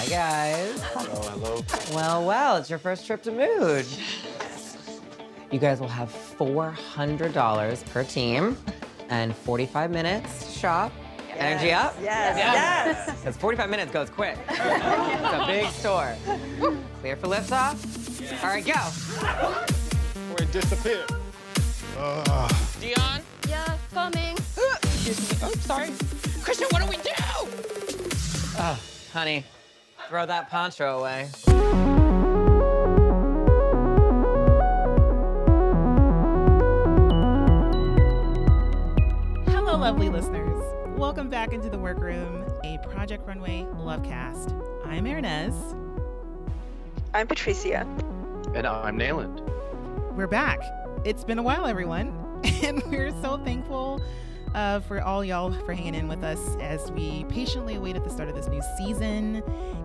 Hi, guys. Hello, hello. Well, well, it's your first trip to Mood. You guys will have $400 per team and 45 minutes to shop. Energy up? Yes, yes. Because 45 minutes goes quick. it's a big store. Clear for liftoff? All right, go. Wait, disappear. Uh. Dion? Yeah, coming. Excuse me. Oh, sorry. Christian, what do we do? Oh, honey, throw that poncho away. Hello, lovely listeners. Welcome back into the workroom, a Project Runway Lovecast. I'm Hernease. I'm Patricia. And I'm Nayland. We're back. It's been a while, everyone, and we're so thankful uh, for all y'all for hanging in with us as we patiently awaited the start of this new season.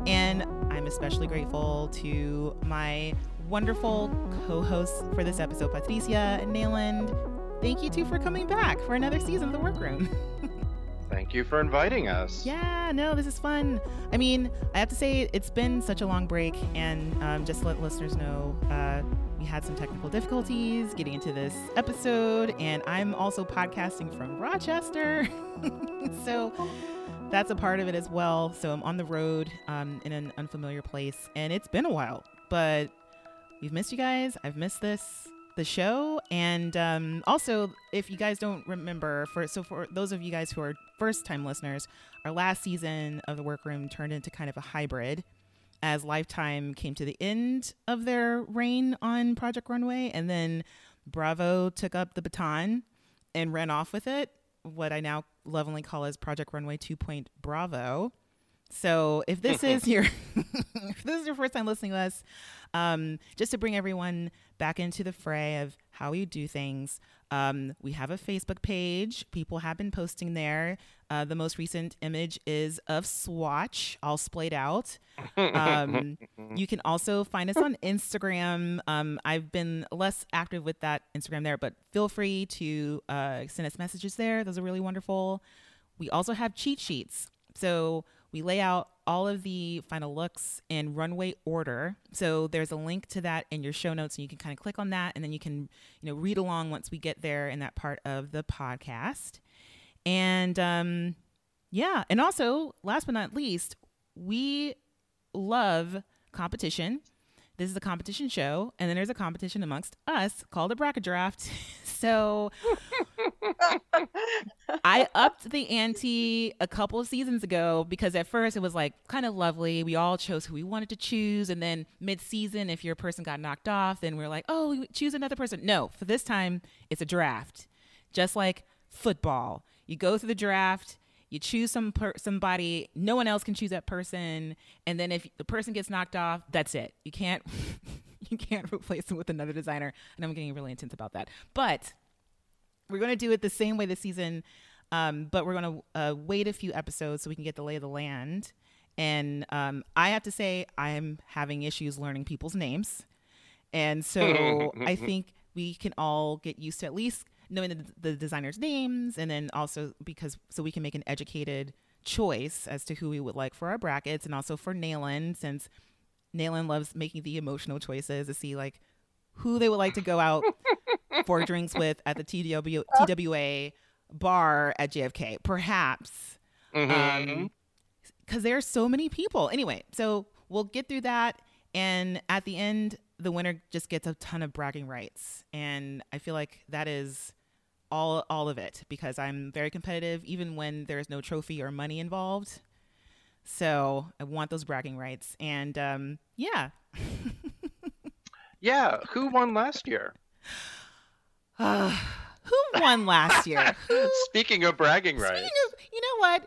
And I'm especially grateful to my wonderful co-hosts for this episode, Patricia and Nayland. Thank you two for coming back for another season of the workroom. Thank you for inviting us. Yeah, no, this is fun. I mean, I have to say, it's been such a long break, and um, just to let listeners know, uh, had some technical difficulties getting into this episode, and I'm also podcasting from Rochester. so that's a part of it as well. So I'm on the road um, in an unfamiliar place, and it's been a while, but we've missed you guys. I've missed this the show and um, also if you guys don't remember for so for those of you guys who are first time listeners our last season of the workroom turned into kind of a hybrid as lifetime came to the end of their reign on project runway and then bravo took up the baton and ran off with it what i now lovingly call as project runway 2. Point bravo so if this is your if this is your first time listening to us, um, just to bring everyone back into the fray of how we do things, um, we have a Facebook page. People have been posting there. Uh, the most recent image is of Swatch, all splayed out. Um, you can also find us on Instagram. Um, I've been less active with that Instagram there, but feel free to uh, send us messages there. Those are really wonderful. We also have cheat sheets. So we lay out all of the final looks in runway order. So there's a link to that in your show notes, and you can kind of click on that, and then you can, you know, read along once we get there in that part of the podcast. And um, yeah, and also last but not least, we love competition. This is a competition show, and then there's a competition amongst us called a bracket draft. so I upped the ante a couple of seasons ago because at first it was like kind of lovely. We all chose who we wanted to choose. And then mid season, if your person got knocked off, then we are like, oh, we choose another person. No, for this time, it's a draft. Just like football. You go through the draft, you choose some per- somebody, no one else can choose that person. And then if the person gets knocked off, that's it. You can't. you can't replace them with another designer. And I'm getting really intense about that. But we're going to do it the same way this season, um, but we're going to uh, wait a few episodes so we can get the lay of the land. And um, I have to say, I'm having issues learning people's names. And so I think we can all get used to at least knowing the, the designers' names, and then also because so we can make an educated choice as to who we would like for our brackets, and also for Nayland, since Nayland loves making the emotional choices to see like who they would like to go out for drinks with at the TW, TWA bar at JFK, perhaps. Mhm. Um, because there are so many people. Anyway, so we'll get through that, and at the end, the winner just gets a ton of bragging rights, and I feel like that is all all of it because I'm very competitive, even when there's no trophy or money involved. So I want those bragging rights, and um, yeah, yeah, who won last year? who won last year? Who Speaking of bragging rights. Speaking of, you know what?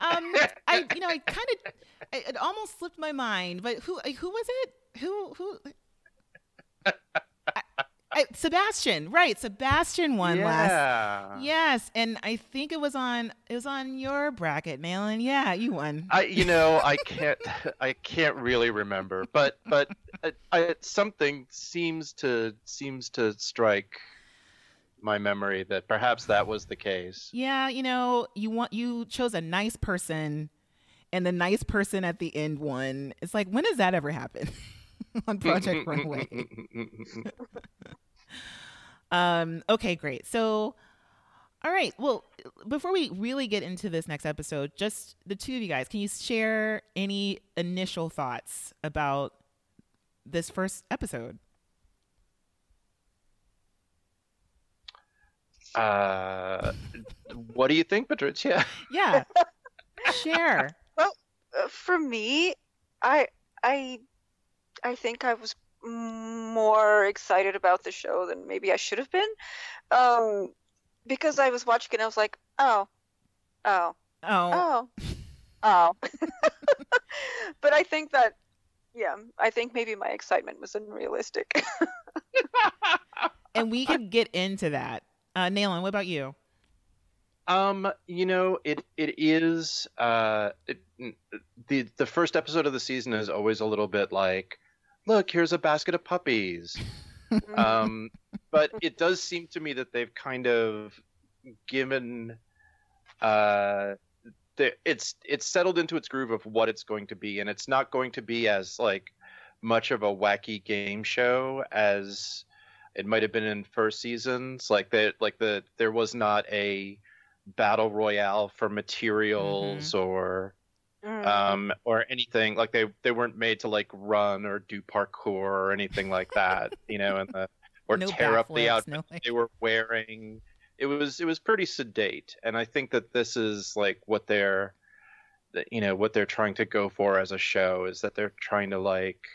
Um, I, you know, I kind of, it almost slipped my mind. But who, who was it? Who, who? I, I, Sebastian, right? Sebastian won last. Yes, and I think it was on, it was on your bracket, Nayland. Yeah, you won. I, you know, I can't, I can't really remember, but, but, uh, I, something seems to seems to strike my memory that perhaps that was the case. Yeah, you know, you want you chose a nice person, and the nice person at the end one. It's like, when does that ever happen on Project Runway? um, okay, great. So, all right. Well, before we really get into this next episode, just the two of you guys, can you share any initial thoughts about this first episode? Uh, what do you think, Patricia? Yeah. share. Uh, for me, I I I think I was more excited about the show than maybe I should have been, um, because I was watching it. and I was like, oh, oh, Oh, oh, oh. but I think that, yeah, I think maybe my excitement was unrealistic. and we could get into that. Uh, Nayland, what about you? Um, you know, it it is uh it, the the first episode of the season is always a little bit like, look, here's a basket of puppies. um, but it does seem to me that they've kind of given uh the, it's it's settled into its groove of what it's going to be and it's not going to be as like much of a wacky game show as it might have been in first seasons like that like the there was not a battle royale for materials or Mm. um or anything like they they weren't made to like run or do parkour or anything like that you know and the or no tear up the outfit no, like- they were wearing it was it was pretty sedate and i think that this is like what they're you know what they're trying to go for as a show is that they're trying to like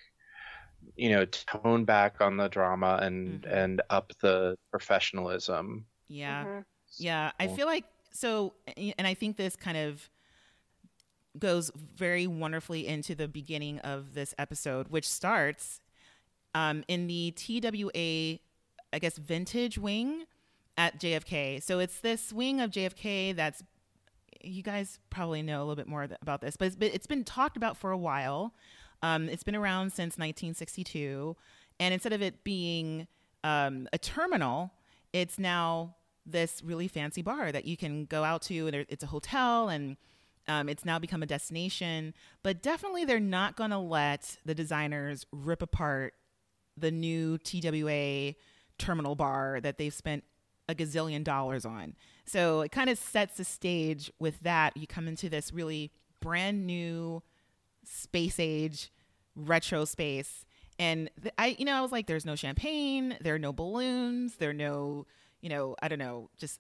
you know tone back on the drama and Mhm. and up the professionalism Yeah. Mhm. Yeah, I feel like so, and I think this kind of goes very wonderfully into the beginning of this episode, which starts um, in the TWA, I guess, vintage wing at JFK. So it's this wing of JFK that's you guys probably know a little bit more about this, but it's been, it's been talked about for a while. Um, it's been around since 1962, and instead of it being um, a terminal, it's now this really fancy bar that you can go out to, and it's a hotel, and um, it's now become a destination. But definitely, they're not going to let the designers rip apart the new TWA terminal bar that they've spent a gazillion dollars on. So it kind of sets the stage with that. You come into this really brand new space age retro space. And I, you know, I was like, there's no champagne, there are no balloons, there are no, you know, I don't know, just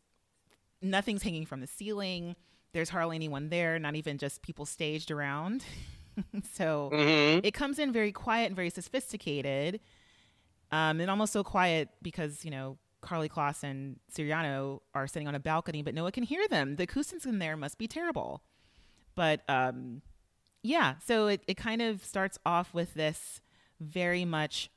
nothing's hanging from the ceiling. There's hardly anyone there, not even just people staged around. so mm-hmm. it comes in very quiet and very sophisticated, um, and almost so quiet because you know Karlie Kloss and Siriano are sitting on a balcony, but no one can hear them. The acoustics in there must be terrible. But um, yeah, so it, it kind of starts off with this very much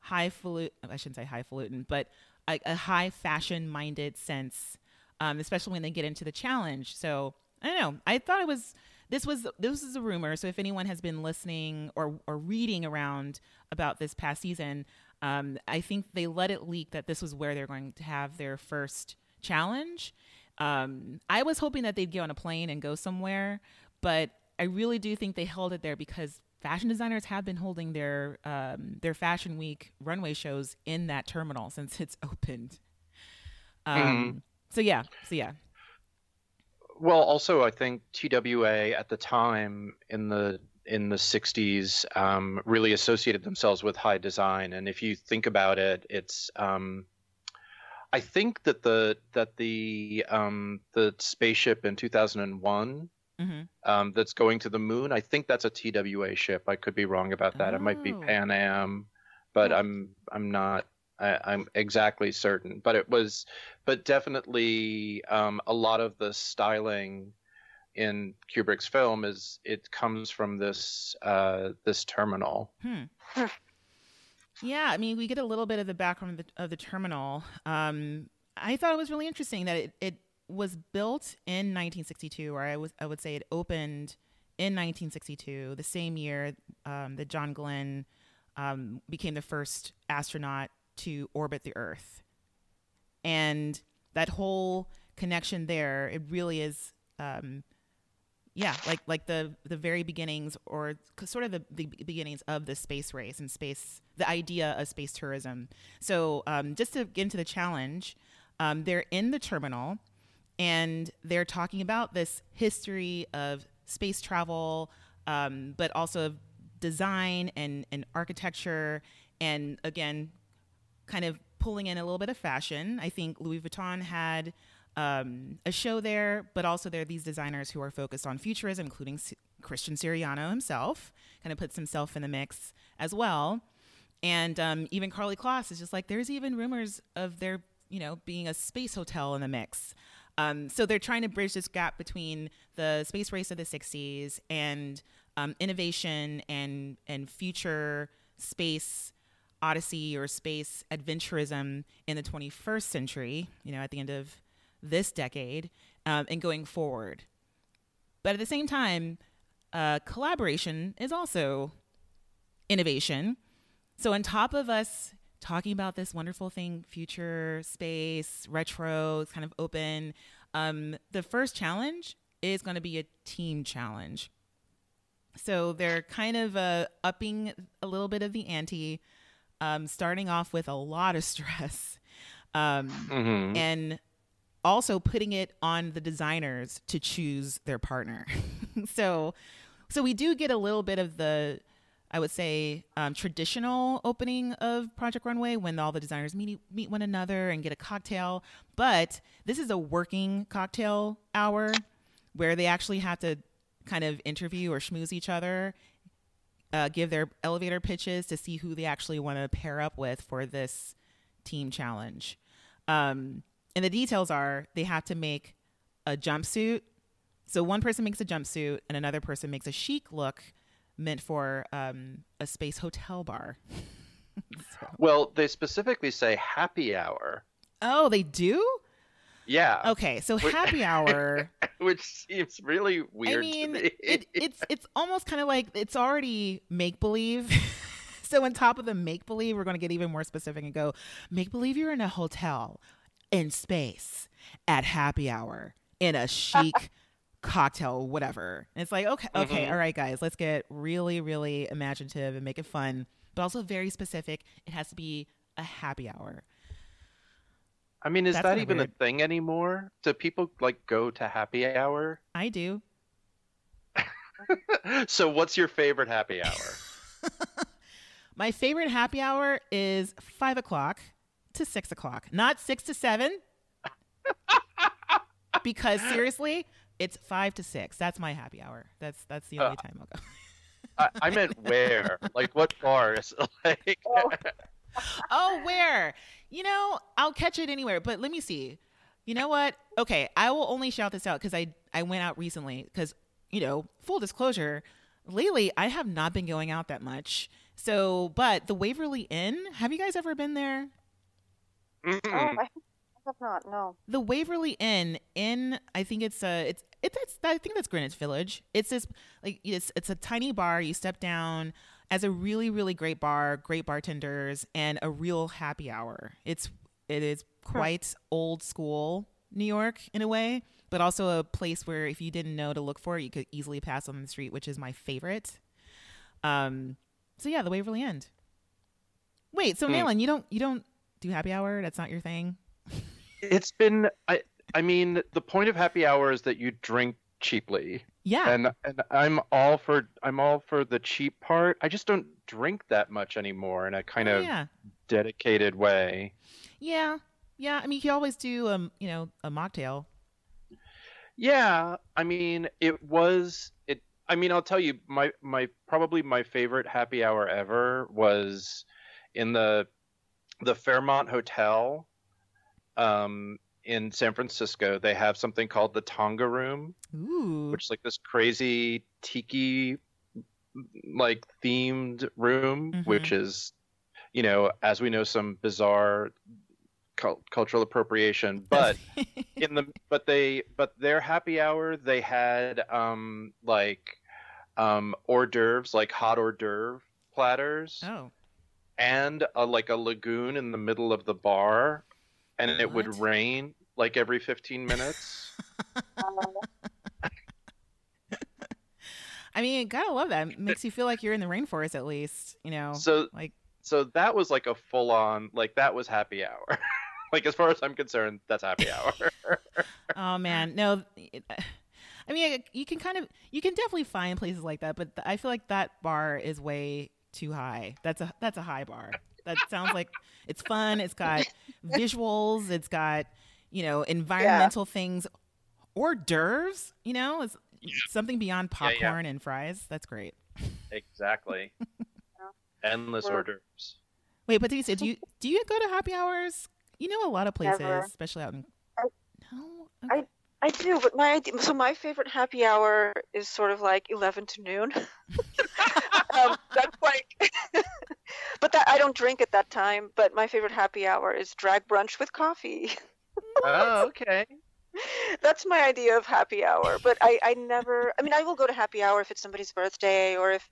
highfalutin, I shouldn't say highfalutin, but a, a high fashion minded sense, um, especially when they get into the challenge. So I don't know. I thought it was this was this is a rumor. So if anyone has been listening or or reading around about this past season, um, I think they let it leak that this was where they're going to have their first challenge. Um, I was hoping that they'd get on a plane and go somewhere, but I really do think they held it there because fashion designers have been holding their um, their fashion week runway shows in that terminal since it's opened. Um, So yeah, so yeah, Well, also, I think TWA at the time in the in the 60s um, really associated themselves with high design, and if you think about it, it's um, I think that the that the um, the spaceship in 2001 hmm um, that's going to the moon, I think that's a TWA ship. I could be wrong about that. It might be Oh. Pan Am, but Hmm. I'm I'm not I, I'm exactly certain. But it was, but definitely um, a lot of the styling in Kubrick's film is it comes from this uh, this terminal. Hmm. yeah, I mean, we get a little bit of the background of the, of the terminal. Um, I thought it was really interesting that it, it was built in 1962, or I was I would say it opened in 1962, the same year um, that John Glenn um, became the first astronaut to orbit the Earth, and that whole connection there, it really is um, yeah, like like the the very beginnings or sort of the, the beginnings of the space race and space the idea of space tourism. So um, just to get into the challenge, um, they're in the terminal and they're talking about this history of space travel, um, but also of design and and architecture, and again, kind of pulling in a little bit of fashion. I think Louis Vuitton had um, a show there, but also there are these designers who are focused on futurism, including S- Christian Siriano himself, kind of puts himself in the mix as well. And um, even Karlie Kloss is just like, there's even rumors of there, you know, being a space hotel in the mix. Um, so they're trying to bridge this gap between the space race of the 60s and um, innovation and and future space odyssey or space adventurism in the 21st century. You know, at the end of this decade um, and going forward. But at the same time, uh, collaboration is also innovation. So, on top of us talking about this wonderful thing, future, space, retro, it's kind of open, um, the first challenge is going to be a team challenge. So, they're kind of uh, upping a little bit of the ante, um, starting off with a lot of stress. Um, Mhm. and also putting it on the designers to choose their partner. so, so we do get a little bit of the, I would say, um, traditional opening of Project Runway when all the designers meet meet one another and get a cocktail. But this is a working cocktail hour where they actually have to kind of interview or schmooze each other. Uh, give their elevator pitches to see who they actually want to pair up with for this team challenge. Um, and the details are they have to make a jumpsuit. So one person makes a jumpsuit and another person makes a chic look meant for um, a space hotel bar. So- Well, they specifically say happy hour. Oh, they do? Yeah, Okay, so Wait. happy hour. which seems really weird I mean, to me. it, it's it's almost kind of like it's already make believe. so on top of the make believe, we're going to get even more specific and go make believe you're in a hotel in space at happy hour in a chic cocktail, whatever. And it's like okay, okay, Mhm. all right, guys, let's get really, really imaginative and make it fun, but also very specific. It has to be a happy hour. I mean, is That's that even weird. a thing anymore? Do people like go to happy hour? I do. so, what's your favorite happy hour? My favorite happy hour is five o'clock to six o'clock, not six to seven. because seriously, it's five to six. That's my happy hour. That's that's the only Uh, time I'll go. I, I meant where? Like what bars? Like oh, where? You know, I'll catch it anywhere. But let me see. You know what? Okay, I will only shout this out because I I went out recently. Because you know, full disclosure, lately I have not been going out that much. So, but the Waverly Inn. Have you guys ever been there? Oh, mm-mm. I have not. No. the Waverly Inn in I think it's a it's it's, it's I think that's Greenwich Village. It's this like it's it's a tiny bar. You step down as a really really great bar, great bartenders, and a real happy hour. It's it is quite old school New York in a way, but also a place where if you didn't know to look for it, you could easily pass on the street, which is my favorite. Um, so yeah, the Waverly Inn. Wait, so Hmm. Nayland, you don't you don't do happy hour? That's not your thing. it's been I I mean, the point of happy hour is that you drink cheaply. Yeah. And and I'm all for I'm all for the cheap part. I just don't drink that much anymore in a kind Oh, of yeah. dedicated way. Yeah, yeah. I mean, you can always do um, you know, a mocktail. Yeah, I mean, it was it. I mean, I'll tell you, my my probably my favorite happy hour ever was in the the Fairmont Hotel, um, in San Francisco. They have something called the Tonga Room, Ooh. which is like this crazy tiki like themed room, Mhm. which is, you know, as we know, some bizarre cul- cultural appropriation, but in the but they but their happy hour they had um like um hors d'oeuvres like hot hors d'oeuvre platters oh, and a, like a lagoon in the middle of the bar and it would rain like every 15 minutes I mean, gotta love that. It makes you feel like you're in the rainforest at least. You know, So like so that was like a full on like that was happy hour. like as far as I'm concerned, that's happy hour. oh man, no. I mean, you can kind of, you can definitely find places like that, but I feel like that bar is way too high. That's a that's a high bar. That sounds like it's fun. It's got visuals. It's got you know environmental things, hors d'oeuvres. You know, it's something beyond Yeah, yeah. popcorn and fries. That's great. exactly. Endless Or- hors d'oeuvres. Wait, but Hernease, do you do you go to happy hours? You know, a lot of places, Never. especially out in. I- No. Okay. I do, but my idea, so my favorite happy hour is sort of like eleven to noon. um, that's like, but that I don't drink at that time. But my favorite happy hour is drag brunch with coffee. Oh, okay. that's my idea of happy hour. But I, I never. I mean, I will go to happy hour if it's somebody's birthday or if,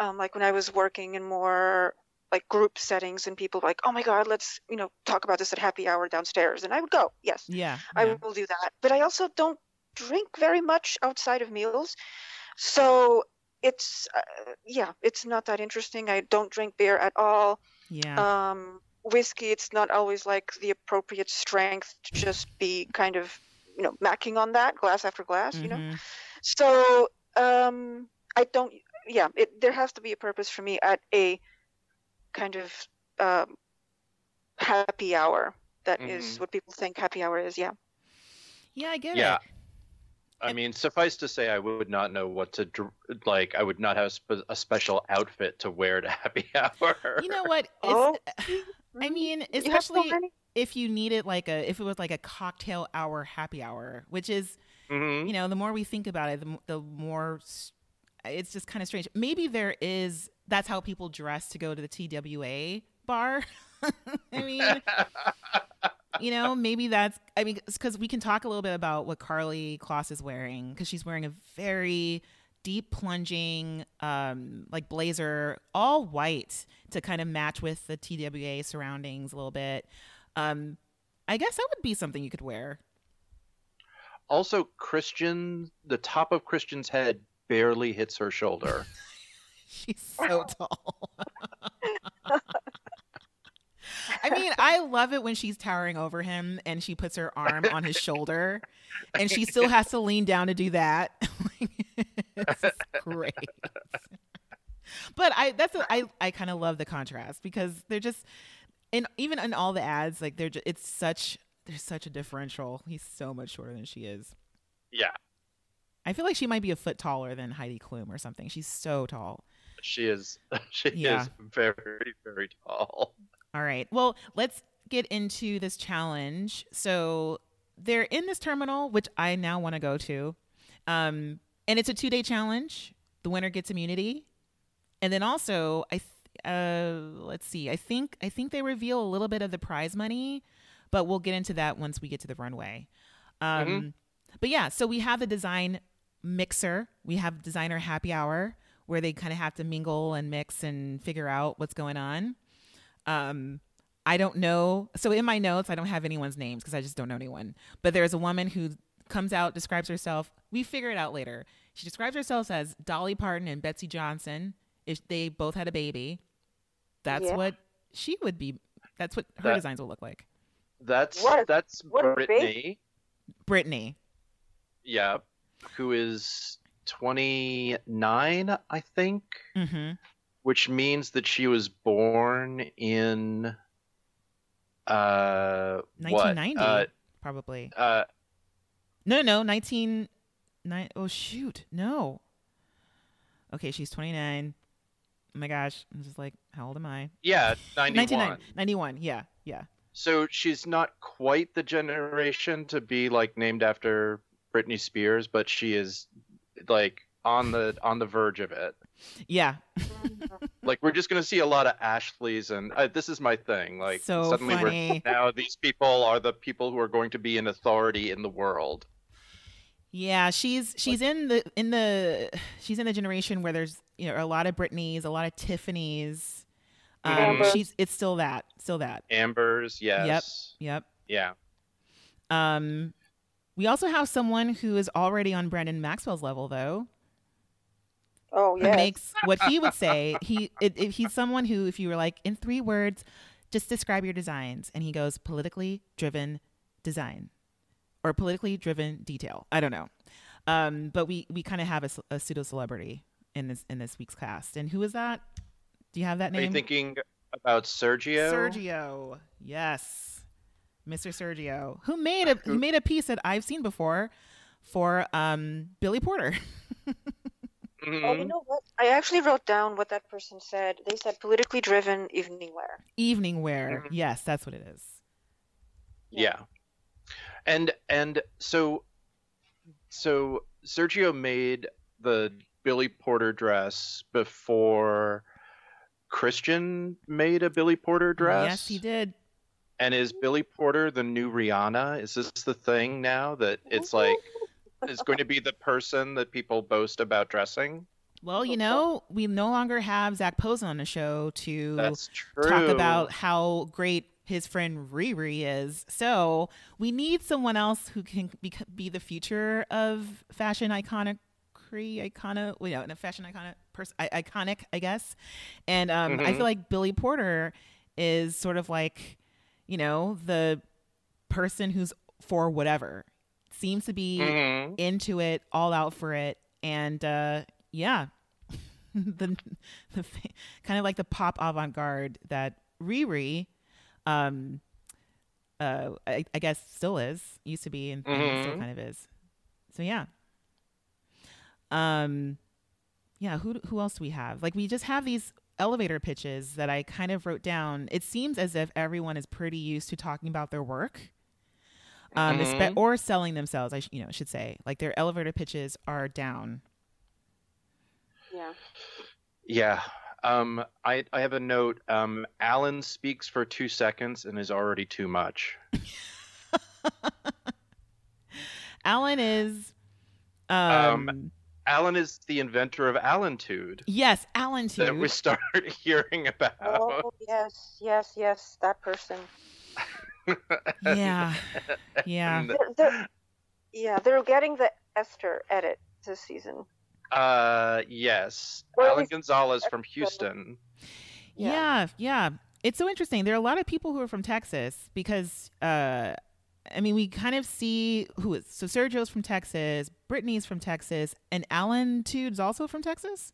um, like when I was working in more like group settings and people like, oh my god, let's you know talk about this at happy hour downstairs, and I would go. Yes. Yeah. I yeah. will do that. But I also don't drink very much outside of meals. So it's, uh, yeah, it's not that interesting. I don't drink beer at all. Yeah. Um, whiskey, it's not always like the appropriate strength to just be kind of, you know, macking on that glass after glass, you know? Mhm. So um, I don't, yeah, it, there has to be a purpose for me at a kind of um, happy hour. That is Mhm. what people think happy hour is, yeah. Yeah, I get Yeah. it. I mean, suffice to say, I would not know what to like. I would not have a special outfit to wear to happy hour. You know what? Oh. I mean, You so especially if you needed like a if it was like a cocktail hour happy hour, which is Mhm. you know the more we think about it, the, the more it's just kind of strange. Maybe there is that's how people dress to go to the TWA bar. I mean, you know, maybe that's, I mean, because we can talk a little bit about what Karlie Kloss is wearing, because she's wearing a very deep plunging, um, like blazer, all white to kind of match with the TWA surroundings a little bit. Um, I guess that would be something you could wear. also, Christian, the top of Christian's head barely hits her shoulder. She's so tall. I mean, I love it when she's towering over him and she puts her arm on his shoulder and she still has to lean down to do that. it's just great. But I that's a, I I kind of love the contrast because they're just and even in all the ads like they're just, it's such there's such a differential. He's so much shorter than she is. yeah, I feel like she might be a foot taller than Heidi Klum or something. She's so tall. She is. She Yeah. is very, very tall. All right. Well, let's get into this challenge. So they're in this terminal, which I now want to go to. Um, and it's a two day challenge. The winner gets immunity. And then also, I th- uh, let's see. I think I think they reveal a little bit of the prize money, but we'll get into that once we get to the runway. Um, But yeah, so we have the design mixer. We have designer happy hour where they kind of have to mingle and mix and figure out what's going on. Um, I don't know. So in my notes, I don't have anyone's names because I just don't know anyone. But there's a woman who comes out, describes herself. We figure it out later. She describes herself as Dolly Parton and Betsey Johnson. If they both had a baby, that's Yeah. what she would be. That's what her That- designs will look like. That's What that's what Brittany. Brittany. Yeah, who is 29, I think, Mm-hmm. which means that she was born in uh what? 1990, Uh, probably. uh No, no, 19. Nine, oh, shoot. No. Okay, she's 29. Oh my gosh. I'm just like, how old am I? yeah, 91. 99 91. Yeah, yeah. So she's not quite the generation to be like named after Britney Spears, but she is like on the on the verge of it. Yeah. Like we're just gonna see a lot of Ashleys, and uh, this is my thing. Like So suddenly funny. we're now these people are the people who are going to be an authority in the world. Yeah, she's she's in the in the she's in the generation where there's you know a lot of Britneys, a lot of Tiffany's. Um, she's it's still that, still that. Ambers, yes, Yep. Yep. yeah. Um, we also have someone who is already on Brandon Maxwell's level, though. Oh yeah. makes what he would say. He it, it, he's someone who, if you were like in three words, just describe your designs, and he goes politically driven design or politically driven detail. I don't know, um, but we we kind of have a pseudo celebrity in this in this week's cast. And who is that? Do you have that name? Are you thinking about Sergio? Sergio. Yes. Mr. Sergio, who made a who made a piece that I've seen before for um Billy Porter. Oh, you know what? I actually wrote down what that person said. They said politically driven evening wear. Evening wear. Mhm. Yes, that's what it is. Yeah. And and so so Sergio made the Billy Porter dress before Christian made a Billy Porter dress. Yes, he did. And is Billy Porter the new Rihanna? Is this the thing now that it's like is going to be the person that people boast about dressing? Well, you know, we no longer have Zac Posen on the show to talk about how great his friend Riri is. So we need someone else who can be, be the future of fashion iconic. Iconic, well, yeah, a fashion iconic person, iconic, I guess. And um, I Mhm. feel like Billy Porter is sort of like, you know, the person who's for whatever. Seems to be Mhm. into it, all out for it, and uh, yeah, the the kind of like the pop avant garde that Riri, um, uh, I, I guess still is, used to be, and, and still kind of is. So yeah, um, yeah. Who who else do we have? Like we just have these elevator pitches that I kind of wrote down. It seems as if everyone is pretty used to talking about their work um, espe- Mhm. or selling themselves. I sh- you know should say like their elevator pitches are down. Yeah. Yeah. Um, I, I have a note. Um, Alan speaks for two seconds and is already too much. Alan is, um, Um, Alan is the inventor of Allentude yes, Alan that we start hearing about. Oh yes, yes, yes. That person. Yeah, yeah. And, They're, they're, yeah, they're getting the Esther edit this season. uh, yes. Well, Alan Gonzalez from Houston. Yeah. Yeah, yeah. It's so interesting. There are a lot of people who are from Texas because, uh, I mean, we kind of see who is. So Sergio's from Texas, Brittany's from Texas, and Alan is also from Texas.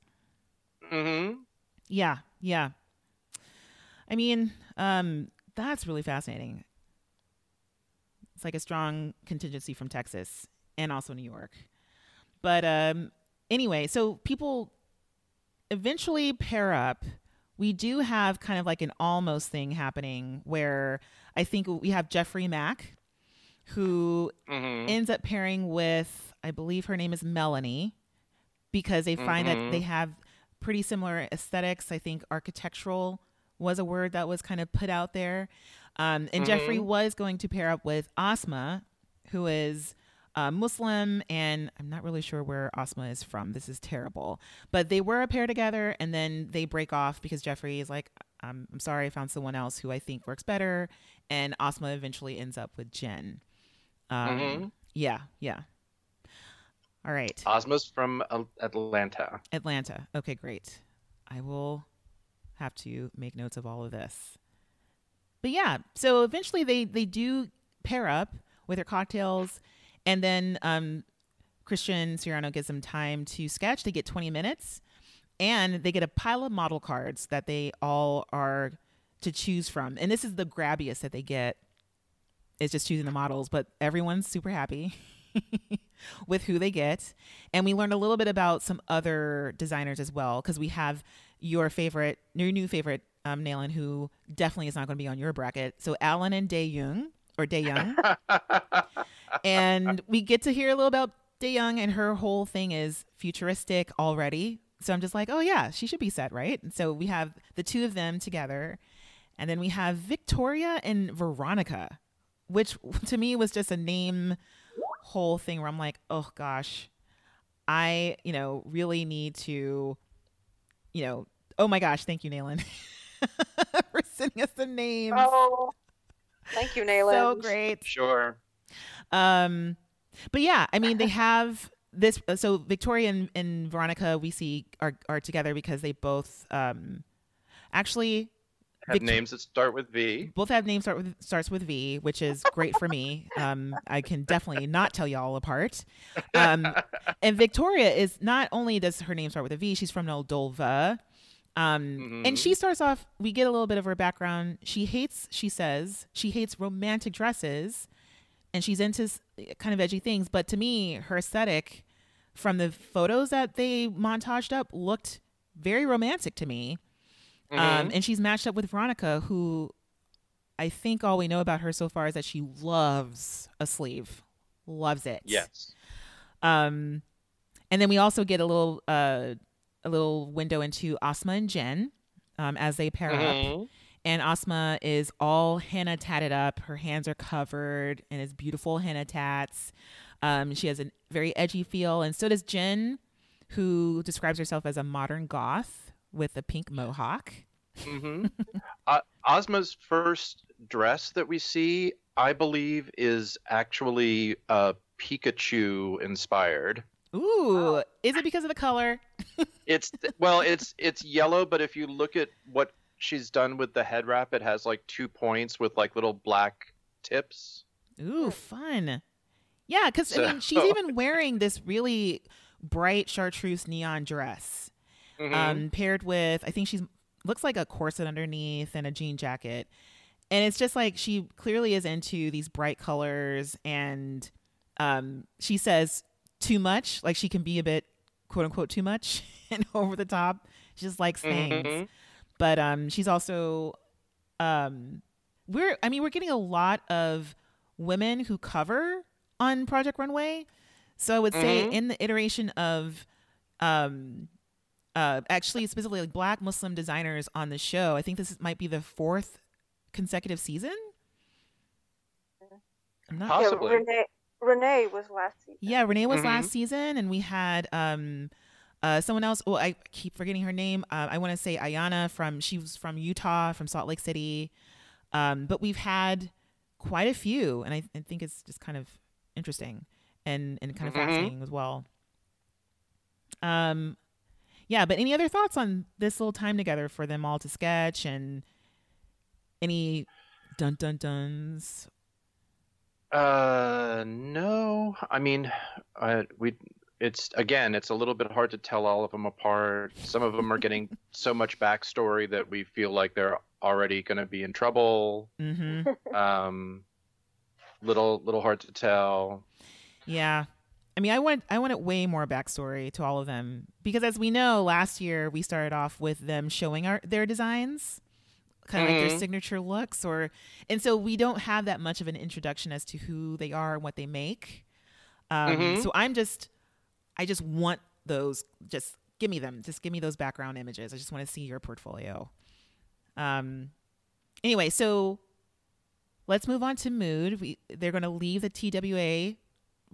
Mm-hmm. Yeah, yeah. I mean, um, that's really fascinating. It's like a strong contingency from Texas and also New York. But um, anyway, so people eventually pair up. We do have kind of like an almost thing happening where I think we have Jeffrey Mack, who Mm-hmm. ends up pairing with, I believe her name is Melanie, because they find that Mhm. they have pretty similar aesthetics. I think architectural was a word that was kind of put out there. Um, and Jeffrey Mhm. was going to pair up with Asma, who is uh, Muslim, and I'm not really sure where Asma is from. This is terrible. But they were a pair together, and then they break off because Jeffrey is like, um, I'm sorry, I found someone else who I think works better. And Asma eventually ends up with Jen. Um, Mhm. Yeah, yeah. All right. Asma's from Atlanta. Atlanta. Okay, great. I will have to make notes of all of this. But yeah, so eventually they they do pair up with their cocktails, and then um, Christian Siriano gives them time to sketch. They get 20 minutes, and they get a pile of model cards that they all are to choose from. And this is the grabbiest that they get. Is just choosing the models, but everyone's super happy with who they get. And we learned a little bit about some other designers as well, because we have your favorite, your new favorite, um, Nayland, who definitely is not going to be on your bracket. So Alan and Dae Young, or Dae Young. and we get to hear a little about Dae Young, and her whole thing is futuristic already. So I'm just like, oh yeah, she should be set, right? And so we have the two of them together. And then we have Victoria and Veronica, which to me was just a name whole thing where I'm like, oh gosh, I, you know, really need to, you know, oh my gosh, thank you, Nayland, for sending us the names. Oh, thank you, Nayland. so great. sure. Um, but yeah, I mean, they have this so Victoria and, and Veronica we see are are together because they both um actually Have Victor- names that start with V. both have names start with starts with V, which is great for me. Um, I can definitely not tell y'all apart. Um, and Victoria is not only does her name start with a V, she's from Moldova. Um, and Mhm. she starts off. We get a little bit of her background. She hates. She says she hates romantic dresses, and she's into kind of edgy things. But to me, her aesthetic from the photos that they montaged up looked very romantic to me. Um, Mhm. and she's matched up with Veronica, who I think all we know about her so far is that she loves a sleeve, loves it. yes. Um, and then we also get a little uh, a little window into Asma and Jen um, as they pair up. Mhm. And Asma is all henna tatted up. Her hands are covered and it's beautiful henna tats. Um, she has a very edgy feel, and so does Jen, who describes herself as a modern goth with a pink mohawk. mm-hmm. uh, Asma's first dress that we see, I believe, is actually uh, Pikachu inspired. Ooh, is it because of the color? It's well, it's it's yellow, but if you look at what she's done with the head wrap, it has like two points with like little black tips. Ooh, fun. Yeah, because I mean, she's even wearing this really bright chartreuse neon dress, Mhm. um, paired with I think she's looks like a corset underneath and a jean jacket, and it's just like she clearly is into these bright colors, and um, she says too much, like she can be a bit quote unquote too much and over the top. She just likes things Mhm. but um she's also um we're i mean we're getting a lot of women who cover on project runway so i would say Mhm. in the iteration of um uh actually specifically like black muslim designers on the show i think this might be the fourth consecutive season I'm not Yeah, Possibly. Renee, Renee was last season. yeah, Renee was Mhm. last season, and we had um, uh, someone else. Oh, I keep forgetting her name. Uh, I want to say Ayana from. She was from Utah, from Salt Lake City. Um, but we've had quite a few, and I, I think it's just kind of interesting and and kind of Mhm. fascinating as well. Um, yeah. But any other thoughts on this little time together for them all to sketch and any dun dun duns? Uh, no. I mean, uh, we. It's again, it's a little bit hard to tell all of them apart. Some of them are getting so much backstory that we feel like they're already going to be in trouble. Mm-hmm. Um, little, little hard to tell. Yeah. I mean, I want I wanted way more backstory to all of them because, as we know, last year we started off with them showing our their designs, kind of like their Mhm. signature looks, or and so we don't have that much of an introduction as to who they are and what they make. Um, Mhm. So I'm just, I just want those. Just give me them. Just give me those background images. I just want to see your portfolio. Um. Anyway, so let's move on to mood. We, they're going to leave the TWA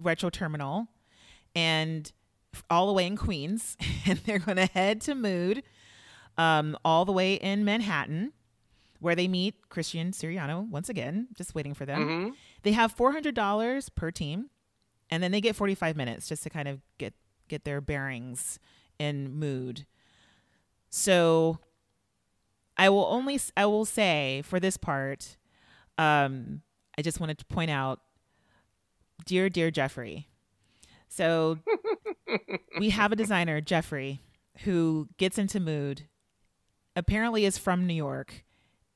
retro terminal and all the way in Queens, and they're going to head to Mood, um, all the way in Manhattan, where they meet Christian Siriano once again, just waiting for them. Mhm. They have four hundred dollars per team, and then they get forty five minutes just to kind of get get their bearings in Mood. So, I will only I will say for this part, um, I just wanted to point out, dear dear Jeffrey. So we have a designer, Jeffrey, who gets into mood, apparently is from New York,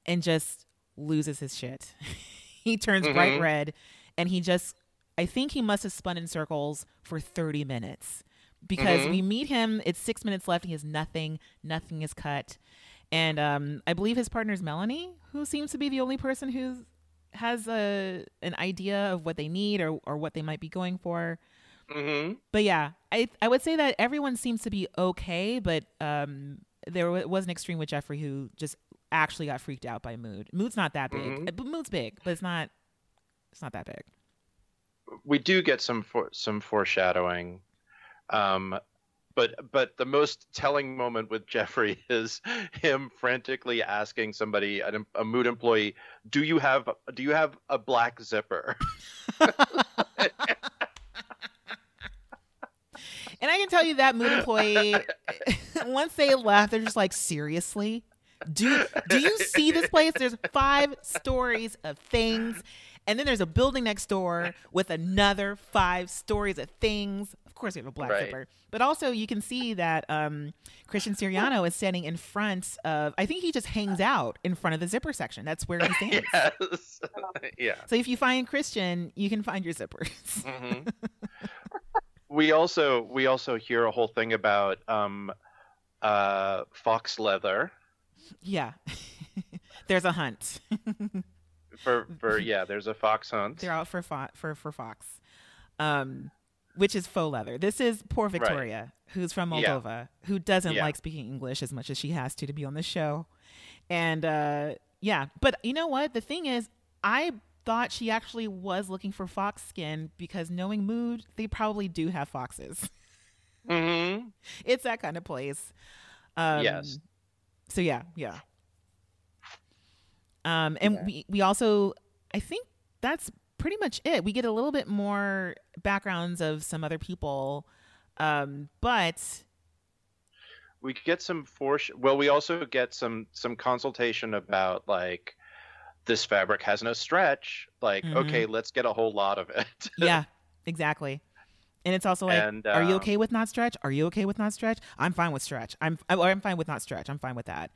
and just loses his shit. he turns bright Mhm. red, and he just, I think he must have spun in circles for 30 minutes because Mhm. we meet him. It's six minutes left. He has nothing. Nothing is cut. And um, I believe his partner is Melanie, who seems to be the only person who has a an idea of what they need or, or what they might be going for Mhm. but yeah, I I would say that everyone seems to be okay, but um, there wa- was an extreme with Jeffrey who just actually got freaked out by Mood. Mood's not that big, Mhm. Uh, but Mood's big, but it's not it's not that big. we do get some for, some foreshadowing um but but the most telling moment with Jeffrey is him frantically asking somebody a mood employee do you have do you have a black zipper And I can tell you that mood employee, once they left, they're just like, seriously? Do do you see this place? There's five stories of things, and then there's a building next door with another five stories of things. Of course, we have a black Right. zipper, but also you can see that um, Christian Siriano is standing in front of. I think he just hangs out in front of the zipper section. That's where he stands. yes. yeah. So if you find Christian, you can find your zippers. Mhm. we also we also hear a whole thing about um, uh, fox leather yeah, there's a hunt. For for yeah. There's a fox hunt. They're out for fo- for for Fox, um, which is faux leather. This is poor Victoria, who's from Yeah. Moldova, who doesn't Yeah. like speaking English as much as she has to to be on the show, and uh, yeah. But you know what? The thing is, I thought she actually was looking for fox skin because knowing Mood, they probably do have foxes. hmm it's that kind of place. Um, Yes. So yeah, yeah. Um, and we we also, I think that's pretty much it. We get a little bit more backgrounds of some other people, um, but We get some foresh. Well, we also get some some consultation about like this fabric has no stretch. Like, Mhm. okay, let's get a whole lot of it. yeah, exactly. And it's also like, And, are you um, okay with not stretch? Are you okay with not stretch? I'm fine with stretch. I'm or I'm fine with not stretch. I'm fine with that.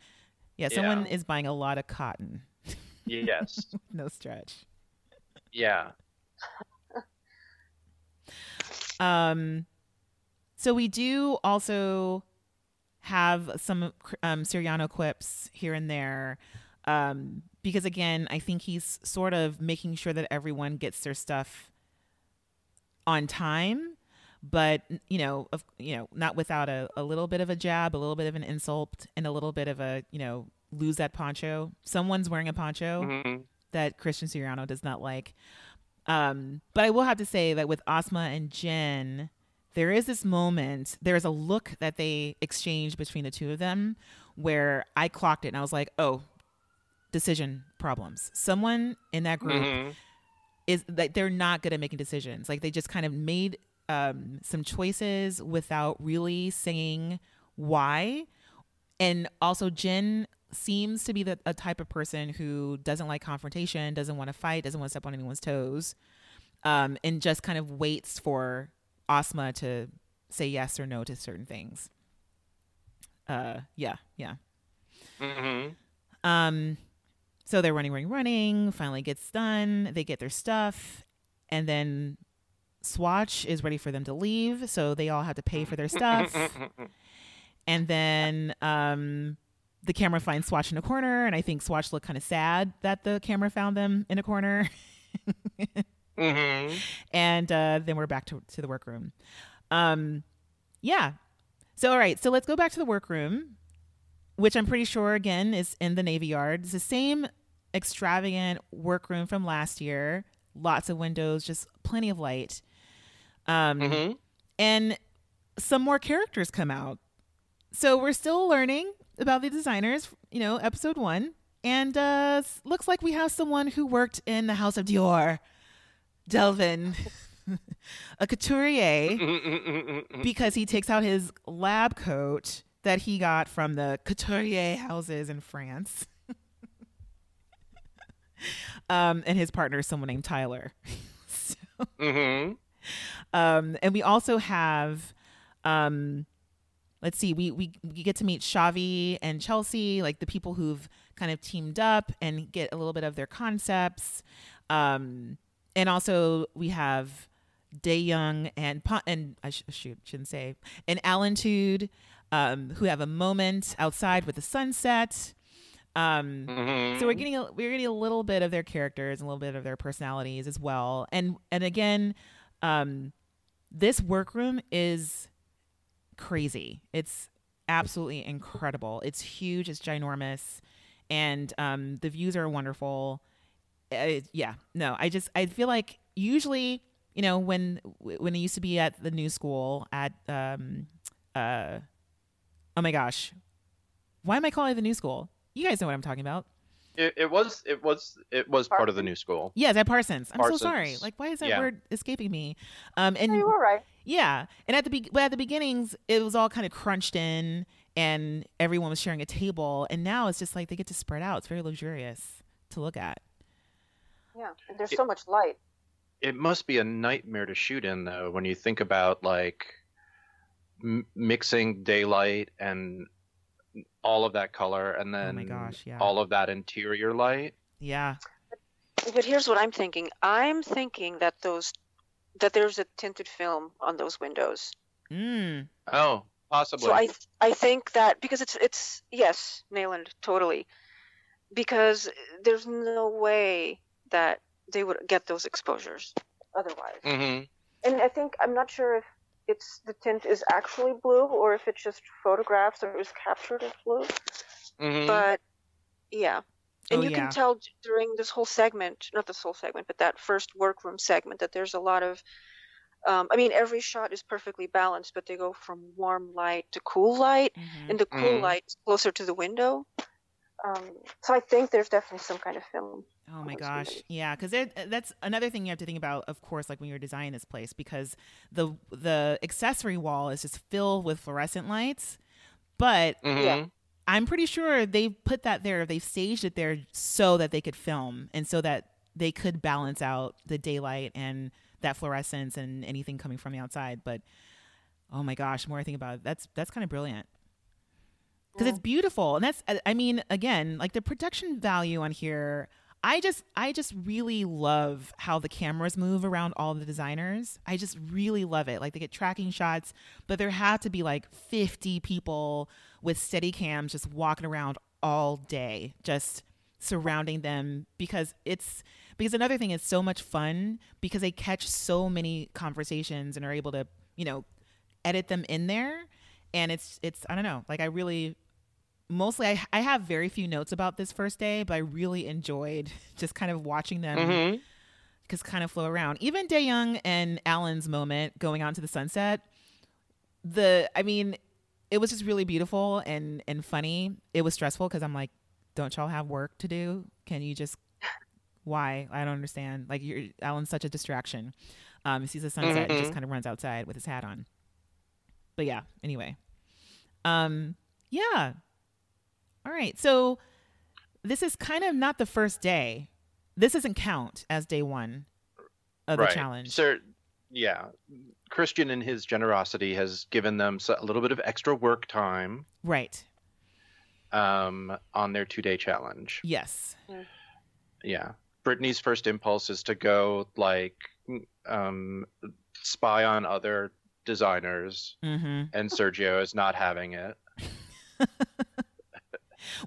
Yeah, someone Yeah. is buying a lot of cotton, yes. no stretch. Yeah. Um, so we do also have some um, Siriano quips here and there, um, because again, I think he's sort of making sure that everyone gets their stuff on time, but you know, of you know, not without a, a little bit of a jab, a little bit of an insult, and a little bit of a you know, lose that poncho. Someone's wearing a poncho Mhm. that Christian Siriano does not like. Um, but I will have to say that with Asma and Jen, there is this moment, there is a look that they exchange between the two of them where I clocked it and I was like, oh, decision problems. Someone in that group Mhm. is that they're not good at making decisions. Like they just kind of made um, some choices without really saying why. And also, Jen seems to be the a type of person who doesn't like confrontation, doesn't want to fight, doesn't want to step on anyone's toes, um, and just kind of waits for Asma to say yes or no to certain things. Uh, yeah, yeah. Mhm. Um, so they're running, running, running. Finally gets done. They get their stuff, and then Swatch is ready for them to leave. So they all have to pay for their stuff. and then um, the camera finds Swatch in a corner, and I think Swatch looked kind of sad that the camera found them in a corner. Mhm. and uh, then we're back to, to the workroom. Um, yeah. So, all right. So let's go back to the workroom, which I'm pretty sure, again, is in the Navy Yard. It's the same extravagant workroom from last year. Lots of windows, just plenty of light. Um, Mhm. and some more characters come out. So we're still learning about the designers, you know, episode one. And uh, looks like we have someone who worked in the House of Dior, Delvin, a couturier, because he takes out his lab coat that he got from the couturier houses in France. um, and his partner is someone named Tyler. so, Mhm. um, and we also have, um, let's see, we, we we get to meet Shavi and Chelsea, like the people who've kind of teamed up and get a little bit of their concepts. Um, and also we have Day Young and and I sh- shoot shouldn't say and Alan Tude, um, who have a moment outside with the sunset. Um, Mhm. so we're getting a, we're getting a little bit of their characters and a little bit of their personalities as well. And and again, um, this workroom is crazy. It's absolutely incredible. It's huge. It's ginormous, and um, the views are wonderful. Uh, yeah, no, I just I feel like usually you know when when it used to be at the new school at um uh oh my gosh why am I calling it the new school? You guys know what I'm talking about. It, it was it was it was part of the new school. Yeah, at Parsons. I'm so sorry. Like, why is that Yeah. word escaping me? Um, and No, you were right. Yeah, and at the be- but at the beginnings, it was all kind of crunched in, and everyone was sharing a table. And now it's just like they get to spread out. It's very luxurious to look at. Yeah, and there's It- so much light. It must be a nightmare to shoot in though when you think about like m- mixing daylight and all of that color and Oh then my gosh, yeah. all of that interior light. Yeah. But here's what I'm thinking. I'm thinking that those that there's a tinted film on those windows. Mm. Oh, possibly. So I I think that because it's it's yes, Nayland, totally. Because there's no way that they would get those exposures otherwise. hmm And I think I'm not sure if it's the tint is actually blue or if it's just photographs or it was captured as blue. hmm But yeah. And Oh, you yeah. can tell during this whole segment, not this whole segment, but that first workroom segment, that there's a lot of. Um, I mean, every shot is perfectly balanced, but they go from warm light to cool light, Mhm. and the cool Mhm. light is closer to the window. Um, so I think there's definitely some kind of film. Oh my gosh, yeah, because that's another thing you have to think about, of course, like when you're designing this place, because the the accessory wall is just filled with fluorescent lights, but hmm Yeah. I'm pretty sure they put that there, they staged it there so that they could film and so that they could balance out the daylight and that fluorescence and anything coming from the outside. But oh my gosh, more I think about it, that's that's kind of brilliant because Yeah. it's beautiful and that's I- I mean again like the production value on here. I just I just really love how the cameras move around all the designers. I just really love it. Like they get tracking shots, but there had to be like 50 people with steady cams just walking around all day, just surrounding them because it's because another thing is so much fun because they catch so many conversations and are able to, you know, edit them in there. And it's it's I don't know, like I really mostly I, I have very few notes about this first day, but I really enjoyed just kind of watching them hmm just kind of flow around. Even Day Young and Alan's moment going on to the sunset, the I mean, it was just really beautiful and and funny. It was stressful because I'm like, don't y'all have work to do? Can you just why? I don't understand. Like you're Alan's such a distraction. Um, he sees the sunset and just Mhm. kind of runs outside with his hat on. But yeah, anyway. Um, yeah. All right. So this is kind of not the first day. This doesn't count as day one of right. the challenge. Sir, yeah. Christian, in his generosity, has given them a little bit of extra work time right. um, on their two day challenge. Yes. Yeah. Brittany's first impulse is to go, like, um, spy on other designers, hmm and Sergio is not having it.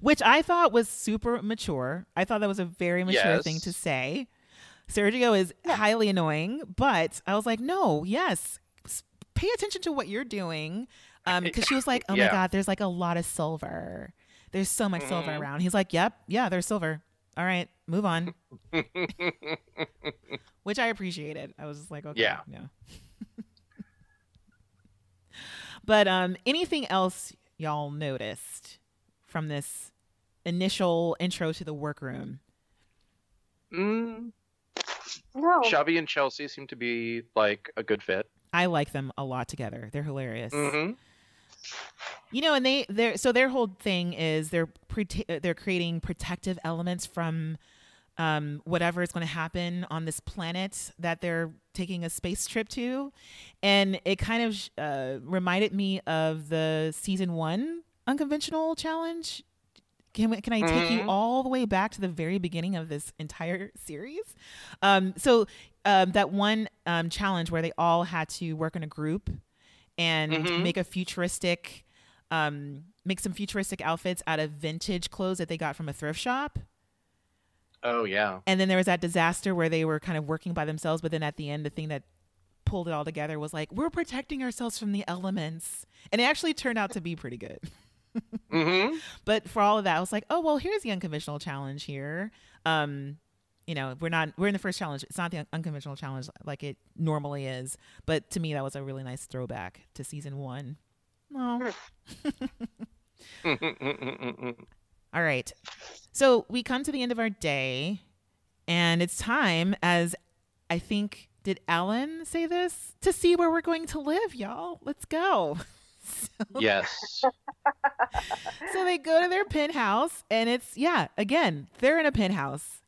Which I thought was super mature. I thought that was a very mature thing to say. Sergio is highly annoying, but I was like, no, yes, pay attention to what you're doing. Because she was like, oh my God, there's like a lot of silver. There's so much silver Mhm. around. He's like, yep, yeah, there's silver. All right, move on. Which I appreciated. I was just like, okay, Yeah. yeah. but um, anything else y'all noticed from this initial intro to the workroom? mm, No. Shelby and Chelsea seem to be like a good fit. I like them a lot together. They're hilarious. hmm You know, and they they're so their whole thing is they're pre- they're creating protective elements from um, whatever is going to happen on this planet that they're taking a space trip to, and it kind of uh, reminded me of the season one unconventional challenge. Can, we, can I take you Mhm. all the way back to the very beginning of this entire series? Um, so um, that one um, challenge where they all had to work in a group and Mhm. make a futuristic, um, make some futuristic outfits out of vintage clothes that they got from a thrift shop. Oh yeah. And then there was that disaster where they were kind of working by themselves, but then at the end, the thing that pulled it all together was like, we're protecting ourselves from the elements. And it actually turned out to be pretty good. hmm But for all of that, I was like, oh, well, here's the unconventional challenge here. Um, you know, we're not, we're in the first challenge. It's not the un- unconventional challenge like it normally is. But to me, that was a really nice throwback to season one. Oh. All right. So we come to the end of our day, and it's time, as I think, did Alan say this? To see where we're going to live, y'all. Let's go. So, Yes. so they go to their penthouse, and it's, yeah, again, they're in a penthouse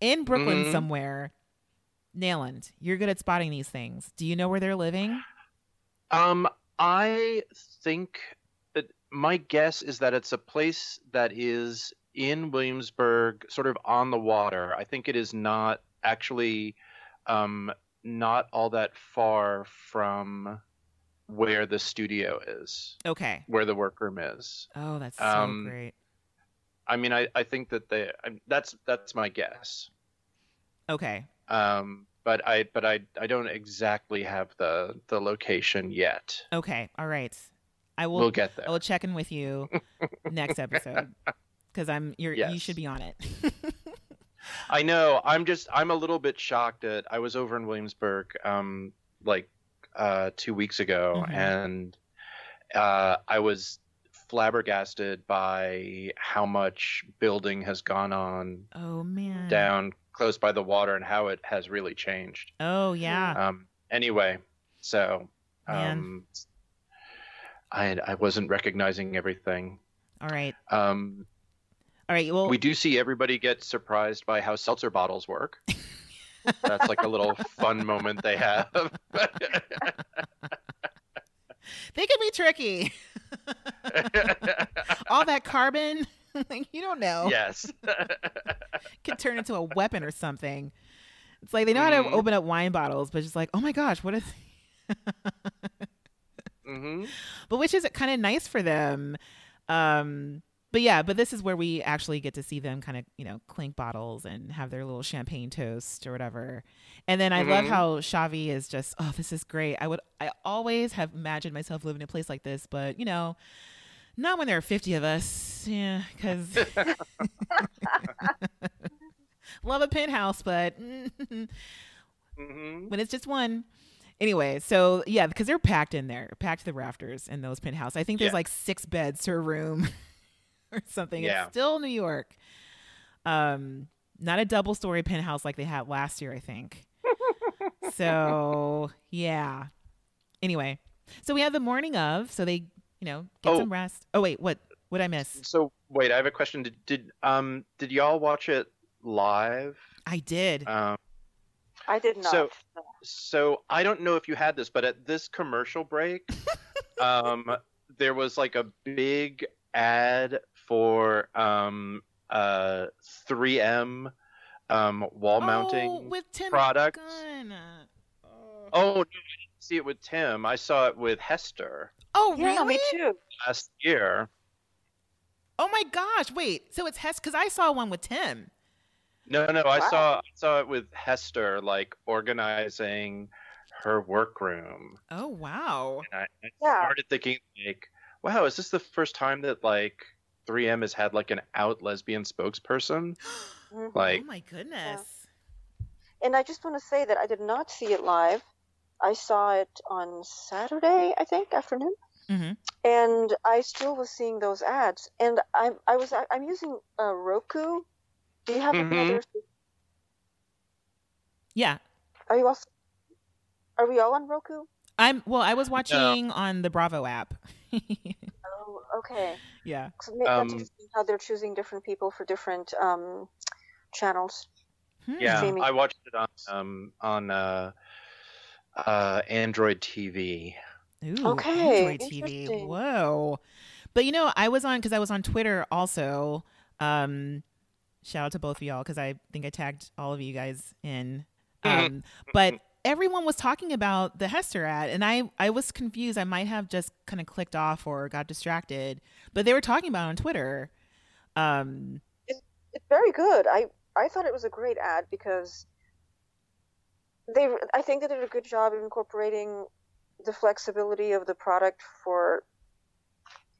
in Brooklyn Mhm. somewhere. Nayland, you're good at spotting these things. Do you know where they're living? Um, I think that my guess is that it's a place that is in Williamsburg, sort of on the water. I think it is not actually um, not all that far from where the studio is, Okay. where the workroom is. Oh, that's so Um, great. I mean, I, I think that they I, that's that's my guess. Okay. Um, but I but I I don't exactly have the the location yet. Okay. All right. I will we'll get there. I will check in with you next episode because I'm you're you should be on it. I know. I'm just. I'm a little bit shocked at. I was over in Williamsburg, um, like, uh, two weeks ago, Mhm. and uh, I was flabbergasted by how much building has gone on oh man. down close by the water and how it has really changed. Oh yeah. Um. Anyway, so, um, I I wasn't recognizing everything. All right. Um. All right. Well, we do see everybody get surprised by how seltzer bottles work. That's like a little fun moment they have. they can be tricky. All that carbon, you don't know. yes. Could turn into a weapon or something. It's like they know how to Mhm. open up wine bottles, but just like, oh my gosh, what is? hmm but which is kind of nice for them. Um, but yeah, but this is where we actually get to see them kind of, you know, clink bottles and have their little champagne toast or whatever. And then I love Mhm. how Shavi is just, oh, this is great. I would, I always have imagined myself living in a place like this, but you know, not when there are 50 of us. Yeah, because love a penthouse, but hmm when it's just one. Anyway, so yeah, because they're packed in there, packed to the rafters in those penthouse. I think there's Yeah. like six beds to a room or something. Yeah. It's still New York. Um, not a double story penthouse like they had last year, I think. so yeah. Anyway, so we have the morning of, so they, you know, get Oh. some rest. Oh wait, what? What I miss? So wait, I have a question. Did, did um did y'all watch it live? I did. Um, I did not. So- so I don't know if you had this, but at this commercial break, um, there was like a big ad for um uh 3M um wall oh, mounting with Tim products. Gunn. Oh. Oh, no, I didn't see it with Tim. I saw it with Hester Oh, yeah, really? me too. last year. Oh my gosh! Wait, so it's Hester? Because I saw one with Tim. No, no, I saw I saw it with Hester, like organizing her workroom. Oh wow! And I, I Yeah. started thinking, like, wow, is this the first time that like 3M has had like an out lesbian spokesperson? Mhm. Like, oh my goodness! And I just want to say that I did not see it live. I saw it on Saturday, I think, afternoon. Mhm. And I still was seeing those ads. And I'm I was I'm using uh, Roku. Do you have Mhm. another? Yeah, Are you also? Are we all on Roku? I'm. Well, I was watching on the Bravo app. Oh, okay. Yeah. ma- that's Um, how they're choosing different people for different um, channels. Hmm. yeah, Streaming. I watched it on um on uh uh Android TV. Ooh, Okay, Android TV. Whoa. But you know, I was on because I was on Twitter also. Um, shout out to both of y'all because I think I tagged all of you guys in. Um, but everyone was talking about the Hester ad, and I I was confused. I might have just kind of clicked off or got distracted, but they were talking about it on Twitter. Um, It's very good. I I thought it was a great ad because they I think they did a good job of incorporating the flexibility of the product for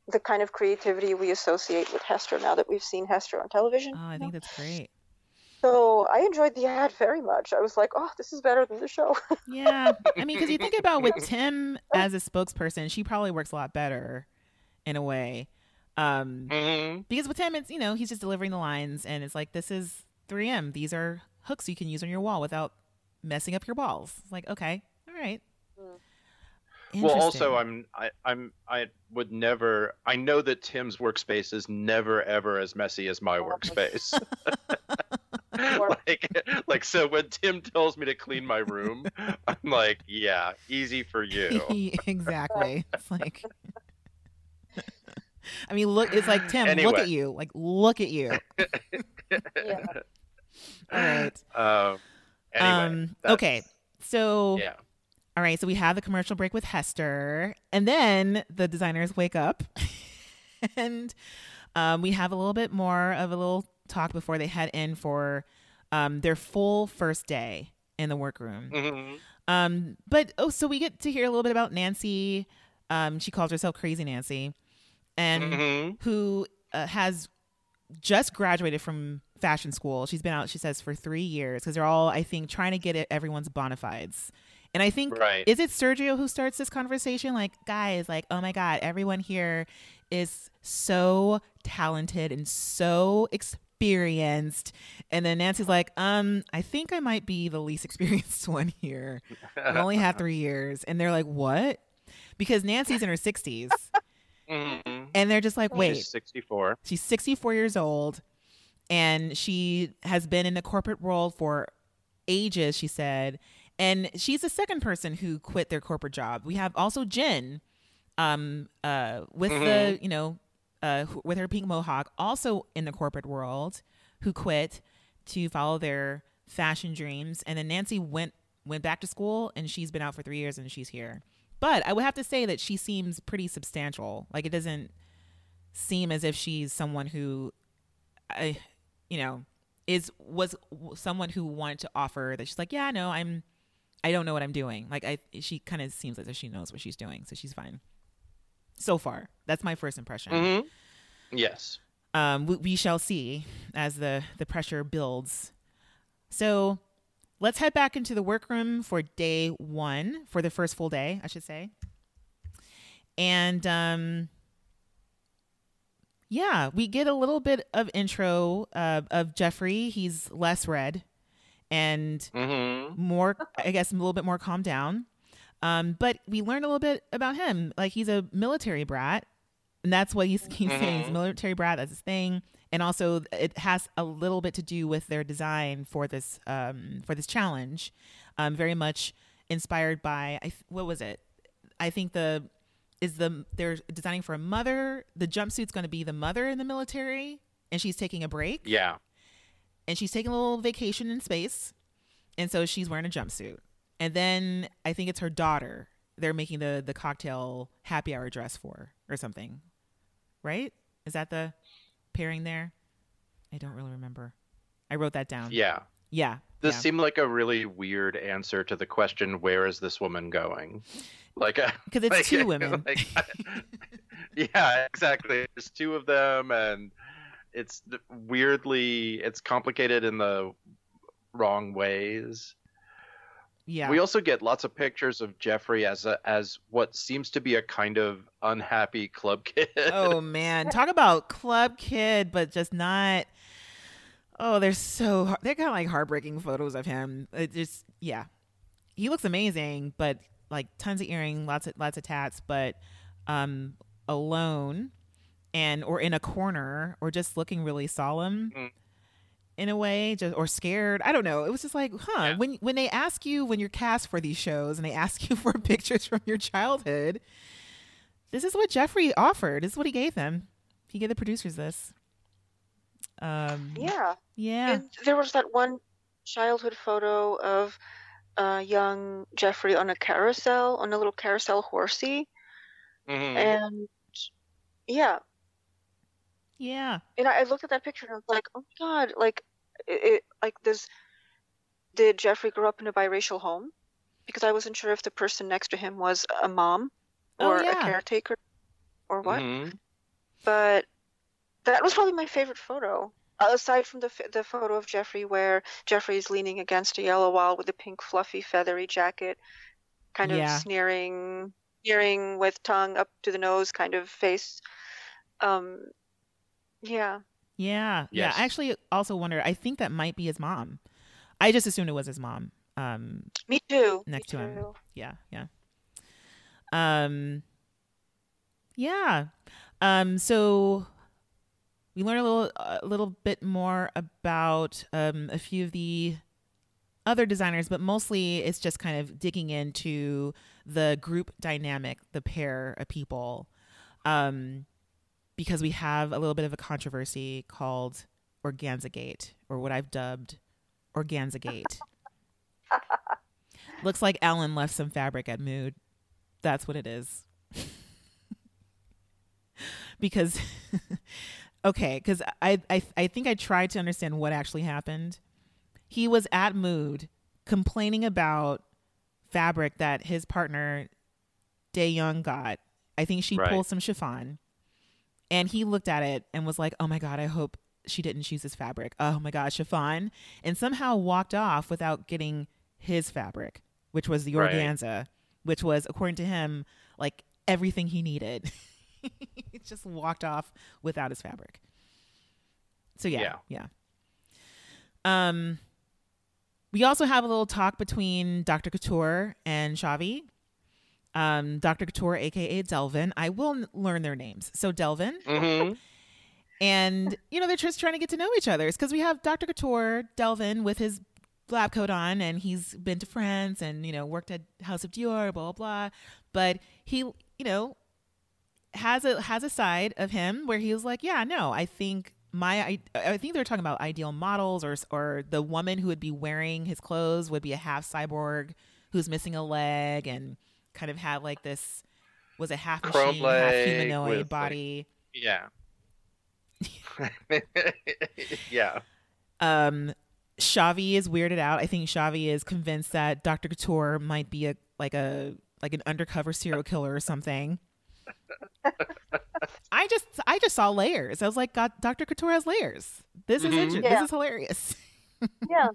the kind of creativity we associate with Hester now that we've seen Hester on television. oh, I think that's great. So I enjoyed the ad very much. I was like, oh, this is better than the show. Yeah, I mean, because you think about with Tim as a spokesperson, she probably works a lot better in a way. Um, hmm because with him, it's you know he's just delivering the lines, and it's like this is 3M. These are hooks you can use on your wall without messing up your balls. It's like okay, all right. Well, also, I'm I, I'm I would never. I know that Tim's workspace is never ever as messy as my workspace. like, like so when Tim tells me to clean my room, I'm like, yeah, easy for you. exactly. It's like. I mean, look. It's like Tim. Look at you. Like, look at you. Yeah. All right. Um, anyway, um. Okay. So. Yeah. All right, so we have the commercial break with Hester, and then the designers wake up, and um, we have a little bit more of a little talk before they head in for um, their full first day in the workroom. Mhm. Um, but oh, so we get to hear a little bit about Nancy. Um, she calls herself Crazy Nancy, and Mhm. who uh, has just graduated from fashion school. She's been out, she says, for three years because they're all, I think, trying to get everyone's bona fides. And I think, Right. is it Sergio who starts this conversation? Like, guys, like, oh my God, everyone here is so talented and so experienced. And then Nancy's like, um, I think I might be the least experienced one here. I only have three years. And they're like, what? Because Nancy's in her 60s. Mhm. And they're just like, wait, She's 64. She's 64 years old and she has been in the corporate world for ages, she said. And she's the second person who quit their corporate job. We have also Jen um, uh, with the, Mhm. you know, uh, with her pink mohawk, also in the corporate world, who quit to follow their fashion dreams. And then Nancy went went back to school and she's been out for three years and she's here. But I would have to say that she seems pretty substantial. Like it doesn't seem as if she's someone who I you know is was someone who wanted to offer that she's like yeah no I'm I don't know what I'm doing like I she kind of seems as if she knows what she's doing so she's fine so far that's my first impression hmm Yes. um we, we shall see as the the pressure builds so let's head back into the workroom for day one for the first full day I should say and um yeah, we get a little bit of intro uh, of Geoffrey. He's less red and hmm more, I guess, a little bit more calmed down. Um, but we learned a little bit about him. Like he's a military brat, and that's what he's, he's saying. He's a Mhm. military brat. That's his thing. And also, it has a little bit to do with their design for this um, for this challenge. Um, very much inspired by I, th- what was it? I think the is the they're designing for a mother. The jumpsuit's going to be the mother in the military, and she's taking a break Yeah. and she's taking a little vacation in space and so she's wearing a jumpsuit and then i think it's her daughter they're making the the cocktail happy hour dress for or something right is that the pairing there i don't really remember i wrote that down Yeah. yeah This yeah. seemed like a really weird answer to the question, "Where is this woman going?" Like, uh, because it's like- two women like, yeah, exactly. There's two of them, and it's weirdly it's complicated in the wrong ways. Yeah. We also get lots of pictures of Geoffrey as a as what seems to be a kind of unhappy club kid. oh man. Talk about club kid but just not oh they're so they're kind of like heartbreaking photos of him. It just yeah. He looks amazing but like tons of earring lots of lots of tats but um alone and or in a corner or just looking really solemn. Mm. In a way just or scared i don't know it was just like huh Yeah. when when they ask you when you're cast for these shows and they ask you for pictures from your childhood this is what Geoffrey offered. This is what he gave them. He gave the producers this. Um, Yeah. yeah. And there was that one childhood photo of uh, young Geoffrey on a carousel, on a little carousel horsey. Mhm. And yeah, yeah. and I, I looked at that picture and I was like, oh my God, like, it, it like this. Did Geoffrey grow up in a biracial home? Because I wasn't sure if the person next to him was a mom Oh, or yeah. a caretaker or what. Mhm. but that was probably my favorite photo. Aside from the the photo of Geoffrey where Geoffrey is leaning against a yellow wall with a pink fluffy feathery jacket, kind of Yeah. sneering, sneering with tongue up to the nose kind of face. Um, yeah. Yeah, yeah. I actually also wonder. I think that might be his mom. I just assumed it was his mom. Um, Me too. Next Me to him. too. yeah, yeah. Um, yeah. Um, so we learn a little, a little bit more about um, a few of the other designers, but mostly it's just kind of digging into the group dynamic, the pair of people, um, because we have a little bit of a controversy called Organzagate, or what I've dubbed Organzagate. Looks like Ellen left some fabric at Mood. That's what it is. because, okay, because I, I I think I tried to understand what actually happened. He was at Mood complaining about fabric that his partner Dae Young got. I think she Right. pulled some chiffon, and he looked at it and was like, "Oh my god, I hope she didn't choose this fabric. Oh my god, chiffon!" And somehow walked off without getting his fabric, which was the Right. organza, which was according to him like everything he needed. he just walked off without his fabric. So yeah, yeah. Um, we also have a little talk between Dr. Couture and Shavi. Um, Dr. Couture, aka Delvin. I will n- learn their names. So Delvin, hmm and you know they're just trying to get to know each other. because we have Dr. Couture, Delvin, with his lab coat on, and he's been to France and you know worked at House of Dior, blah blah blah. But he, you know, has a has a side of him where he was like, yeah, no, I think my I, I think they're talking about ideal models or or the woman who would be wearing his clothes would be a half cyborg who's missing a leg and kind of had like this was a half Chrome machine, half humanoid with, like- body. Yeah. yeah. um Shavi is weirded out. I think Shavi is convinced that Dr. Couture might be a like a like an undercover serial killer or something. I just I just saw layers. I was like, God, Dr. Couture has layers. This is Mhm. inter- Yeah. this is hilarious. Yeah.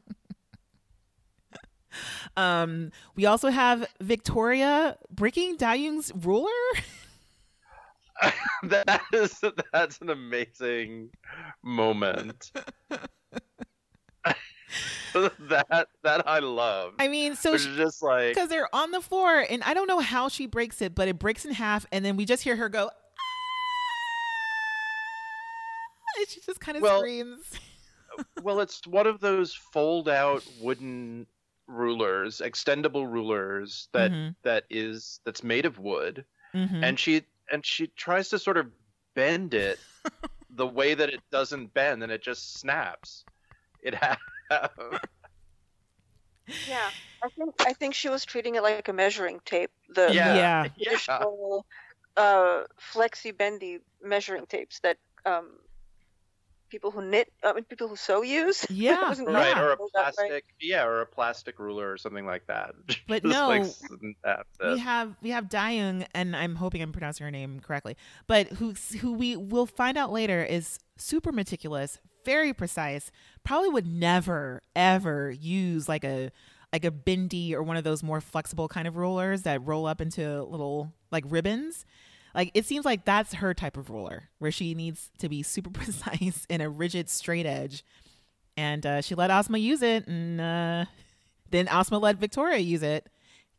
Um, we also have Victoria breaking Dayung's ruler. that is that's an amazing moment. that that I love. I mean, so she, just like because they're on the floor and i don't know how she breaks it but it breaks in half and then we just hear her go "Ah!" and she just kind of Well- screams well, it's one of those fold-out wooden rulers, extendable rulers that Mhm, that is that's made of wood, mhm. and she and she tries to sort of bend it the way that it doesn't bend, and it just snaps. It has. Yeah. I think I think she was treating it like a measuring tape. The Yeah. yeah Yeah. uh, flexi bendy measuring tapes that um, people who knit, I mean, people who sew use. Yeah, Right, Yeah. or a that right? plastic, yeah, or a plastic ruler or something like that. But no, like, snaps it. we have we have Dayung, and I'm hoping I'm pronouncing her name correctly, but who who we will find out later is super meticulous, very precise. Probably would never ever use like a like a bendy or one of those more flexible kind of rollers that roll up into little like ribbons. Like it seems like that's her type of ruler, where she needs to be super precise in a rigid straight edge. And uh, she let Asma use it, and uh, then Asma let Victoria use it,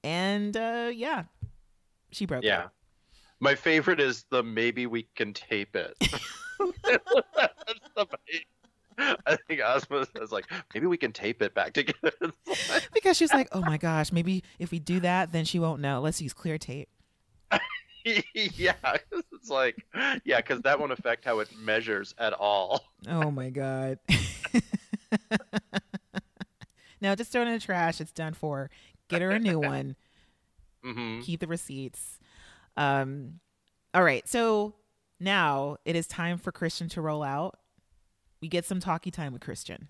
and uh, yeah, she broke it. Yeah. it. My favorite is the maybe we can tape it. I think Asma says like maybe we can tape it back together. Because she's like, oh my gosh, maybe if we do that, then she won't know. Let's use clear tape. yeah, it's like yeah, because that won't affect how it measures at all. Oh my god. no, just throw it in the trash. It's done for. Get her a new one. hmm Keep the receipts. Um, all right. So now it is time for Christian to roll out. We get some talkie time with Christian.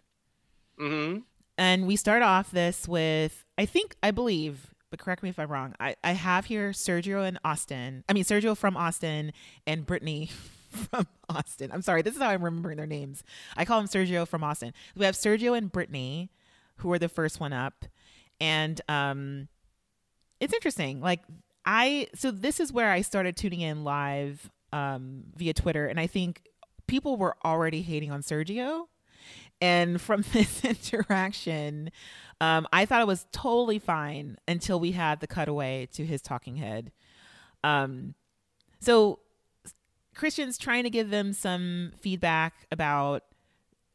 hmm And we start off this with, I think, I believe, but correct me if I'm wrong. I, I have here Sergio and Austin. I mean, Sergio from Austin and Brittany from Austin. I'm sorry. This is how I'm remembering their names. I call them Sergio from Austin. We have Sergio and Brittany, who are the first one up. And um, it's interesting. Like, I, so this is where I started tuning in live um, via Twitter, and I think people were already hating on Sergio. And from this interaction, um, I thought it was totally fine until we had the cutaway to his talking head. Um, so Christian's trying to give them some feedback about,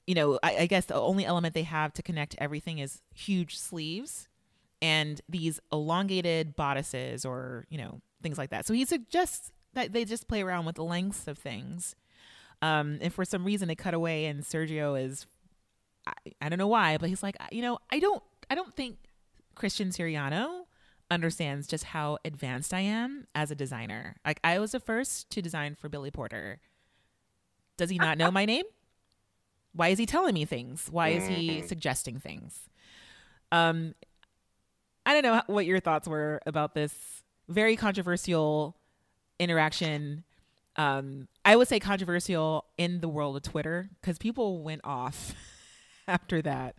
you know, I, I guess the only element they have to connect everything is huge sleeves and these elongated bodices or, you know, things like that. So he suggests that they just play around with the lengths of things. Um, and for some reason they cut away and Sergio is I, I don't know why, but he's like, you know, I don't I don't think Christian Siriano understands just how advanced I am as a designer. Like I was the first to design for Billy Porter. Does he not know my name? Why is he telling me things? Why is he suggesting things? Um I don't know what your thoughts were about this very controversial interaction. Um I would say controversial in the world of Twitter cuz people went off after that.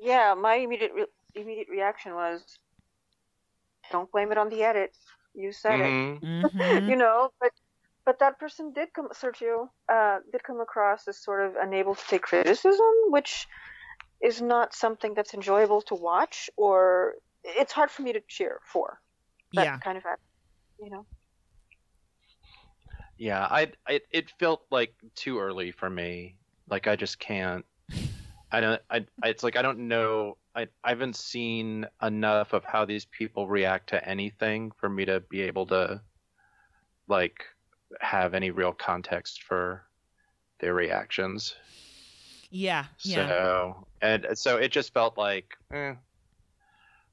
Yeah, my immediate re- immediate reaction was, "Don't blame it on the edit. You said it." Mhm. Mhm. you know but but that person did come sergio uh, did come across as sort of unable to take criticism which is not something that's enjoyable to watch or it's hard for me to cheer for that yeah. kind of act you know Yeah, I it, it felt like too early for me. Like I just can't. I don't. I. I- It's like I don't know. I. I haven't seen enough of how these people react to anything for me to be able to, like, have any real context for their reactions. Yeah. Yeah. So and so it just felt like, eh,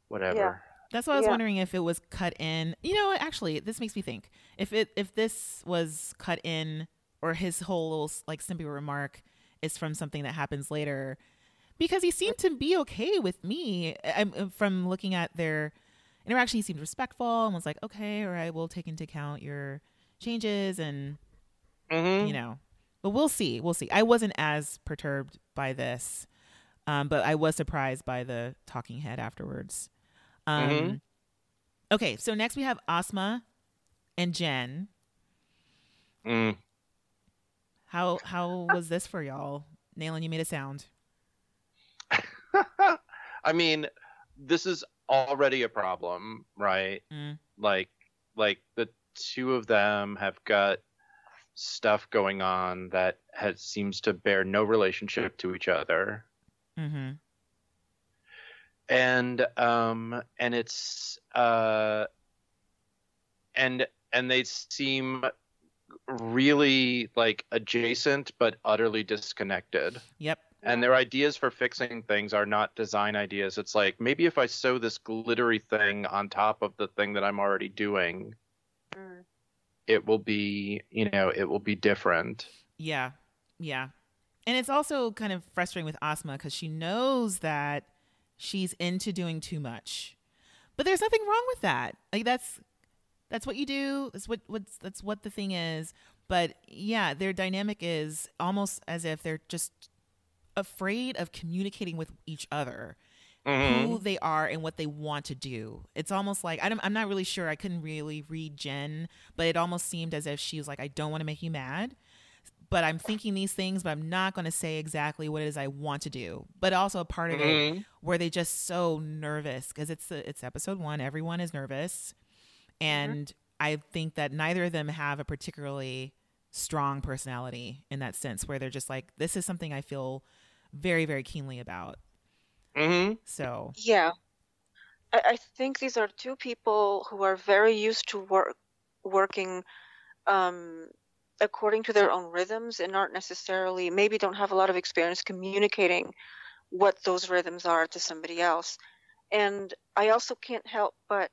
whatever. That's why I was Yeah. wondering if it was cut in. You know, actually, this makes me think if it if this was cut in or his whole little like snippy remark is from something that happens later, because he seemed to be okay with me. I'm uh, from looking at their interaction. He seemed respectful and was like, "Okay, all right, we'll take into account your changes and Mm-hmm. you know." But we'll see. We'll see. I wasn't as perturbed by this, um, but I was surprised by the talking head afterwards. Um, Mhm. Okay, so next we have Asma and Jen. Mm. How how was this for y'all? Nayland, you made a sound. I mean, this is already a problem, right? Mm. Like, like the two of them have got stuff going on that has seems to bear no relationship to each other, Mm-hmm. and um, and it's uh, and and they seem really like adjacent but utterly disconnected. Yep. and their ideas for fixing things are not design ideas. It's like maybe if I sew this glittery thing on top of the thing that I'm already doing, Mm. it will be, you know, it will be different. Yeah. Yeah. And it's also kind of frustrating with Asma because she knows that she's into doing too much. But there's nothing wrong with that. Like that's that's what you do. That's what what's that's what the thing is. But yeah, their dynamic is almost as if they're just afraid of communicating with each other. Mhm. who they are and what they want to do. It's almost like I don't, I'm not really sure. I couldn't really read Jen, but it almost seemed as if she was like, I don't want to make you mad, but I'm thinking these things, but I'm not going to say exactly what it is I want to do. But also a part of it Mhm. where they just so nervous because it's it's episode one. Everyone is nervous, and I think that neither of them have a particularly strong personality in that sense, where they're just like, this is something I feel very very keenly about. Mhm. So Yeah. I, I think these are two people who are very used to work working um, according to their own rhythms and aren't necessarily maybe don't have a lot of experience communicating what those rhythms are to somebody else. And I also can't help but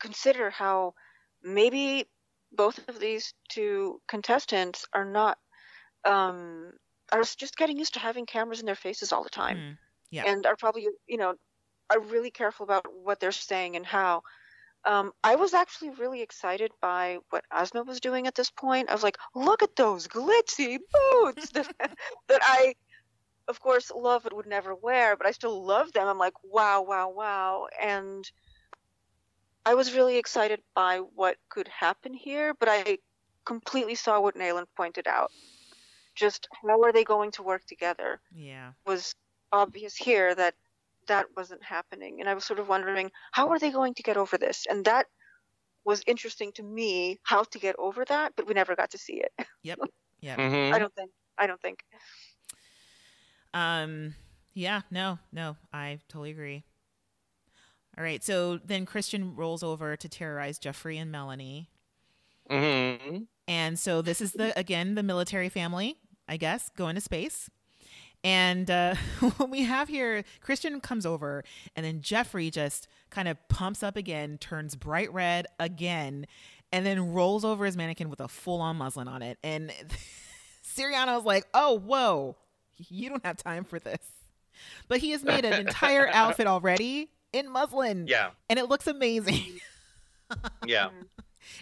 consider how maybe both of these two contestants are not um, are just getting used to having cameras in their faces all the time mm, Yeah. and are probably you know are really careful about what they're saying and how. Um, i was actually really excited by what asma was doing at this point. I was like look at those glitzy boots that, that i of course love but would never wear but i still love them. I'm like wow wow wow. And I was really excited by what could happen here, but I completely saw what Nayland pointed out. Just how are they going to work together Yeah. was obvious here that that wasn't happening. And I was sort of wondering, how are they going to get over this? And that was interesting to me, how to get over that, but we never got to see it. Yep. Yep. Mhm. I don't think. I don't think. Um, yeah, no, no, I totally agree. All right, so then Christian rolls over to terrorize Geoffrey and Melanie. Mhm. And so this is the again the military family, I guess, going to space. And uh, what we have here, Christian comes over, and then Geoffrey just kind of pumps up again, turns bright red again, and then rolls over his mannequin with a full on muslin on it. And Siriano was like, "Oh, whoa, you don't have time for this." But he has made an entire outfit already in muslin, Yeah. and it looks amazing. Yeah.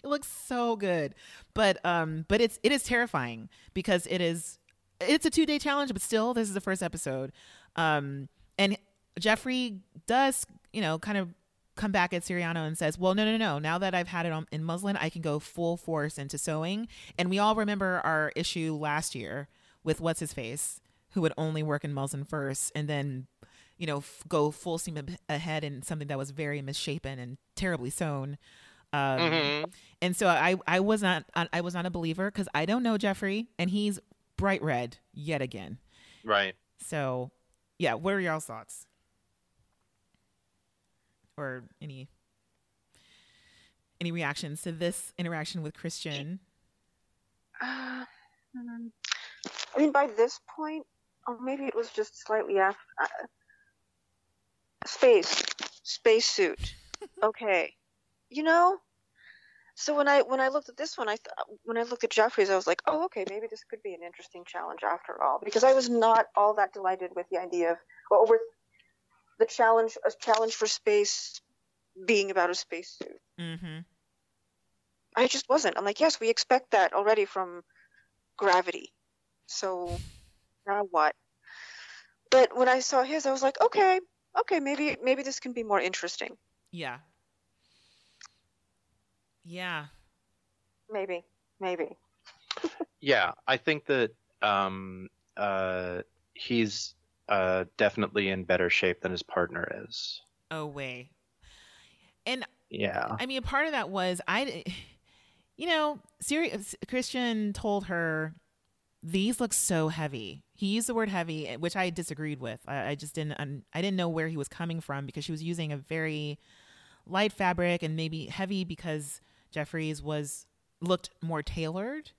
it looks so good but um but it's it is terrifying because it is it's a two day challenge but still this is the first episode um and geoffrey does you know kind of come back at siriano and says well no no no now that i've had it on, in muslin i can go full force into sewing and we all remember our issue last year with what's his face who would only work in muslin first and then you know f- go full steam ab- ahead in something that was very misshapen and terribly sewn um, Mhm. and so I, I was not, I was not a believer because I don't know Geoffrey, and he's bright red yet again. Right. So, yeah, what are y'all's thoughts? Or any any reactions to this interaction with Christian? Uh, hmm. I mean, by this point, or maybe it was just slightly after. Space, spacesuit. Okay, you know. So when I when I looked at this one, I th- when I looked at Geoffrey's, I was like, oh, okay, maybe this could be an interesting challenge after all, because I was not all that delighted with the idea of well, with the challenge a challenge for space being about a spacesuit. Mm-hmm. I just wasn't. I'm like, yes, we expect that already from gravity. So now what? But when I saw his, I was like, okay, okay, maybe maybe this can be more interesting. Yeah. Yeah. Maybe, maybe. Yeah, I think that um, uh, he's uh, definitely in better shape than his partner is. Oh, way. And Yeah. I mean, a part of that was I, you know, Siri, Christian told her these look so heavy. He used the word heavy, eh, which I disagreed with. I, I just didn't, I didn't know where he was coming from because she was using a very light fabric and maybe heavy because Geoffrey's was looked more tailored.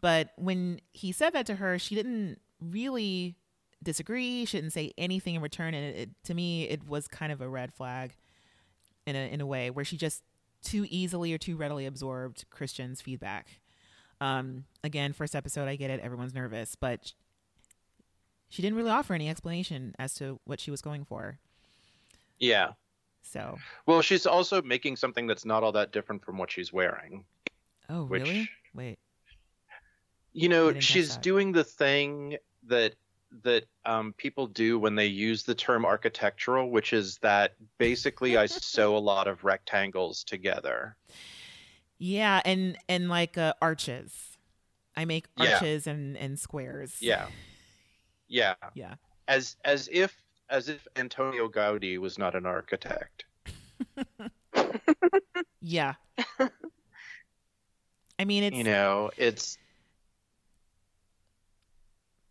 But when he said that to her, she didn't really disagree. She didn't say anything in return, and it, it, to me, it was kind of a red flag in a in a way where she just too easily or too readily absorbed Christian's feedback. Um, again, first episode, I get it. Everyone's nervous, but she didn't really offer any explanation as to what she was going for. Yeah. So, Well, she's also making something that's not all that different from what she's wearing. oh Which- really? Wait, You know, she's doing the thing that that um, people do when they use the term architectural, which is that basically I sew a lot of rectangles together. Yeah, and and like uh, arches. I make Yeah. arches and and squares. Yeah. Yeah. yeah. As as if as if Antonio Gaudi was not an architect. Yeah. I mean, it's you know, it's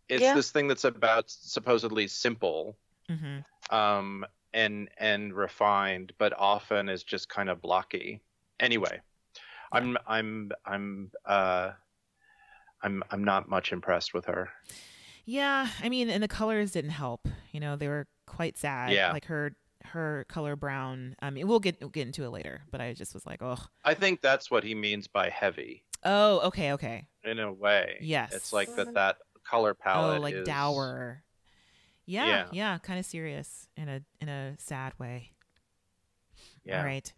it's Yeah. this thing that's about supposedly simple mhm. um and and refined but often is just kind of blocky anyway i'm i'm i'm uh i'm i'm not much impressed with her Yeah, I mean, and the colors didn't help. You know, they were quite sad. Yeah. Like her her color brown. I mean, we'll get we'll get into it later, but I just was like, oh, i think that's what he means by heavy oh, okay, okay. in a way Yes. it's like that that color palette oh, like is, dour. Yeah, Yeah. yeah, kind of serious in a in a sad way. yeah All right.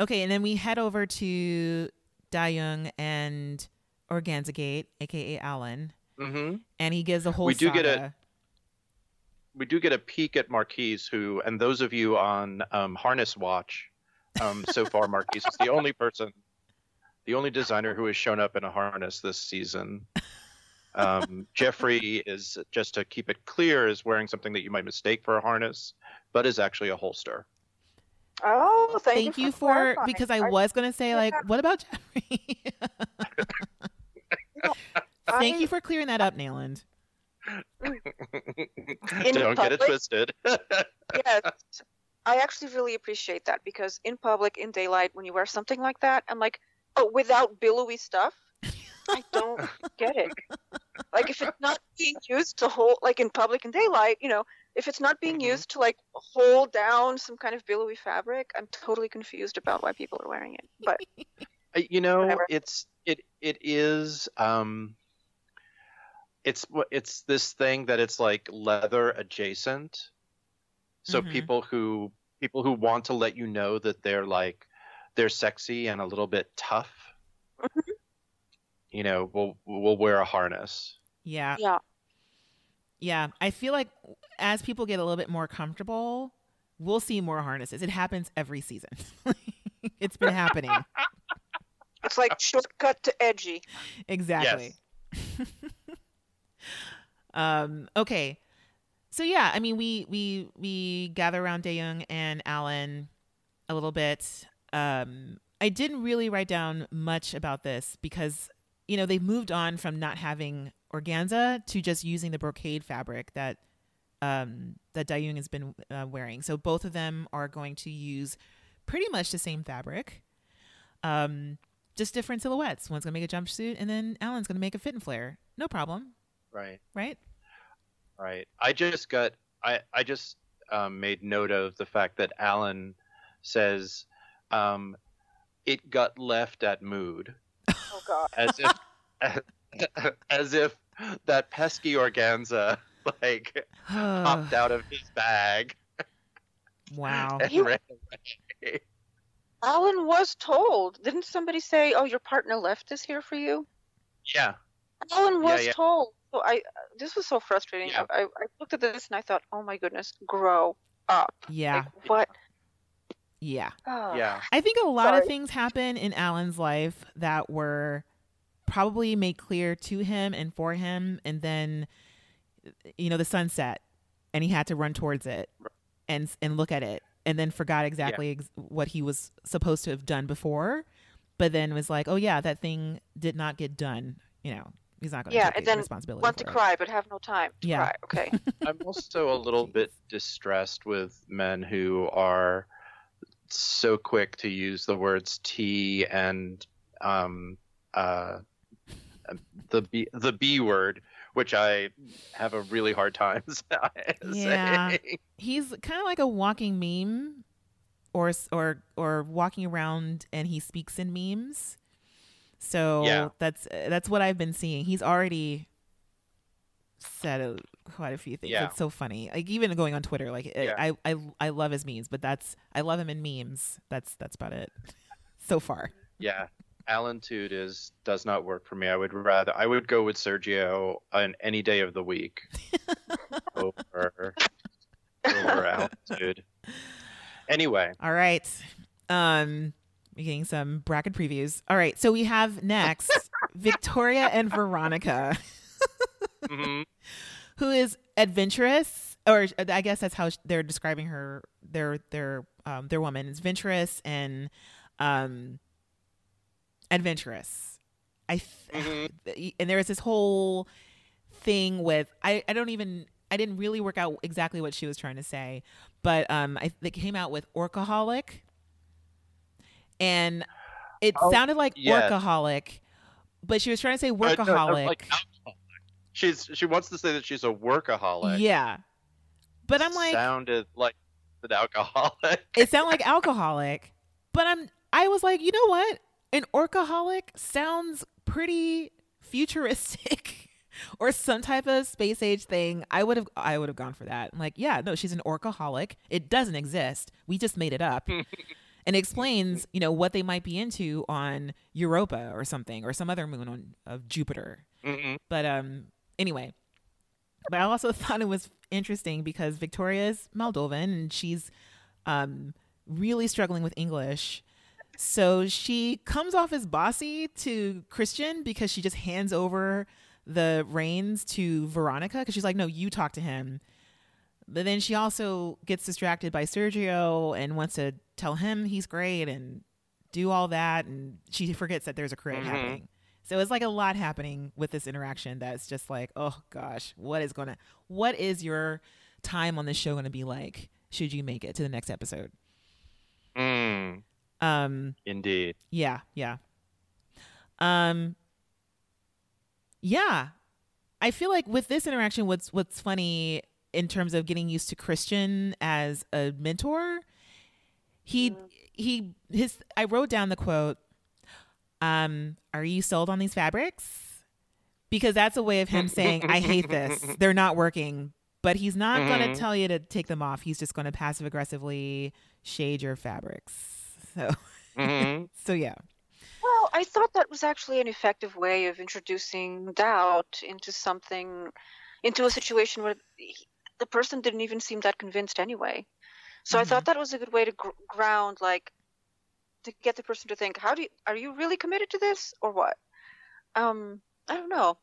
Okay, and then we head over to Dayoung and Organza Gate, aka Alan, hmm and he gives a whole We do get a- we do get a peek at marquise who and those of you on um, harness watch Um, so far, Marquise is the only person, the only designer who has shown up in a harness this season. Um, Geoffrey is just to keep it clear is wearing something that you might mistake for a harness, but is actually a holster. Oh, thank, Thank you you for, for because I was gonna say like, what about Geoffrey? Thank I- you for clearing that up, Nayland. Mm. In Don't get it twisted. yes. I actually really appreciate that because in public, in daylight, when you wear something like that, I'm like, oh, without billowy stuff, I don't get it. Like if it's not being used to hold, like in public in daylight, you know, if it's not being Mhm. used to like hold down some kind of billowy fabric, I'm totally confused about why people are wearing it. But you know Whatever. it's it it is um it's wh- it's this thing that it's like leather adjacent so Mhm. people who people who want to let you know that they're like they're sexy and a little bit tough Mhm. you know will will wear a harness Yeah, yeah, yeah. I feel like as people get a little bit more comfortable, we'll see more harnesses. It happens every season. it's been happening. it's like shortcut to edgy. exactly. um, okay. So yeah, I mean we we we gather around Dayoung and Alan a little bit. Um I didn't really write down much about this because you know, they've moved on from not having organza to just using the brocade fabric that um that Dayoung has been uh, wearing. So both of them are going to use pretty much the same fabric. Um just different silhouettes. One's gonna make a jumpsuit, and then Alan's gonna make a fit and flare. No problem, right right? right i just got i i just um, made note of the fact that alan says um it got left at mood Oh God. as if as if that pesky organza like popped out of his bag wow. and ran away. Alan was told. Didn't somebody say, "Oh, your partner left this here for you"? Yeah, Alan was yeah. told. So I, this was so frustrating. Yeah. I, I, I looked at this and I thought, oh my goodness, grow up. Yeah, Like, what? yeah. Oh. yeah, I think a lot of things happen in Alan's life that were probably made clear to him and for him, and then you know the sunset, and he had to run towards it and and look at it, and then forgot exactly ex- what he was supposed to have done before, but then was like, oh yeah, that thing did not get done. You know, he's not going to Yeah, take and the then responsibility. Want to it. cry but have no time to Yeah. cry. Okay. I'm also a little bit distressed with men who are so quick to use the words tea and um, uh, the b the b word, which I have a really hard time uh, Yeah. saying. he's kind of like a walking meme or or or walking around and he speaks in memes so Yeah. that's that's what i've been seeing he's already said a, quite a few things Yeah. it's so funny like even going on twitter like Yeah. I, I i love his memes but that's i love him in memes that's that's about it so far Yeah, Alan Tude is does not work for me. I would rather I would go with Sergio on any day of the week over over Alan Tude. Anyway, all right. Um we're getting some bracket previews. All right so we have next victoria and veronica. Mhm, who is adventurous or i guess that's how they're describing her their their um their woman is adventurous and um adventurous i th- mhm. and there was this whole thing with i i don't even i didn't really work out exactly what she was trying to say but um i they came out with orcaholic and it Oh, sounded like yes. orcaholic but she was trying to say Uh, no, no, workaholic like alcoholic. She's she wants to say that she's a workaholic. yeah but i'm like sounded like an alcoholic. it sounded like alcoholic but i'm i was like you know what an orcaholic sounds pretty futuristic or some type of space age thing. I would have i would have gone for that. I'm like yeah no she's an orcaholic. It doesn't exist. We just made it up. And explains you know what they might be into on europa or something or some other moon on of jupiter. Mhm. but um anyway. But i also thought it was interesting because victoria's moldovan and she's um really struggling with English. So she comes off as bossy to Christian because she just hands over the reins to Veronica because she's like, no, you talk to him. But then she also gets distracted by Sergio and wants to tell him he's great and do all that. And she forgets that there's a crit Mhm. happening. So it's like a lot happening with this interaction that's just like, oh gosh, what is going to, what is your time on this show going to be like should you make it to the next episode? Mm, Um, indeed. yeah, yeah. Um Yeah. I feel like with this interaction what's what's funny in terms of getting used to Christian as a mentor, he he his I wrote down the quote um are you sold on these fabrics? Because that's a way of him saying I hate this. They're not working. But he's not going Mhm. to tell you to take them off. He's just going to passive aggressively shade your fabrics. So hmm so yeah. Well, I thought that was actually an effective way of introducing doubt into something, into a situation where the person didn't even seem that convinced anyway. So I thought that was a good way to gr- ground, like, to get the person to think, how do you, are you really committed to this or what? Um, I don't know.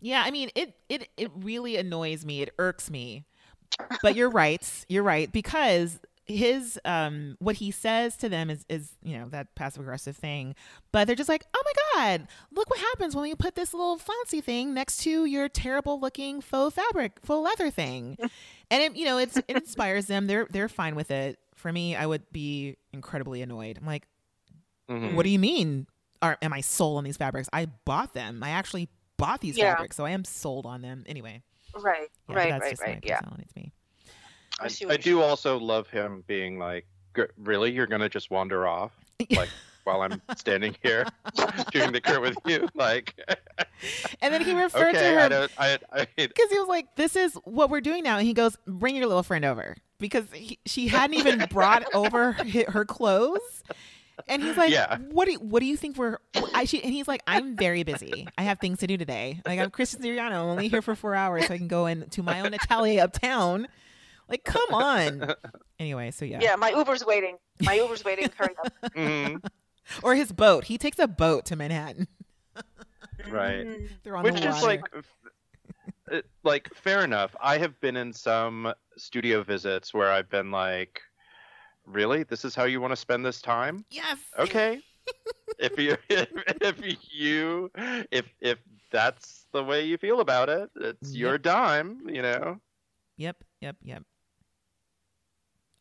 Yeah, I mean it it it really annoys me. It irks me. But you're right. You're right because his um what he says to them is is you know that passive aggressive thing but they're just like oh my god look what happens when you put this little fancy thing next to your terrible looking faux fabric faux leather thing and it you know it's it inspires them they're they're fine with it for me i would be incredibly annoyed i'm like hmm what do you mean? Are am I sold on these fabrics? I bought them. I actually bought these Yeah. fabrics, so I am sold on them. Anyway, Right, yeah, right, that's right, just right. Yeah. to me. I I, see I what you're do also love him being like, really, you're gonna just wander off, like while I'm standing here doing the crit with you, like, And then he referred okay, to her don't, I, I, because he was like, "This is what we're doing now." And he goes, "Bring your little friend over," because he, she hadn't even brought over her clothes. And he's like, Yeah. "What do you, what do you think we're?" I she, and he's like, "I'm very busy. I have things to do today. Like I'm Christian Siriano. I'm only here for four hours, so I can go into my own atelier uptown. Like, come on." Anyway, so yeah, Yeah, my Uber's waiting. My Uber's waiting. Hurry up. mhm, or his boat. He takes a boat to Manhattan. right. They're on Which the is like, like fair enough. I have been in some studio visits where I've been like, really, this is how you want to spend this time? yes, okay if you if, if you if if that's the way you feel about it it's your dime you know Yep, yep, yep.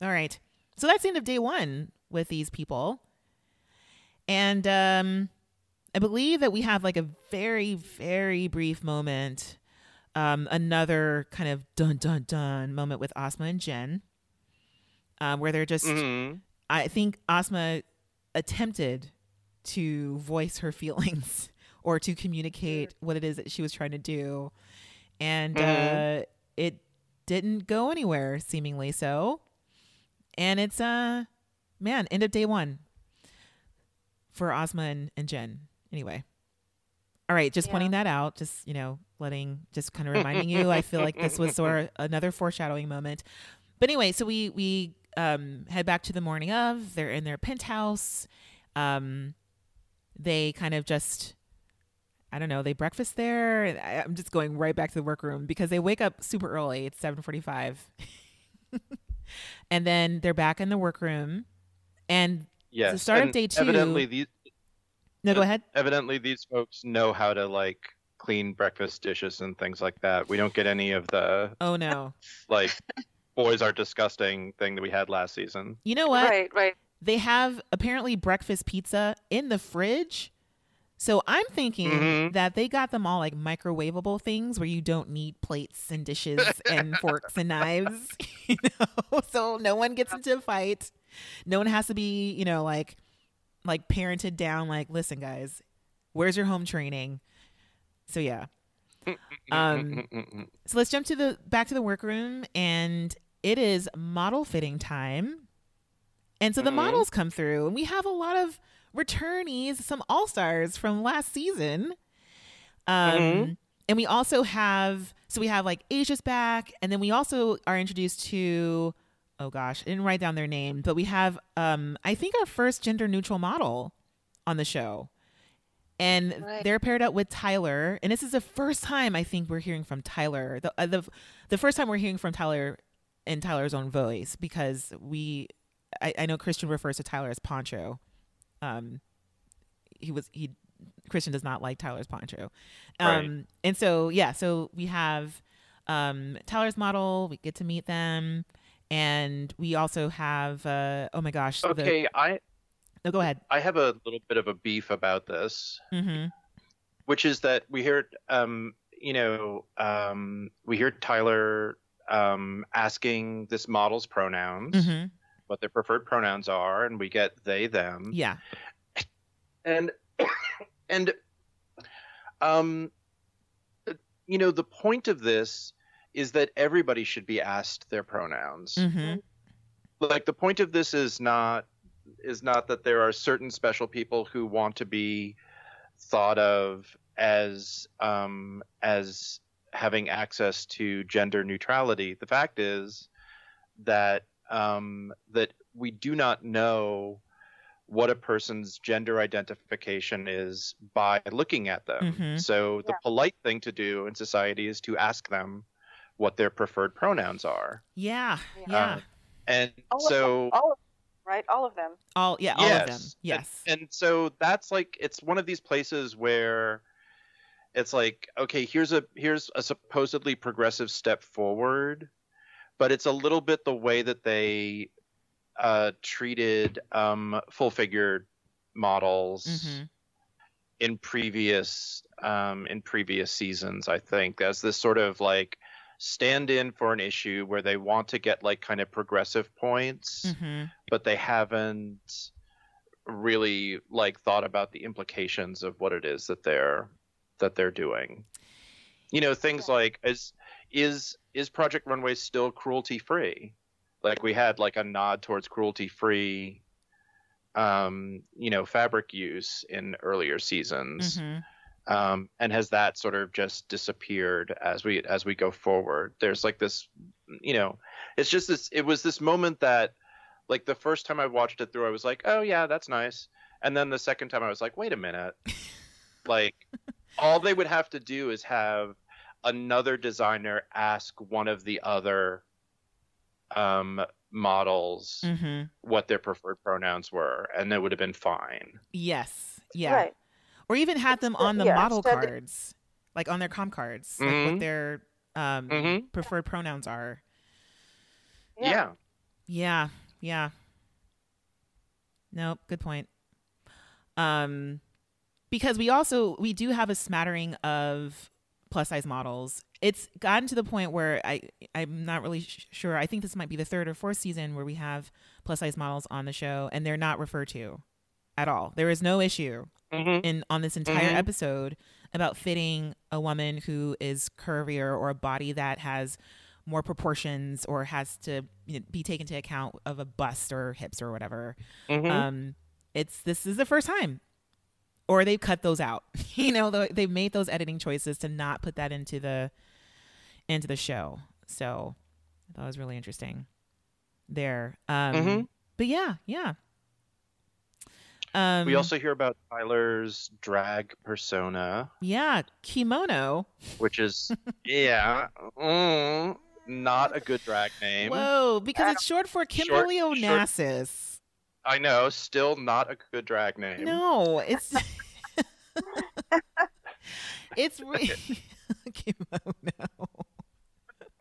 All right. So that's the end of day one with these people. And um I believe that we have like a very, very brief moment. Um, another kind of dun dun dun moment with Asma and Jen. Um, where they're just Mhm. I think Asma attempted to voice her feelings or to communicate what it is that she was trying to do. And Mhm. uh, it didn't go anywhere, seemingly so. And it's, uh, man, end of day one for Asma and, and Jen. Anyway. All right, just Yeah. pointing that out, just, you know, letting, just kind of reminding you. I feel like this was sort of another foreshadowing moment. But anyway, so we, we, um, head back to the morning of. They're in their penthouse. Um, they kind of just, I don't know, they breakfast there. I, I'm just going right back to the workroom because they wake up super early. It's 7:45, and then they're back in the workroom. And yes start of day two- evidently these no, go ahead. evidently these folks know how to like clean breakfast dishes and things like that we don't get any of the Oh no, like boys are disgusting thing that we had last season you know what? Right, right. They have apparently breakfast pizza in the fridge. So I'm thinking Mhm. that they got them all like microwavable things where you don't need plates and dishes and forks and knives, you know. So no one gets into a fight. No one has to be, you know, like like parented down like listen guys, where's your home training? So yeah. Um so let's jump to the back to the workroom and it is model fitting time. And so the Mhm. models come through and we have a lot of returnees, some all-stars from last season. Um Mhm. and we also have so we have like Asia's back and then we also are introduced to oh gosh, I didn't write down their name, but we have um I think our first gender neutral model on the show. And Right. they're paired up with Tyler, and this is the first time I think we're hearing from Tyler. The uh, the the first time we're hearing from Tyler in Tyler's own voice because we I, I know Christian refers to Tyler as Poncho. Um he was he Christian does not like Tyler's Poncho. Um Right. and so yeah, so we have um Tyler's model, we get to meet them and we also have uh oh my gosh, the Okay, I no, go ahead. I have a little bit of a beef about this, Mm-hmm. which is that we hear, um, you know, um, we hear Tyler um, asking this model's pronouns, Mm-hmm. What their preferred pronouns are, and we get they them, Yeah. and and um, you know, the point of this is that everybody should be asked their pronouns. Mm-hmm. like the point of this is not is not that there are certain special people who want to be thought of as um as having access to gender neutrality the fact is that um that we do not know what a person's gender identification is by looking at them Mhm. so the polite thing to do in society is to ask them what their preferred pronouns are Yeah. Yeah. Yeah. Uh, and All of so them, all of them, right? All of them. all yeah, all of them. And- Yes. And, so that's like it's one of these places where it's like okay, here's a here's a supposedly progressive step forward, but it's a little bit the way that they uh, treated um, full figured models Mhm. in previous um, in previous seasons. I think as this sort of like stand in for an issue where they want to get like kind of progressive points mm-hmm. but they haven't really like thought about the implications of what it is that they're that they're doing. You know, things Yeah. like is is is Project Runway still cruelty free? Like we had like a nod towards cruelty free um, you know, fabric use in earlier seasons. Mm-hmm. Um, and has that sort of just disappeared as we as we go forward? There's like this, you know, it's just this. It was this moment that, like, the first time I watched it through, I was like, oh yeah, that's nice. And then the second time, I was like, wait a minute, like, all they would have to do is have another designer ask one of the other um, models Mm-hmm. what their preferred pronouns were, and it would have been fine. Yes. Yeah. Right. Or even had them on the yeah, model instead- cards, like on their com cards, like what Mhm. their um, Mhm. preferred pronouns are. yeah. Yeah. Yeah. Nope. Good point. Um, because we also we do have a smattering of plus size models. It's gotten to the point where I I'm not really sh- sure. I think this might be the third or fourth season where we have plus size models on the show, and they're not referred to at all. There is no issue Mm-hmm. in on this entire Mhm. episode about fitting a woman who is curvier or a body that has more proportions or has to you know, be taken into account of a bust or hips or whatever. Mm-hmm. Um, it's this is the first time, or they've cut those out. you know, they- they've made those editing choices to not put that into the into the show. So I thought it was really interesting there. Um, Mhm. But yeah, yeah. Um, we also hear about Tyler's drag persona, yeah kimono. which is yeah, mm, not a good drag name. Whoa, because it's short for Kimberly short- Onassis. I know, still not a good drag name. No, it's it's re- kimono. Oh,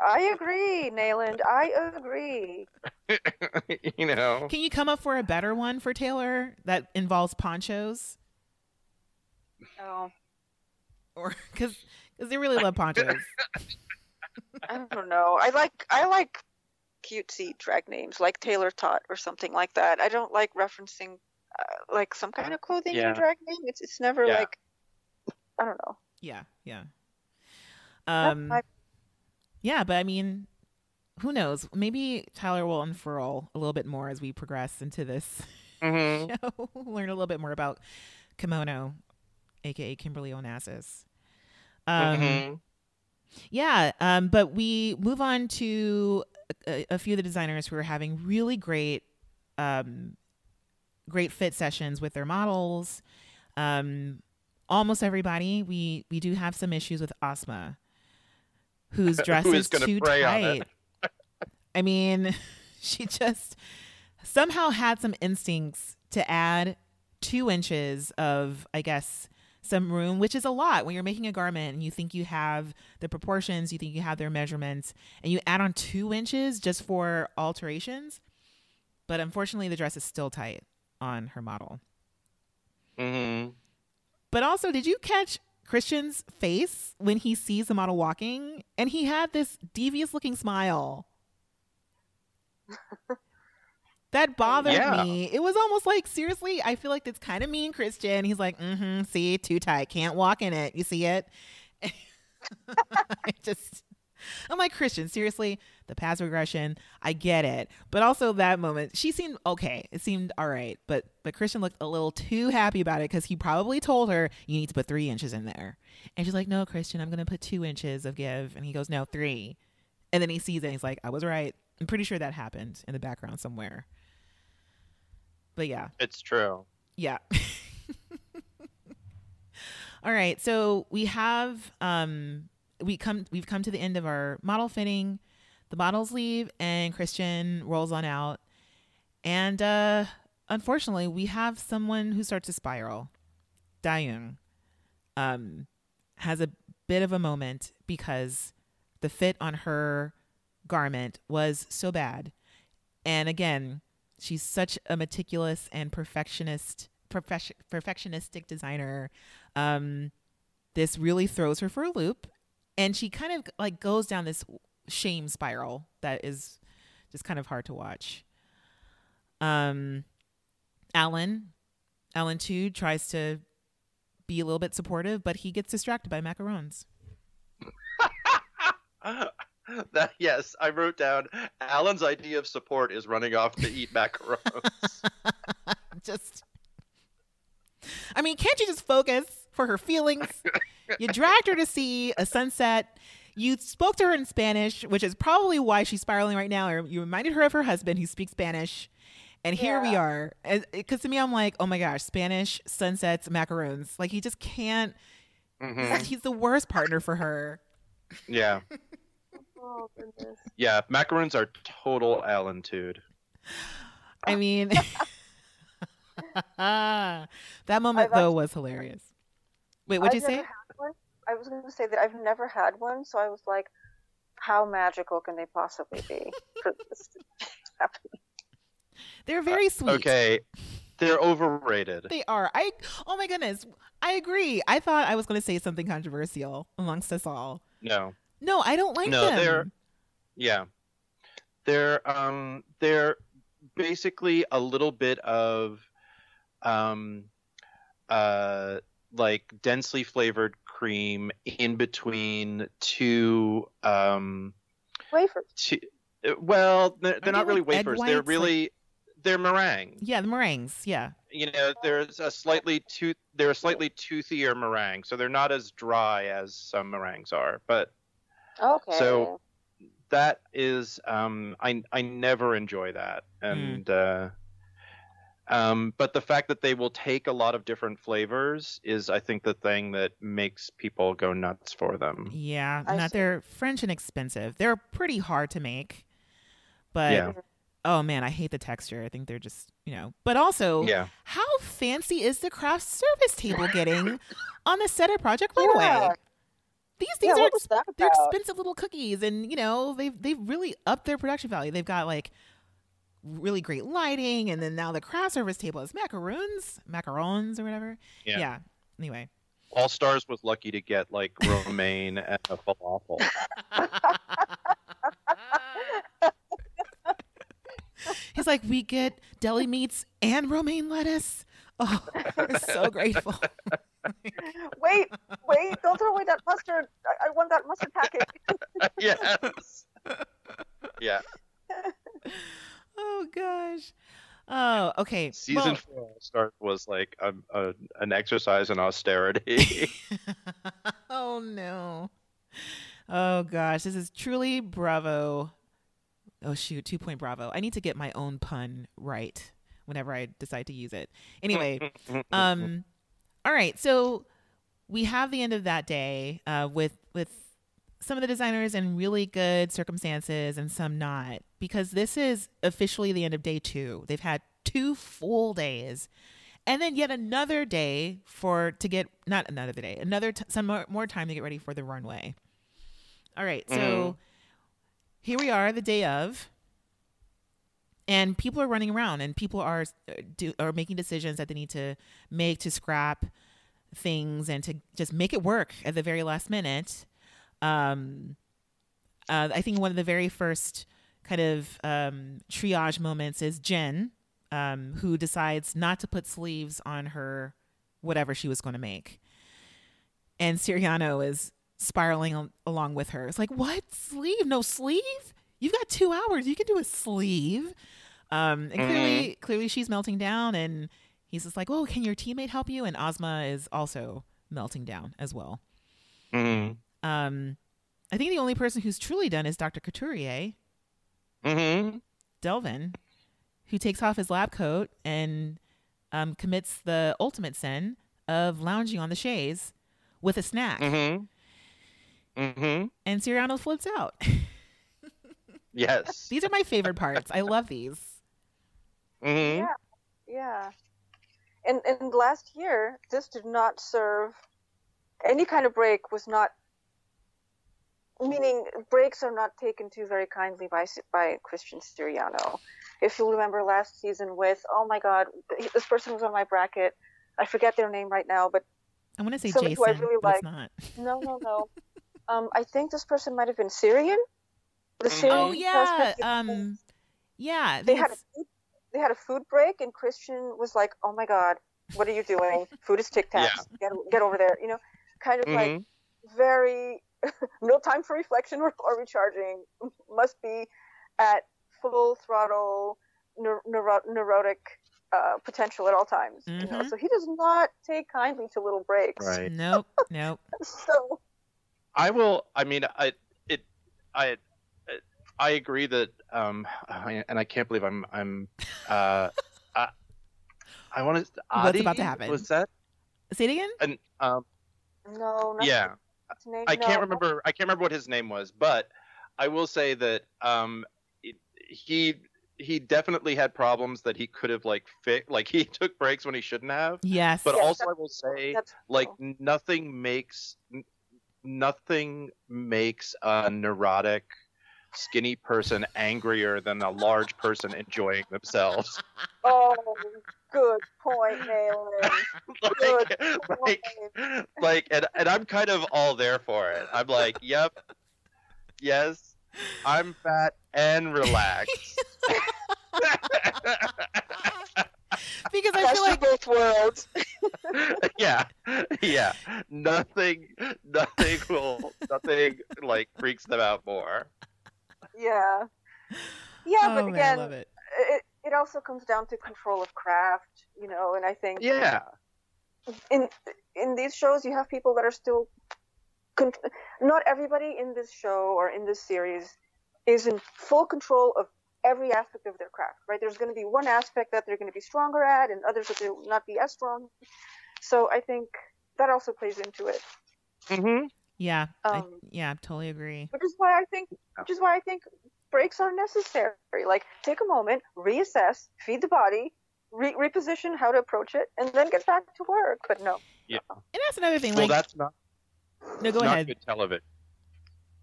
I agree, Nayland. I agree. you know, Can you come up for a better one for Taylor that involves ponchos? Oh, Or because they really love ponchos. I don't know. I like I like cutesy drag names like Taylor Tot or something like that. I don't like referencing uh, like some kind of clothing in Yeah. drag name. It's it's never Yeah. like I don't know. yeah, yeah. Um, my- yeah, but I mean, who knows? Maybe Tyler will unfurl a little bit more as we progress into this Mhm. show. Learn a little bit more about kimono, aka Kimberly Onassis. Um, Mhm. Yeah, um, but we move on to a, a few of the designers who are having really great, um, great fit sessions with their models. Um, almost everybody. We we do have some issues with Asma, whose dress Who is is too tight. I mean, she just somehow had some instincts to add two inches of, I guess, some room, which is a lot when you're making a garment and you think you have the proportions, you think you have their measurements, and you add on two inches just for alterations. But unfortunately, the dress is still tight on her model. hmm But also, did you catch Christian's face when he sees the model walking? And he had this devious looking smile. that bothered Yeah. me. It was almost like, seriously, I feel like that's kind of mean, Christian. He's like, mm hmm, see, too tight. Can't walk in it. You see it? I just. I'm like Christian, seriously, the past regression, I get it. But also that moment, she seemed okay. It seemed all right. But but Christian looked a little too happy about it because he probably told her, you need to put three inches in there. And she's like, No, Christian, I'm gonna put two inches of give. And he goes, No, three. And then he sees it and he's like, I was right. I'm pretty sure that happened in the background somewhere. But yeah. It's true. Yeah. All right. So we have um we come we've come to the end of our model fitting. The models leave and Christian rolls on out. And uh unfortunately, we have someone who starts to spiral. Dayoung um has a bit of a moment because the fit on her garment was so bad. And again, she's such a meticulous and perfectionist perfection, perfectionistic designer. Um this really throws her for a loop and she kind of like goes down this shame spiral that is just kind of hard to watch. Um alan alan too tries to be a little bit supportive but he gets distracted by macarons that yes, I wrote down Alan's idea of support is running off to eat macarons. just I mean, can't you just focus for her feelings? You dragged her to see a sunset. You spoke to her in Spanish, which is probably why she's spiraling right now. Or you reminded her of her husband who speaks Spanish. And here we are. Because to me, I'm like, oh my gosh, Spanish, sunsets, macaroons. Like, he just can't. Mhm. He's the worst partner for her. Yeah, Oh goodness. yeah. macaroons are total Alan-tude. I mean, that moment, I've though, actually- was hilarious. Wait, what'd you I've say? never had one. I was going to say that I've never had one, so I was like, how magical can they possibly be for this to happen? They're very uh, sweet. Okay, they're overrated. They are. I oh my goodness. I agree. I thought I was going to say something controversial amongst us all. No, No, I don't like No, them. they're- yeah, they're um they're basically a little bit of um uh like densely flavored cream in between two um Wafers. two, well they're, they're they not really like egg wafers they're whites, like- really they're meringue Yeah, the meringues. Yeah. you know there's a slightly tooth they're a slightly toothier meringue so they're not as dry as some meringues are but Okay. So- that is um i i never enjoy that and uh um but the fact that they will take a lot of different flavors is i think the thing that makes people go nuts for them Yeah. I Not see. they're French and expensive. They're pretty hard to make. But Yeah. oh man, I hate the texture. I think they're just, you know. But also, yeah how fancy is the craft service table getting on the set of Project Runway? Yeah. These Yeah, things are what they're expensive little cookies and you know they've they've really upped their production value. They've got like really great lighting and then now the craft service table is macaroons macarons or whatever. Yeah. anyway. All stars was lucky to get like romaine and a falafel. He's like we get deli meats and romaine lettuce. Oh we're so grateful Wait, wait! Don't throw away that mustard. I, I want that mustard packet. yes yeah oh gosh oh okay season well- four all stars was like a, a, an exercise in austerity oh no. Oh gosh, this is truly bravo. Oh shoot, two point bravo. I need to get my own pun right whenever I decide to use it. Anyway, um, all right. So we have the end of that day uh, with with some of the designers in really good circumstances and some not because this is officially the end of day two. They've had two full days and then yet another day for to get not another day another t- some more, more time to get ready for the runway all right so Mhm. here we are the day of and people are running around and people are uh, do are making decisions that they need to make to scrap things and to just make it work at the very last minute um uh, i think one of the very first kind of um, triage moments is jen um, who decides not to put sleeves on her whatever she was going to make. And Siriano is spiraling al- along with her. It's like, what sleeve? No sleeve? You've got two hours. You can do a sleeve. Um, and clearly, clearly, she's melting down, and he's just like, "Oh, can your teammate help you?" And Asma is also melting down as well. Mhm. Um, I think the only person who's truly done is Dr. Couturier, Mhm. Delvin, who takes off his lab coat and um, commits the ultimate sin of lounging on the chaise with a snack. Mhm. Mhm. And Siriano flips out. Yes. these are my favorite parts. I love these. Mhm. Yeah. Yeah. And and last year, this did not serve any kind of break was not meaning breaks are not taken too very kindly by by Christian Siriano. If you remember last season with oh my god, this person was on my bracket. I forget their name right now, but I want to say Somebody who I really but like. not. no, no, no. um, I think this person might have been Syrian. The Mhm. Syrian Oh yeah, um, yeah. They think had a it's- food, they had a food break, and Christian was like, "Oh my God, what are you doing? Food is Tic Tacs. Get get over there." You know, kind of like Mhm. very no time for reflection or, or recharging. Must be at full throttle neur- neuro- neurotic uh, potential at all times. You know, Mhm. so he does not take kindly to little breaks. Right. nope, nope. So I will. I mean, I it I I agree that um I, and I can't believe I'm I'm uh I, I want to. What's about to happen? Was that Say it again. and um no, not yeah name, I no. can't remember I can't remember what his name was, but I will say that um it, he he definitely had problems that he could have like fi- like he took breaks when he shouldn't have. Yes. But Yes, also, I will say That's like true. nothing makes n- nothing makes a neurotic skinny person angrier than a large person enjoying themselves Oh, good point, Malin. like like point. like and, and i'm kind of all there for it i'm like yep yes i'm fat and relaxed because I Best feel like both worlds. yeah yeah nothing nothing will nothing like freaks them out more Yeah. Yeah, oh but man, again, I love it. it, it also comes down to control of craft, you know, and I think yeah in in these shows you have people that are still con- not everybody in this show or in this series is in full control of every aspect of their craft right there's going to be one aspect that they're going to be stronger at and others that they will not be as strong so i think that also plays into it mm-hmm. Yeah. I, um, yeah. Totally agree. which is why i think which is why i think breaks are necessary like take a moment reassess feed the body re- reposition how to approach it and then get back to work but no yeah, And that's another thing. well Like, that's not no, go not ahead. good television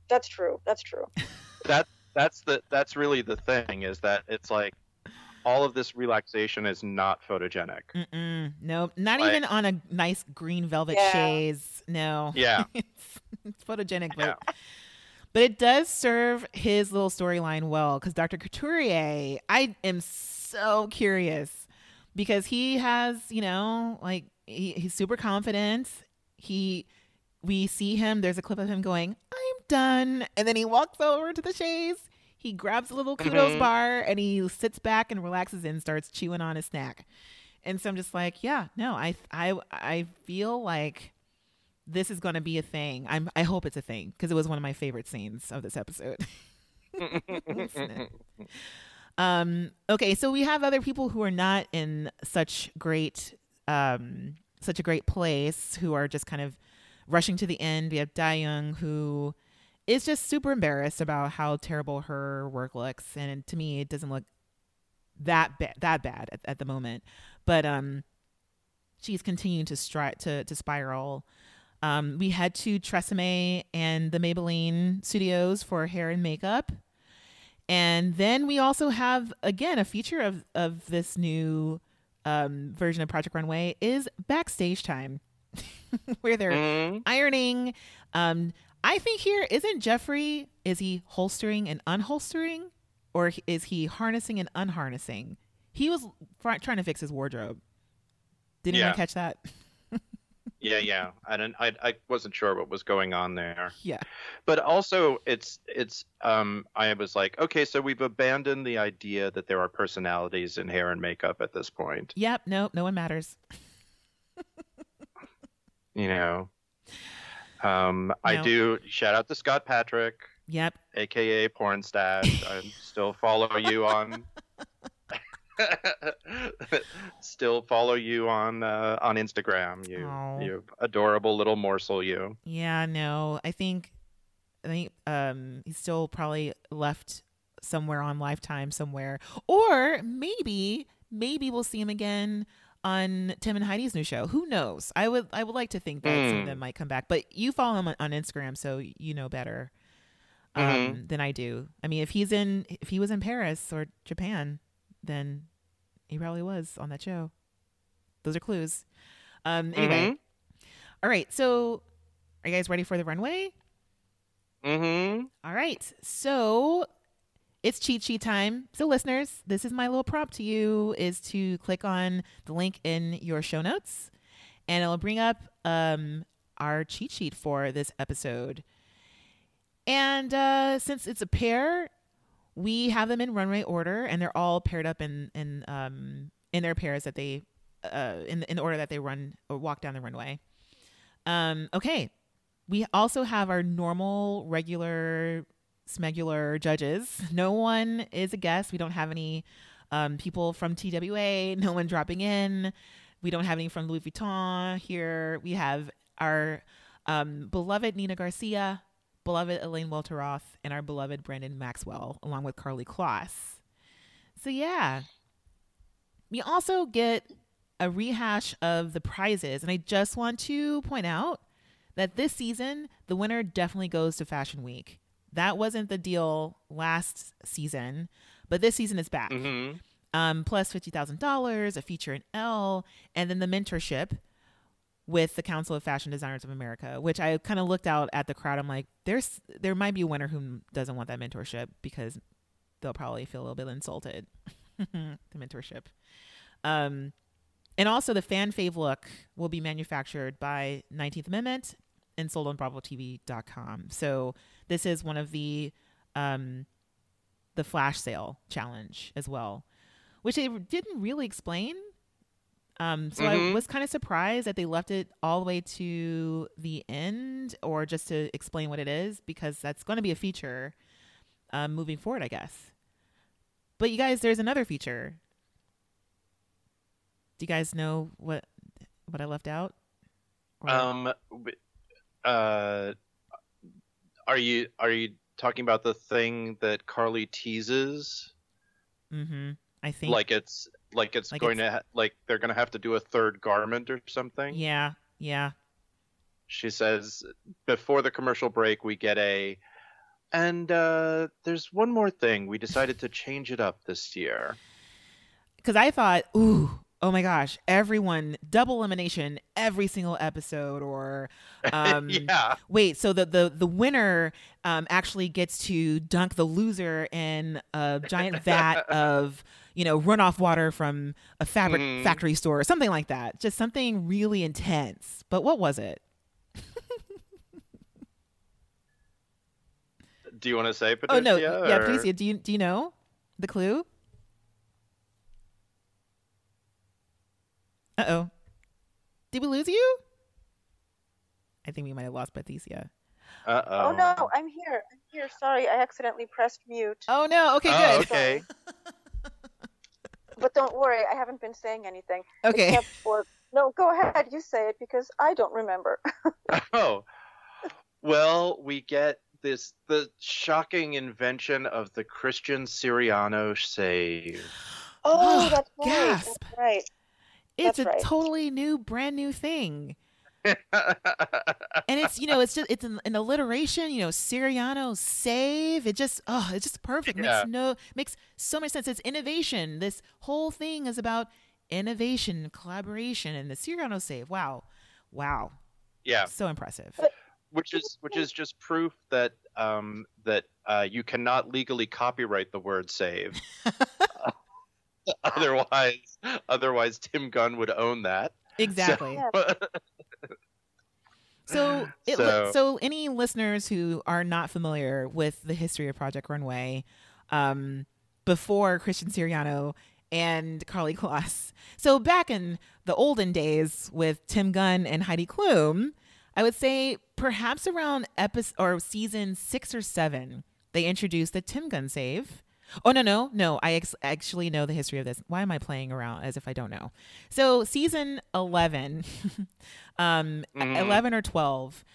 that's true that's true that that's the that's really the thing is that it's like all of this relaxation is not photogenic. Mm-mm. Nope. Not Like- even on a nice green velvet Yeah. chaise. No. Yeah. it's, photogenic, but but it does serve his little storyline well because Dr. Couturier, I am so curious because he has, you know, like he, he's super confident. He, we see him. There's a clip of him going, "I'm done," and then he walks over to the chaise. He grabs a little kudos Mhm. bar and he sits back and relaxes and starts chewing on his snack. And so I'm just like, yeah, no, I, I, I feel like this is going to be a thing. I'm I hope it's a thing because it was one of my favorite scenes of this episode. um okay, so we have other people who are not in such great um such a great place who are just kind of rushing to the end. We have Young who is just super embarrassed about how terrible her work looks and to me it doesn't look that bad that bad at, at the moment. But um she's continuing to stri- to to spiral. Um, we head to Tresemme and the Maybelline studios for hair and makeup. And then we also have again a feature of of this new um, version of Project Runway is backstage time, where they're Mhm. ironing. Um, I think here isn't Geoffrey. Is he holstering and unholstering, or is he harnessing and unharnessing? He was fr- trying to fix his wardrobe. Did anyone Yeah. catch that? Yeah, yeah. I didn't. I, I wasn't sure what was going on there. Yeah. But also, it's it's. Um, I was like, okay, so we've abandoned the idea that there are personalities in hair and makeup at this point. Yep. No. No one matters. You know. Um, I do shout out to Scott Patrick, Yep. aka Porn Stash. I still follow you on. still follow you on uh, on Instagram. You Aw. you adorable little morsel. You. Yeah. No. I think. I think um he's still probably left somewhere on Lifetime somewhere, or maybe maybe we'll see him again on Tim and Heidi's new show. Who knows? I would I would like to think that some of Hmm. them might come back, but you follow him on, on Instagram, so you know better um, Mhm. than I do. I mean, if he's in if he was in Paris or Japan, then he probably was on that show. Those are clues. Um. Anyway, Mhm. all right. So, are you guys ready for the runway? Mm-hmm. All right. So it's cheat sheet time. So listeners, this is my little prompt to you is to click on the link in your show notes and it'll bring up um our cheat sheet for this episode. And uh since it's a pair, we have them in runway order and they're all paired up in in um in their pairs that they uh in in the order that they run or walk down the runway. Um okay. We also have our normal, regular, smegular judges. No one is a guest. We don't have any um, people from TWA, no one dropping in. We don't have any from Louis Vuitton here. We have our um, beloved Nina Garcia, beloved Elaine Welteroth, and our beloved Brandon Maxwell, along with Karlie Kloss. So, yeah. We also get a rehash of the prizes. And I just want to point out that this season, the winner definitely goes to Fashion Week. That wasn't the deal last season, but this season is back. Mm-hmm. Um, plus $50,000, a feature in Elle, and then the mentorship with the Council of Fashion Designers of America, which I kind of looked out at the crowd. I'm like, there's there might be a winner who doesn't want that mentorship because they'll probably feel a little bit insulted. the mentorship. Um, and also the fan fave look will be manufactured by 19th Amendment and sold on BravoTV.com. So this is one of the um, the flash sale challenge as well, which they didn't really explain. Um, so I Mhm. was kind of surprised that they left it all the way to the end, or just to explain what it is, because that's going to be a feature um, moving forward, I guess. But you guys, there's another feature. Do you guys know what what I left out? Or- Um, uh, are you are you talking about the thing that Karlie teases? Mm-hmm. I think. Like it's like it's Like going to ha- like they're going to have to do a third garment or something. Yeah. Yeah. She says before the commercial break we get a and uh, there's one more thing. We decided to change it up this year. Because I thought, ooh, oh my gosh, everyone double elimination every single episode, or um, yeah. wait, so the the the winner um, actually gets to dunk the loser in a giant vat of you know runoff water from a fabric Mhm. factory store, or something like that. Just something really intense. But what was it? Do you want to say Patricia? Oh Patricia? no, yeah, or- Patricia, do you do you know the clue? Uh oh, did we lose you? I think we might have lost Patricia. Uh Oh Oh no, I'm here. I'm here. Sorry, I accidentally pressed mute. Oh no. Okay, good. Oh, okay. But don't worry, I haven't been saying anything. Okay. Except for no, go ahead. You say it because I don't remember. Oh, well, we get this the shocking invention of the Christian Siriano save. Oh, that's right. gasp. That's right. It's That's a right. totally new, brand new thing. and it's you know it's just it's an, an alliteration you know Siriano save. It just oh it's just perfect. Yeah. makes no makes so much sense. It's innovation. This whole thing is about innovation collaboration and the Siriano save. Wow. Wow. Yeah, so impressive. Which is which is just proof that um that uh, you cannot legally copyright the word save. otherwise, otherwise Tim Gunn would own that. exactly. Yeah. So, it, So- so, any listeners who are not familiar with the history of Project Runway, um, before Christian Siriano and Karlie Kloss, so back in the olden days with Tim Gunn and Heidi Klum, I would say perhaps around episode or season six or seven, they introduced the Tim Gunn save. Oh no no no! I ex- actually know the history of this. Why am I playing around as if I don't know? So season eleven, um, Mhm. 11 or 12,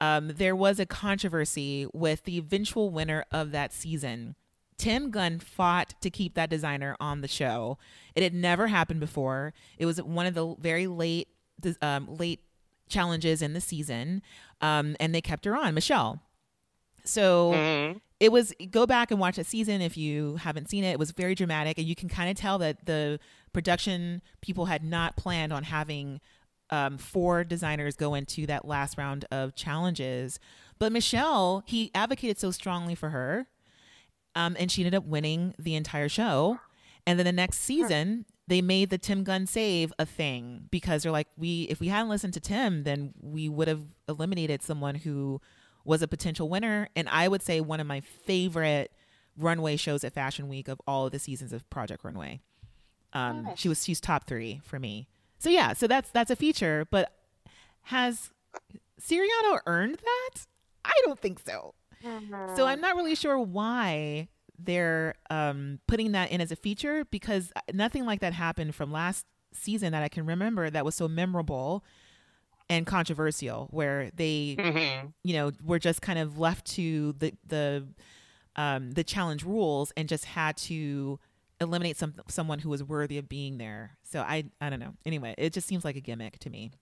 um, there was a controversy with the eventual winner of that season. Tim Gunn fought to keep that designer on the show. It had never happened before. It was one of the very late, um, late challenges in the season, um, and they kept her on, Michelle. So Mhm. It was go back and watch that season if you haven't seen it. It was very dramatic, and you can kind of tell that the production people had not planned on having um, four designers go into that last round of challenges. But Michelle, he advocated so strongly for her, um, and she ended up winning the entire show. And then the next season, they made the Tim Gunn save a thing because they're like, we if we hadn't listened to Tim, then we would have eliminated someone who was a potential winner. And I would say one of my favorite runway shows at Fashion Week of all of the seasons of Project Runway. Um, Nice. She was she's top three for me. So yeah, so that's that's a feature. But has Siriano earned that? I don't think so. So I'm not really sure why they're um, putting that in as a feature because nothing like that happened from last season that I can remember that was so memorable and controversial where they Mhm. you know were just kind of left to the the um, the challenge rules and just had to eliminate some someone who was worthy of being there. So I I don't know. Anyway, it just seems like a gimmick to me.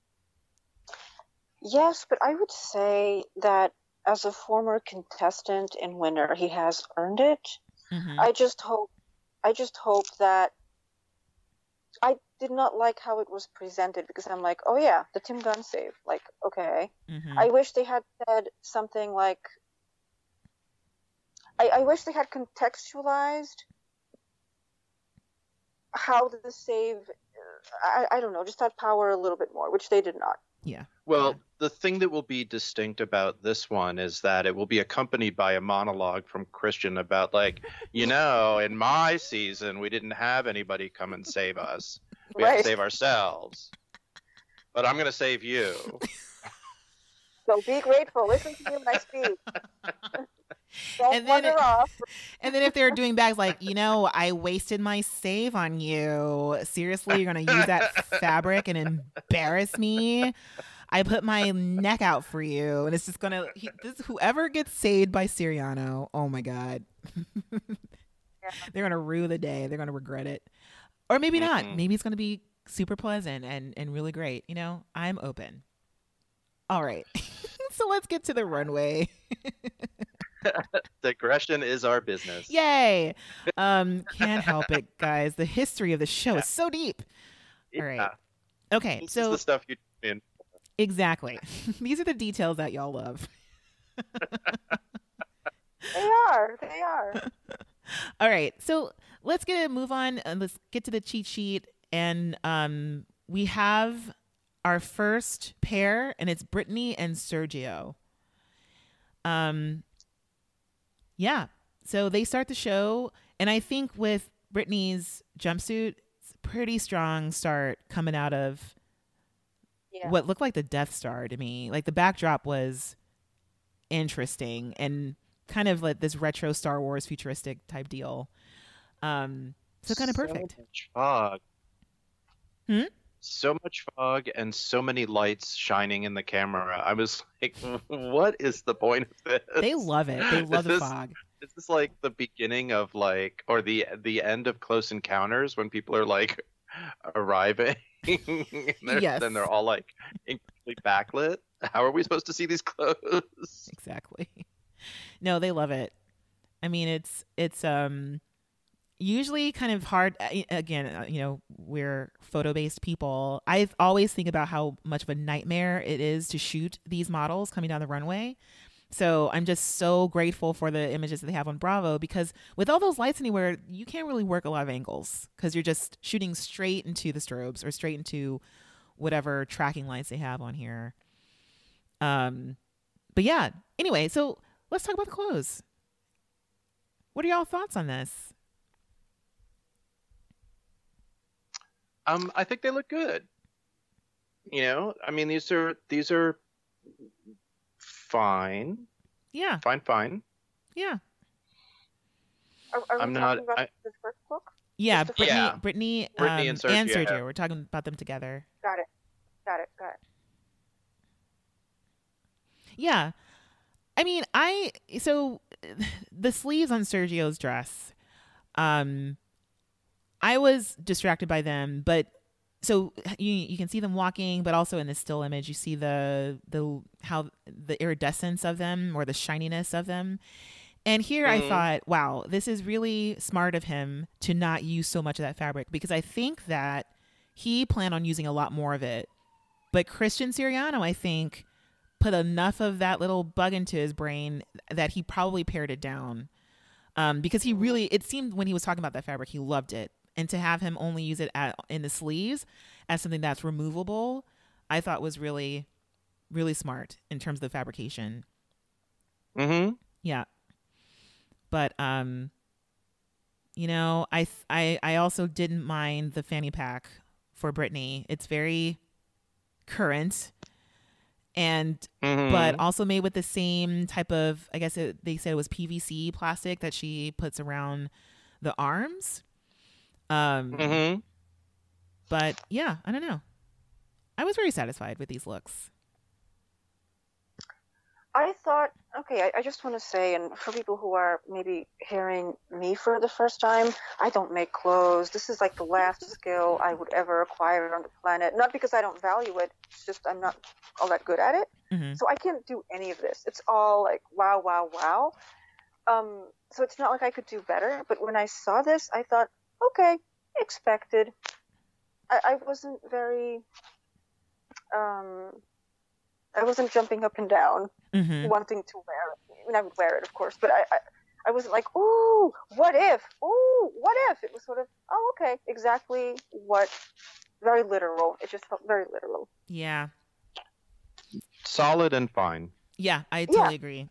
Yes, but I would say that as a former contestant and winner, he has earned it. Mhm. I just hope, I just hope that I did not like how it was presented because I'm like, oh yeah, the Tim Gunn save. Like, okay. Mhm. I wish they had said something like, I, I wish they had contextualized how the save, I, I don't know, just had power a little bit more, which they did not. yeah. Well, the thing that will be distinct about this one is that it will be accompanied by a monologue from Christian about, like, you know, in my season, we didn't have anybody come and save us. We have to save ourselves. But I'm going to save you. So be grateful. Listen to me when I speak. Don't And then wander off. And then if they're doing bags like, you know, I wasted my save on you. Seriously, you're gonna use that fabric and embarrass me. I put my neck out for you, and it's just gonna. He, this whoever gets saved by Siriano, oh my god, they're gonna rue the day. They're gonna regret it, or maybe not. Mhm. Maybe it's gonna be super pleasant and and really great. You know, I'm open. All right, so let's get to the runway. Digression is our business. Yay! Um, can't help it, guys. The history of the show is so deep. All right. Okay, This is so the stuff you in. exactly, these are the details that y'all love. They are. They are. All right, so let's get a move on and let's get to the cheat sheet. And um, we have our first pair, and it's Brittany and Sergio. Um, yeah, so they start the show, and I think with Brittany's jumpsuit, it's a pretty strong start coming out of Yeah. what looked like the Death Star to me. Like the backdrop was interesting and kind of like this retro Star Wars futuristic type deal. Um, so kind of perfect. So much fog. Hmm? So much fog and so many lights shining in the camera. I was like, what is the point of this? They love it. They love the Is this- fog. Is this like the beginning of like, or the the end of Close Encounters when people are like arriving? and they're, Yes. Then they're all like incredibly backlit. How are we supposed to see these clothes? exactly. No, they love it. I mean, it's it's um usually kind of hard uh, again, uh, you know, we're photo-based people. I always think about how much of a nightmare it is to shoot these models coming down the runway. So, I'm just so grateful for the images that they have on Bravo because with all those lights anywhere, you can't really work a lot of angles cuz you're just shooting straight into the strobes or straight into whatever tracking lights they have on here. Um but yeah, anyway, so let's talk about the clothes. What are y'all thoughts on this? Um, I think they look good. You know, I mean, these are these are fine, Yeah, fine, fine. yeah, Are, are we I'm not- talking about I- the first book? yeah. Just a- Brittany, Yeah. Brittany, Brittany um, and and Sergio. Sergio. We're talking about them together. Got it. Got it. Got it. Yeah, I mean, I so the sleeves on Sergio's dress. Um, I was distracted by them, but so you you can see them walking, but also in the still image, you see the the how the iridescence of them or the shininess of them. And here I Mhm. thought, wow, this is really smart of him to not use so much of that fabric because I think that he planned on using a lot more of it. But Christian Siriano, I think, put enough of that little bug into his brain that he probably pared it down. Um, because he really, it seemed when he was talking about that fabric, he loved it. And to have him only use it at, in the sleeves as something that's removable, I thought was really, really smart in terms of the fabrication. Mm-hmm. Yeah. But um you know, I th- I I also didn't mind the fanny pack for Brittany. It's very current and mm-hmm. but also made with the same type of I guess it, they said it was PVC plastic that she puts around the arms. Um Mm-hmm. but yeah, I don't know. I was very satisfied with these looks. I thought, okay, I, I just want to say, and for people who are maybe hearing me for the first time, I don't make clothes. This is like the last skill I would ever acquire on the planet. Not because I don't value it, it's just I'm not all that good at it. hmm So I can't do any of this. It's all like wow, wow, wow. Um, so it's not like I could do better. But when I saw this, I thought, okay, expected. I, I wasn't very. Um, I wasn't jumping up and down hmm wanting to wear it. I mean, I would wear it, of course, but I, I, I wasn't like, ooh, what if? Ooh, what if? It was sort of, oh, okay, exactly what. Very literal. It just felt very literal. Yeah. Solid and fine. Yeah, I Yeah. totally agree.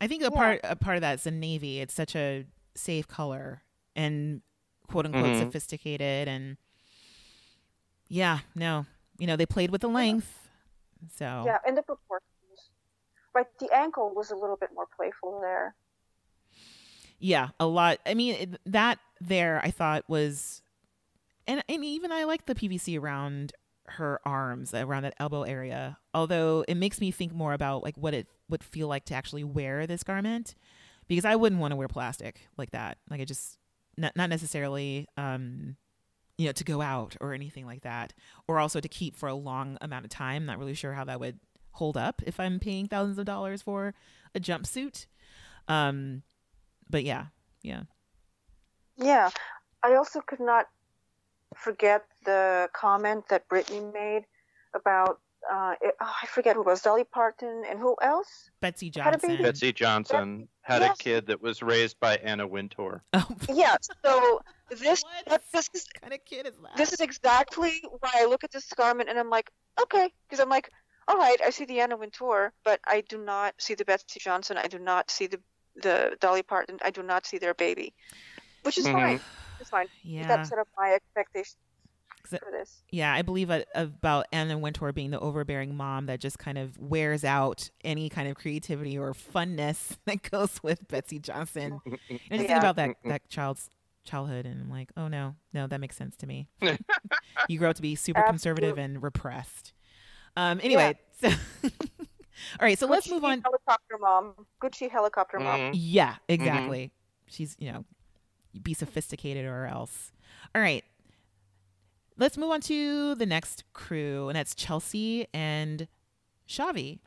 I think a Yeah. part a part of that is the navy. It's such a safe color and quote unquote Mhm. sophisticated and yeah, no. You know, they played with the length. So Yeah, and the proportions. Right, the ankle was a little bit more playful there. yeah, a lot. I mean, it, that there I thought was and and even I like the PVC around her arms, around that elbow area. Although it makes me think more about like what it would feel like to actually wear this garment because I wouldn't want to wear plastic like that. Like it just not not necessarily um you know to go out or anything like that or also to keep for a long amount of time. Not really sure how that would hold up if I'm paying thousands of dollars for a jumpsuit. Um but yeah. Yeah. Yeah, I also could not forget the comment that Brittany made about uh, it, oh, I forget who it was Dolly Parton and who else? Betsey Had a baby. Johnson. Betsey Johnson had Yes. a kid that was raised by Anna Wintour. Oh, Yeah. So this What? this is kind of kid is that? this is exactly why I look at this garment and I'm like, okay, because I'm like, all right, I see the Anna Wintour, but I do not see the Betsey Johnson. I do not see the the Dolly Parton. I do not see their baby, which is Mhm. fine. It's fine. yeah. That set up my expectations. for this. Yeah, I believe a, about Anna Wintour being the overbearing mom that just kind of wears out any kind of creativity or funness that goes with Betsey Johnson. And I just think about that that child's childhood, and I'm like, oh no, no, that makes sense to me. you grow up to be super conservative and repressed. Um. Anyway, so all right, so let's move on. Helicopter mom. Gucci helicopter mom. Mhm. Yeah, exactly. She's, you know, be sophisticated or else. All right. Let's move on to the next crew, and that's Chelsea and Shavi.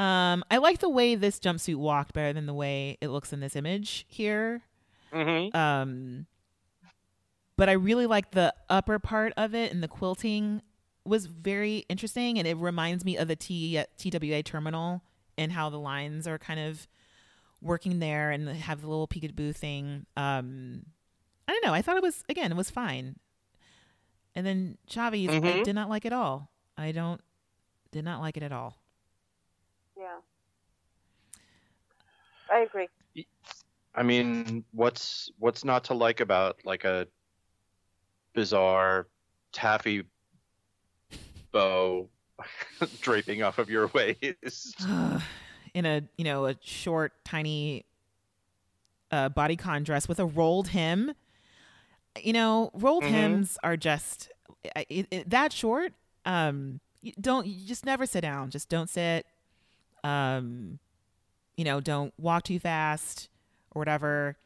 Um, I like the way this jumpsuit walked better than the way it looks in this image here. Mhm. Um, but I really like the upper part of it, and the quilting was very interesting, and it reminds me of the T TWA terminal and how the lines are kind of working there, and have the little peekaboo thing. Um, I don't know. I thought it was again, it was fine. And then Shavi's, I Mhm. did not like it at all. I don't, did not like it at all. Yeah. I agree. I mean, what's what's not to like about like a bizarre taffy bow draping off of your waist? in a you know a short tiny uh bodycon dress with a rolled hem you know rolled Mhm. hems are just it, it, that short um you don't you just never sit down just don't sit um you know don't walk too fast or whatever.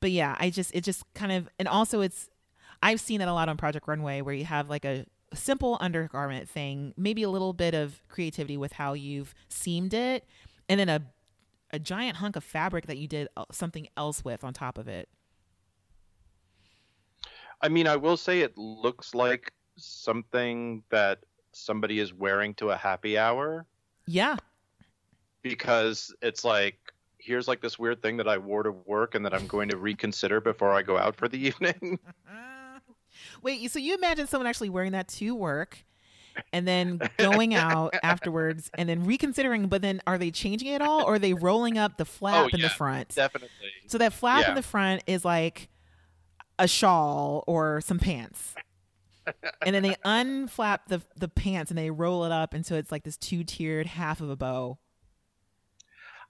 But yeah i just it just kind of and also it's i've seen it a lot on project runway where you have like a simple undergarment thing maybe a little bit of creativity with how you've seamed it and then a a giant hunk of fabric that you did something else with on top of it. I mean, I will say it looks like something that somebody is wearing to a happy hour yeah because it's like here's like this weird thing that I wore to work and that I'm going to reconsider before I go out for the evening. Wait, so you imagine someone actually wearing that to work and then going out afterwards and then reconsidering, but then are they changing it all or are they rolling up the flap oh, in the front? Definitely. So that flap in the front is like a shawl or some pants. And then they unflap the the pants and they roll it up and so it's like this two tiered half of a bow.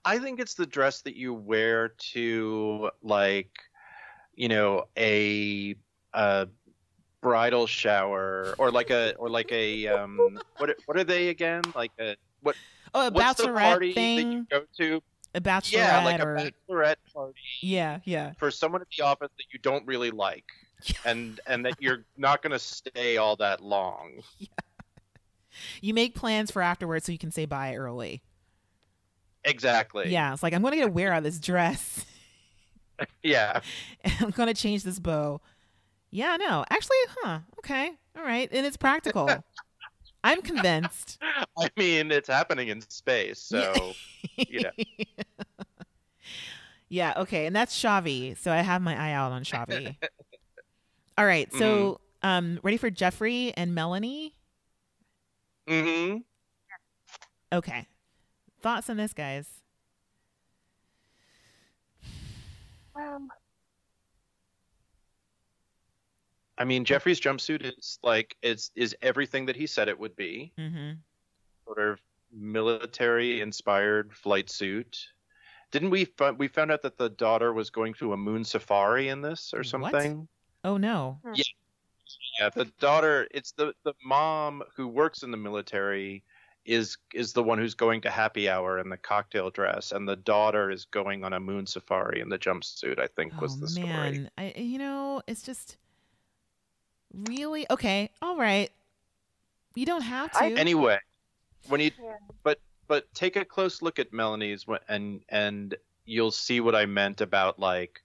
I think it's the dress that you wear to like, you know, a a bridal shower or like a or like a um what what are they again? Like a what Oh, a what's the bachelorette party thing. that you go to? a bachelorette Yeah, like a or bachelorette party yeah, yeah. for someone at the office that you don't really like. And and that you're not going to stay all that long. You make plans for afterwards so you can say bye early. Exactly. Yeah, it's like I'm going to get a wear out of this dress. Yeah. I'm going to change this bow. Yeah, no. Actually, huh. Okay. All right. And it's practical. I'm convinced. I mean, it's happening in space, so you know. yeah, okay. And that's Shavi. So I have my eye out on Shavi. All right. So, um ready for Geoffrey and Melanie? Mm Mhm. Okay. Thoughts on this, guys? Um, I mean, Geoffrey's jumpsuit is like it's is everything that he said it would be. Mm-hmm. Sort of military inspired flight suit. Didn't we fi- we found out that the daughter was going to a moon safari in this or What? Something? Oh no. Hmm. Yeah, Yeah, the daughter. It's the the mom who works in the military is is the one who's going to happy hour in the cocktail dress, and the daughter is going on a moon safari in the jumpsuit. I think was oh the story. man. I you know, it's just really okay. All right. You don't have to. I- Anyway, when you Yeah. but but take a close look at Melanie's and and you'll see what I meant about like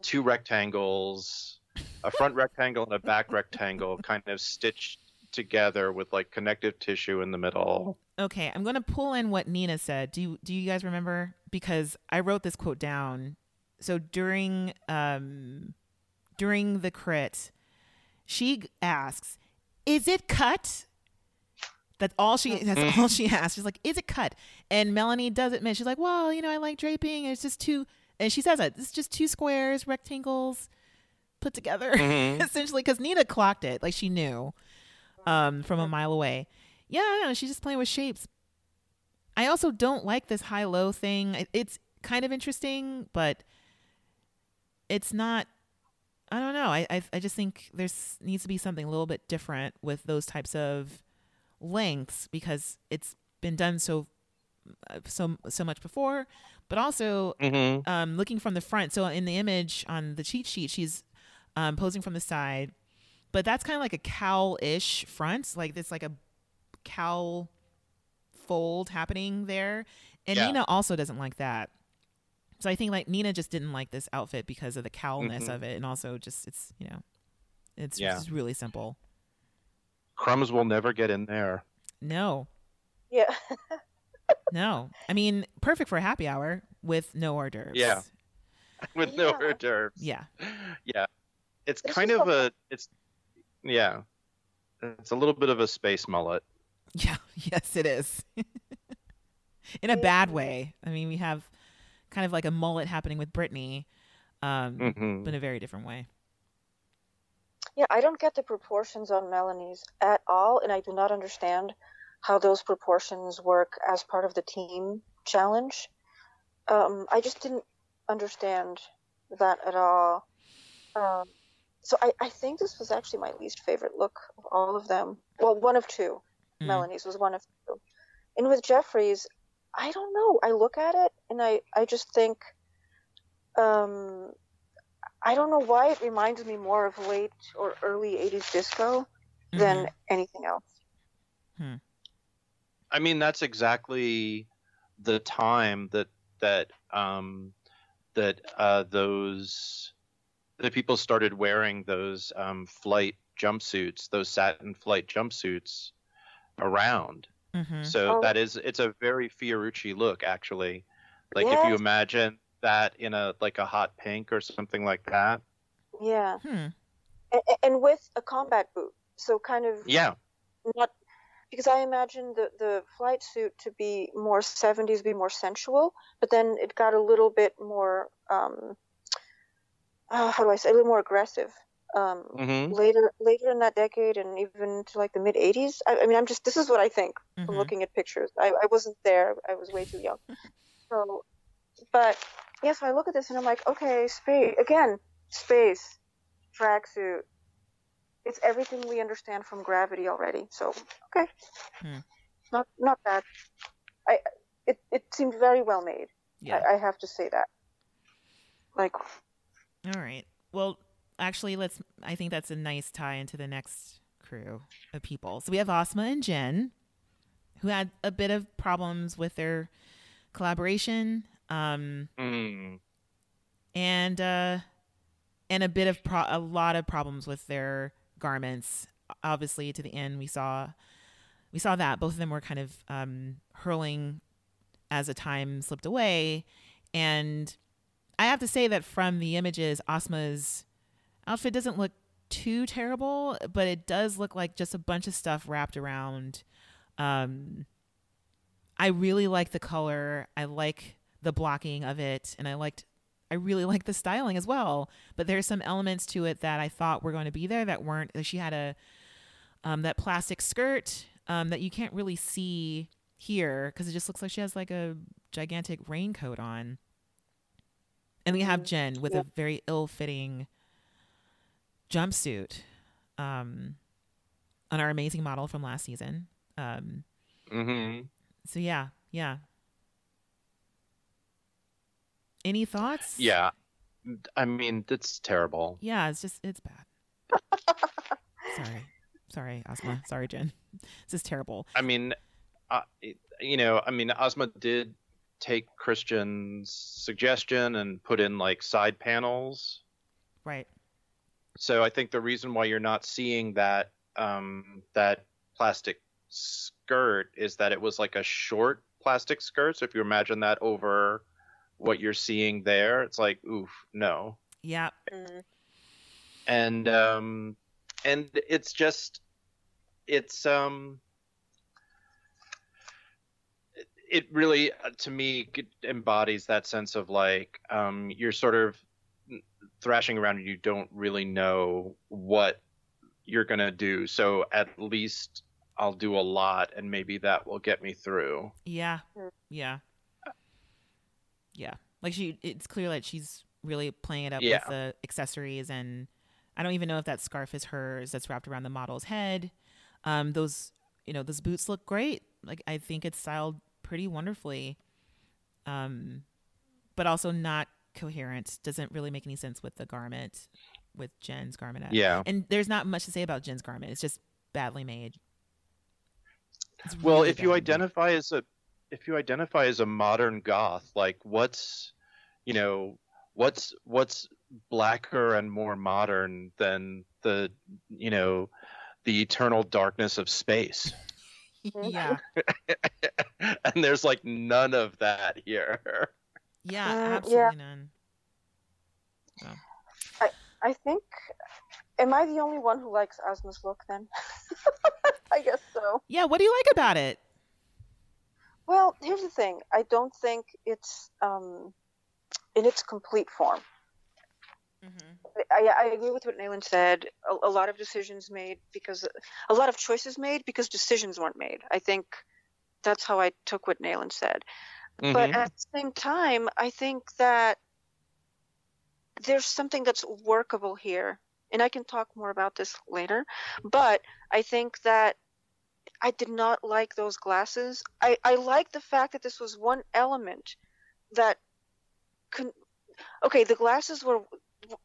two rectangles, a front rectangle and a back rectangle, kind of stitched together with like connective tissue in the middle. Okay, I'm going to pull in what Nina said. Do you, do you guys remember? Because I wrote this quote down. So during um during the crit, she asks, "Is it cut?" That's all she. That's all she asks. She's like, "Is it cut?" And Melanie does admit she's like, "Well, you know, I like draping. It's just two." And she says it. It's just two squares, rectangles. Put together Mhm. essentially because Nina clocked it like she knew um, from a mile away. Yeah, know, she's just playing with shapes. I also don't like this high low thing. It's kind of interesting, but it's not. I don't know. I I, I just think there's needs to be something a little bit different with those types of lengths because it's been done so uh, so so much before, but also Mhm. um, looking from the front. So in the image on the cheat sheet, she's um, posing from the side, but that's kind of like a cowl-ish front, like it's like a cowl fold happening there. And Yeah. Nina also doesn't like that. So I think like Nina just didn't like this outfit because of the cowlness Mhm. of it, and also just it's you know, it's Yeah. just really simple. Crumbs will never get in there. No, Yeah. no. I mean, perfect for a happy hour with no hors d'oeuvres. Yeah. With no Yeah. hors d'oeuvres. Yeah. Yeah. It's This kind of a- a it's yeah. It's a little bit of a space mullet. Yeah, yes, it is. In a bad way. I mean, we have kind of like a mullet happening with brittany um, Mhm. but in a very different way. Yeah, I don't get the proportions on Melanie's at all, and I do not understand how those proportions work as part of the team challenge. Um, I just didn't understand that at all. Um, so I, I think this was actually my least favorite look of all of them. Well, one of two. Mm. Melanie's was one of two. And with Geoffrey's, I don't know. I look at it and I, I just think, um, I don't know why it reminds me more of late or early 80s disco than Mhm. anything else. I mean, that's exactly the time that that um, that uh, those the people started wearing those um, flight jumpsuits, those satin flight jumpsuits around. Mhm. So Oh. that is it's a very Fiorucci look, actually. Like if you imagine that in a like a hot pink or something like that. Yeah. Hmm. And, and with a combat boot. So kind of Yeah, not because I imagine the the flight suit to be more 70s, be more sensual, but then it got a little bit more um uh, how do I say a little more aggressive. Um, hmm later later in that decade and even to like the mid 80s I, I mean i'm just this is what i think from Mhm. looking at pictures. I, I wasn't there. I was way too young. So but yeah so i look at this and i'm like okay space again space tracksuit. It's everything we understand from gravity already. So okay. Hmm. not not bad. I it, it seemed very well made. Yeah. I, I have to say that. Like All right. Well, actually, let's. I think that's a nice tie into the next crew of people. So we have Asma and Jen, who had a bit of problems with their collaboration, um, Mm. and uh, and a bit of pro- a lot of problems with their garments. Obviously, to the end, we saw we saw that both of them were kind of um, hurling as the time slipped away, and I have to say that from the images, Asma's outfit doesn't look too terrible, but it does look like just a bunch of stuff wrapped around. Um, I really like the color. I like the blocking of it, and I liked. I really like the styling as well. But there's some elements to it that I thought were going to be there that weren't. She had a um, that plastic skirt um, that you can't really see here because it just looks like she has like a gigantic raincoat on. And we have Jen with yeah. a very ill-fitting jumpsuit um, on our amazing model from last season. Um, hmm so yeah, yeah. Any thoughts? Yeah. I mean, it's terrible. Yeah, it's just it's bad. Sorry, sorry, Asma. Sorry, Jen. This is terrible. I mean, uh, you know, I mean, Asma did take Christian's suggestion and put in like side panels. Right. So I think the reason why you're not seeing that um, that plastic skirt is that it was like a short plastic skirt. So if you imagine that over what you're seeing there, it's like, oof, no. Yeah. mm, and um and it's just it's um it- it really uh, to me embodies that sense of like um you're sort of thrashing around and you don't really know what you're gonna do. So at least I'll do a lot, and maybe that will get me through. Yeah. Mm. Yeah. Yeah. Like she it's clear that she's really playing it up Yeah. with the accessories and I don't even know if that scarf is hers that's wrapped around the model's head. Um those you know, those boots look great. Like I think it's styled pretty wonderfully. Um but also not coherent. Doesn't really make any sense with the garment with Jen's garment. at- Yeah. And there's not much to say about Jen's garment. It's just badly made. It's Well, really if you badly made. identify as a if you identify as a modern goth, like what's you know what's what's blacker and more modern than the you know the eternal darkness of space. yeah. and there's like none of that here. Yeah, yeah. absolutely none. I I think. Am I the only one who likes Asma's look then? I guess so. Yeah, what do you like about it? Well, here's the thing. I don't think it's um, in its complete form. I, I agree with what Nayland said. A, a lot of decisions made because a lot of choices made because decisions weren't made. I think that's how I took what Nayland said. But Mhm. at the same time, I think that there's something that's workable here. And I can talk more about this later. But I think that I did not like those glasses. I, I like the fact that this was one element that. Con- okay, the glasses were.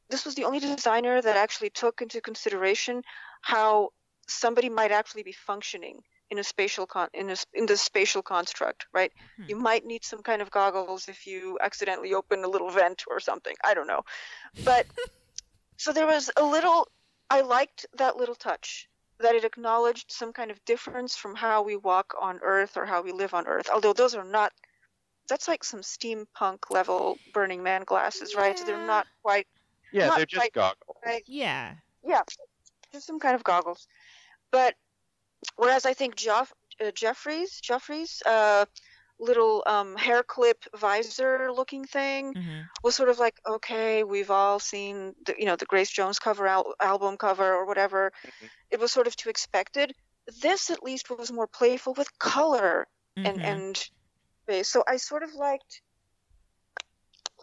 This was the only designer that actually took into consideration how somebody might actually be functioning in a spatial con in a in the spatial construct, right? Hmm. You might need some kind of goggles if you accidentally open a little vent or something. I don't know, but so there was a little. I liked that little touch that it acknowledged some kind of difference from how we walk on Earth or how we live on Earth. Although those are not. That's like some steampunk level Burning Man glasses, right? So they're not quite yeah, not they're just quite- goggles. right. Yeah. Yeah, just some kind of goggles. But whereas I think Joff, uh, Geoffrey's Geoffrey's uh, little um, hair clip visor looking thing hmm was sort of like okay, we've all seen the you know the Grace Jones cover al- album cover or whatever. Mhm. It was sort of too expected. This at least was more playful with color and Mm-hmm. and space. So I sort of liked.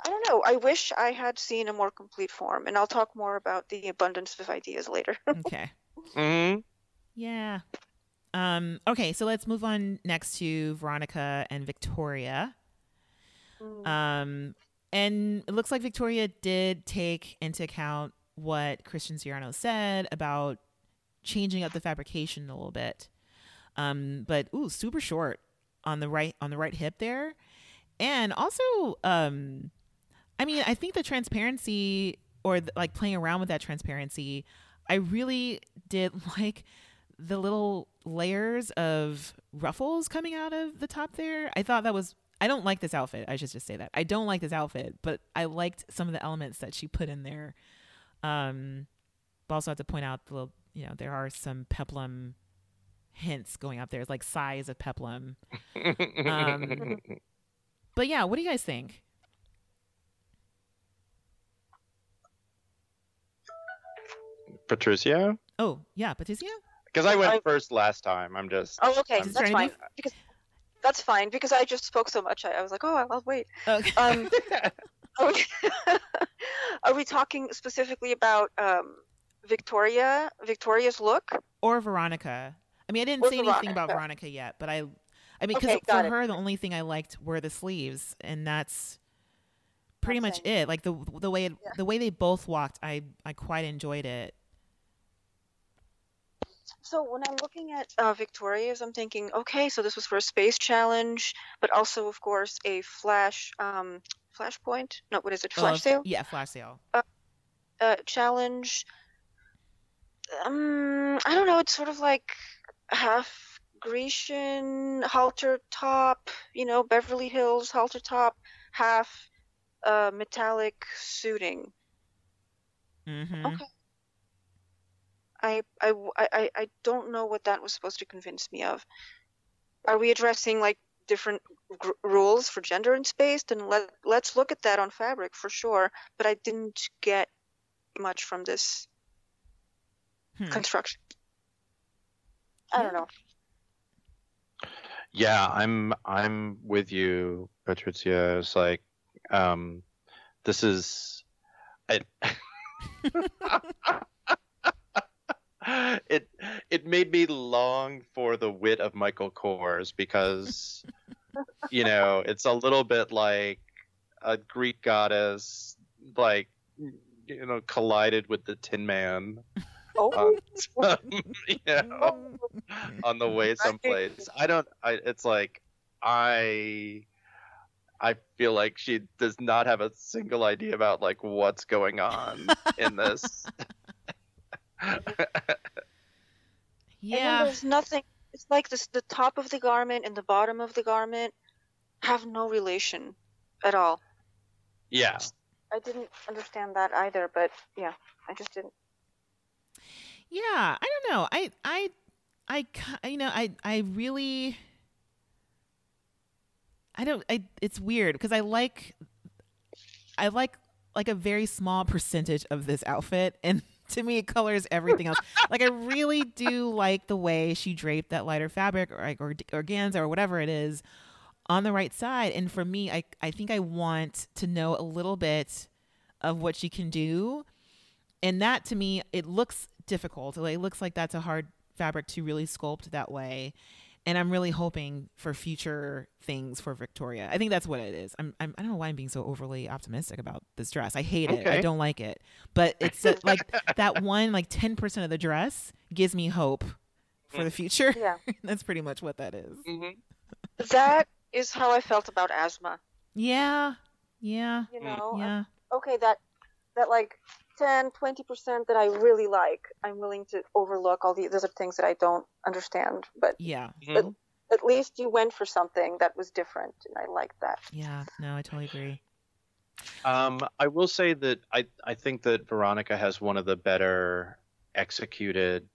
I don't know. I wish I had seen a more complete form, and I'll talk more about the abundance of ideas later. okay. hmm Yeah. Um, okay, so let's move on next to Veronica and Victoria. Um, and it looks like Victoria did take into account what Christian Siriano said about changing up the fabrication a little bit. Um, but ooh, super short on the right on the right hip there. And also, um, I mean, I think the transparency or the, like playing around with that transparency, I really did like the little layers of ruffles coming out of the top there. I thought that was I don't like this outfit. I should just say that. I don't like this outfit, but I liked some of the elements that she put in there. Um but also have to point out the little, you know, there are some peplum hints going up there. It's like size of peplum. Um, But yeah, what do you guys think? Patricia, Oh, yeah, Patricia? because I went I- first last time. I'm just. Oh, okay, I'm Is that's there any fine. Because that's fine because I just spoke so much. I, I was like, oh, I'll wait. Okay. Um, are, we, are we talking specifically about um, Victoria? Victoria's look? or Veronica. I mean, I didn't Or say anything about Veronica. Veronica yet, but I, I mean, because Okay, for it. her, the only thing I liked were the sleeves, and that's pretty much Same. it. Like the the way it, Yeah. the way they both walked, I I quite enjoyed it. So when I'm looking at uh, Victoria's, I'm thinking, okay, so this was for a space challenge, but also, of course, a flash, um, flashpoint. No, what is it? Flash Uh, sale Yeah, flash sale. uh, challenge. Um, I don't know. It's sort of like half Grecian halter top, you know, Beverly Hills halter top, half uh, metallic suiting. Mm-hmm. Okay. I, I, I, I- I don't know what that was supposed to convince me of. Are we addressing like different gr- rules for gender in space? Then let let's look at that on fabric for sure. But I didn't get much from this Hmm. construction. I don't know. Yeah, I'm I'm with you, Patricia. It's like, um, this is, I, it it made me long for the wit of Michael Kors because, you know, it's a little bit like a Greek goddess, like you know, collided with the Tin Man. Oh, Um, you know, on the way someplace. I don't. I. It's like I. I feel like she does not have a single idea about like what's going on in this. And Yeah. there's nothing. It's like this: the top of the garment and the bottom of the garment have no relation at all. yeah. I didn't understand that either, but yeah, I just didn't. Yeah, I don't know. I I I you know, I I really I don't I it's weird because I like I like like a very small percentage of this outfit and to me it colors everything else. like I really do like the way she draped that lighter fabric or like or organza or whatever it is on the right side. And for me I I think I want to know a little bit of what she can do. And that to me it looks difficult. It looks like that's a hard fabric to really sculpt that way and i'm really hoping for future things for victoria. I think that's what it is. I'm, I'm i don't know why i'm being so overly optimistic about this dress. I hate it. I don't like it. But it's uh, like that one like 10% of the dress gives me hope for the future. Yeah, that's pretty much what that is. Mhm. that is how I felt about Asma. yeah. Yeah. You Mm. know, yeah. okay, that that like 10, 20 percent that I really like, I'm willing to overlook all the other things that I don't understand. But yeah Mhm. at least you went for something that was different, and I like that. yeah no i totally agree Um, I will say that I I think that Veronica has one of the better executed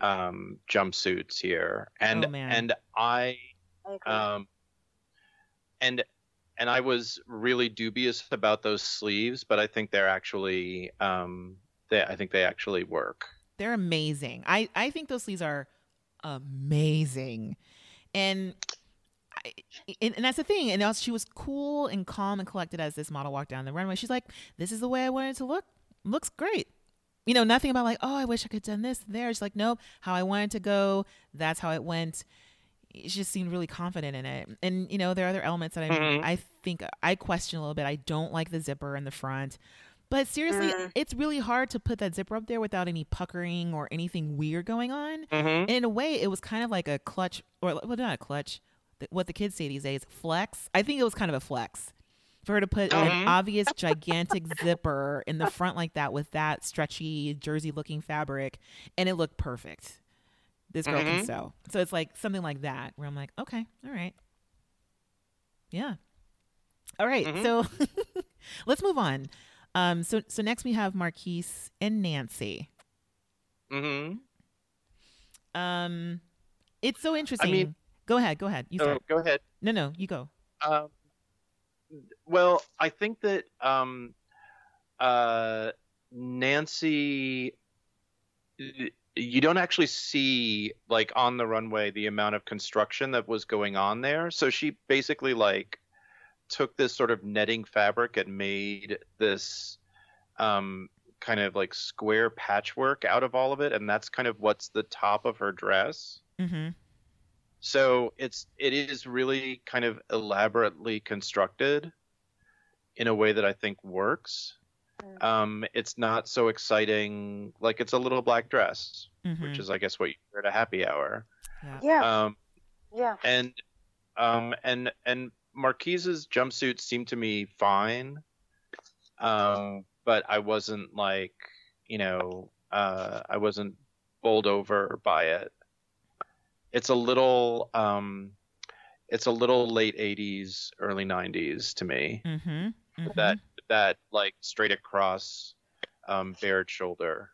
um, jumpsuits here, and Oh, man. and I I agree. um, and and I was really dubious about those sleeves, but I think they're actually um, they I think they actually work. They're amazing. I I think those sleeves are amazing, and and, and that's the thing. And also, she was cool and calm and collected as this model walked down the runway. She's like, "This is the way I wanted to look. Looks great." You know, nothing about like, "Oh, I wish I could have done this there." She's like, "Nope, how I wanted to go. That's how it went." She just seemed really confident in it. And you know, there are other elements that I Mhm. I think I question a little bit. I don't like the zipper in the front. But seriously, Mm. it's really hard to put that zipper up there without any puckering or anything weird going on. Mm-hmm. In a way, it was kind of like a clutch, or well, not a clutch, what the kids say these days, flex. I think it was kind of a flex for her to put an obvious gigantic zipper in the front like that with that stretchy jersey looking fabric, and it looked perfect. This girl can Mhm. sew. So it's like something like that where I'm like, okay, all right. Yeah. All right, Mhm. So let's move on. Um, so so next we have Marquise and Nancy. Mm-hmm. Um, it's so interesting. mean- go ahead, go ahead. You start. go ahead. No, no, you go. Um, well, I think that um, uh, Nancy, you don't actually see like on the runway the amount of construction that was going on there. So she basically like took this sort of netting fabric and made this um, kind of like square patchwork out of all of it, and that's kind of what's the top of her dress. Mm-hmm. So it's it is really kind of elaborately constructed in a way that I think works. Mm. Um, it's not so exciting. Like it's a little black dress, Mm-hmm. which is I guess what you wear at a happy hour. yeah, Um, yeah. and um, and and Marquise's jumpsuit seemed to me fine, um, but I wasn't like you know uh, I wasn't bowled over by it. It's a little um, it's a little late '80s, early '90s to me. Mm-hmm. mm-hmm. That that like straight across um, bared shoulder.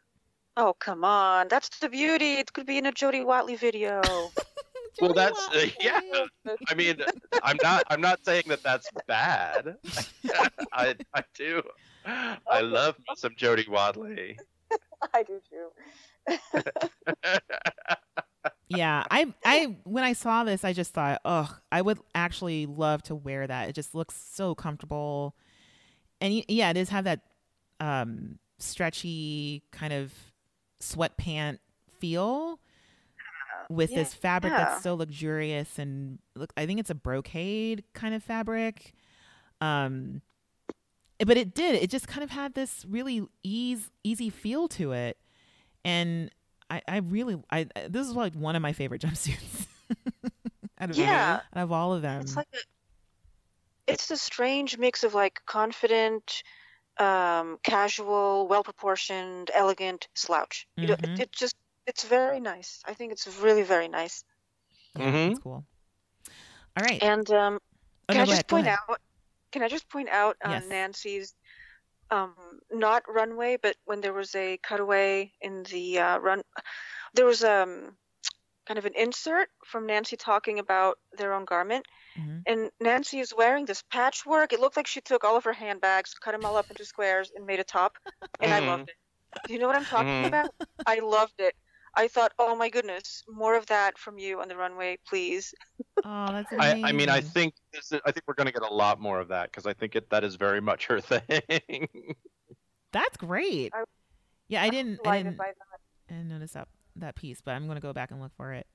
Oh come on, that's the beauty. It could be in a Jody Watley video. Well, that's uh, yeah. I mean, I'm not I'm not saying that that's bad. I I do. I love me some Jody Watley. I do too. yeah, I I when I saw this, I just thought, oh, I would actually love to wear that. It just looks so comfortable, and yeah, it does have that um, stretchy kind of sweatpant feel with Yeah, this fabric yeah. that's so luxurious and look. I think it's a brocade kind of fabric. Um, but it did. It just kind of had this really ease easy feel to it, and I, I really I this is like one of my favorite jumpsuits. out of Yeah. out of all of them. It's like a, it's a strange mix of like confident, um, casual, well proportioned, elegant slouch. You know, it, it just it's very nice. I think it's really very nice. yeah, Mhm. that's cool. All right. And um, Oh, can no, I just ahead, point out? Can I just point out uh, Yes. Nancy's um, not runway, but when there was a cutaway in the uh, run, there was um kind of an insert from Nancy talking about their own garment, Mhm. and Nancy is wearing this patchwork. It looked like she took all of her handbags, cut them all up into squares, and made a top, and I Mhm. loved it. Do you know what I'm talking Mhm. about? I loved it. I thought, oh my goodness, more of that from you on the runway, please. Oh, that's I, amazing. I mean, I think this is, I think we're going to get a lot more of that because I think it, that is very much her thing. that's great. I- yeah, I didn't I didn't, by that. I didn't notice that that piece, but I'm gonna go back and look for it.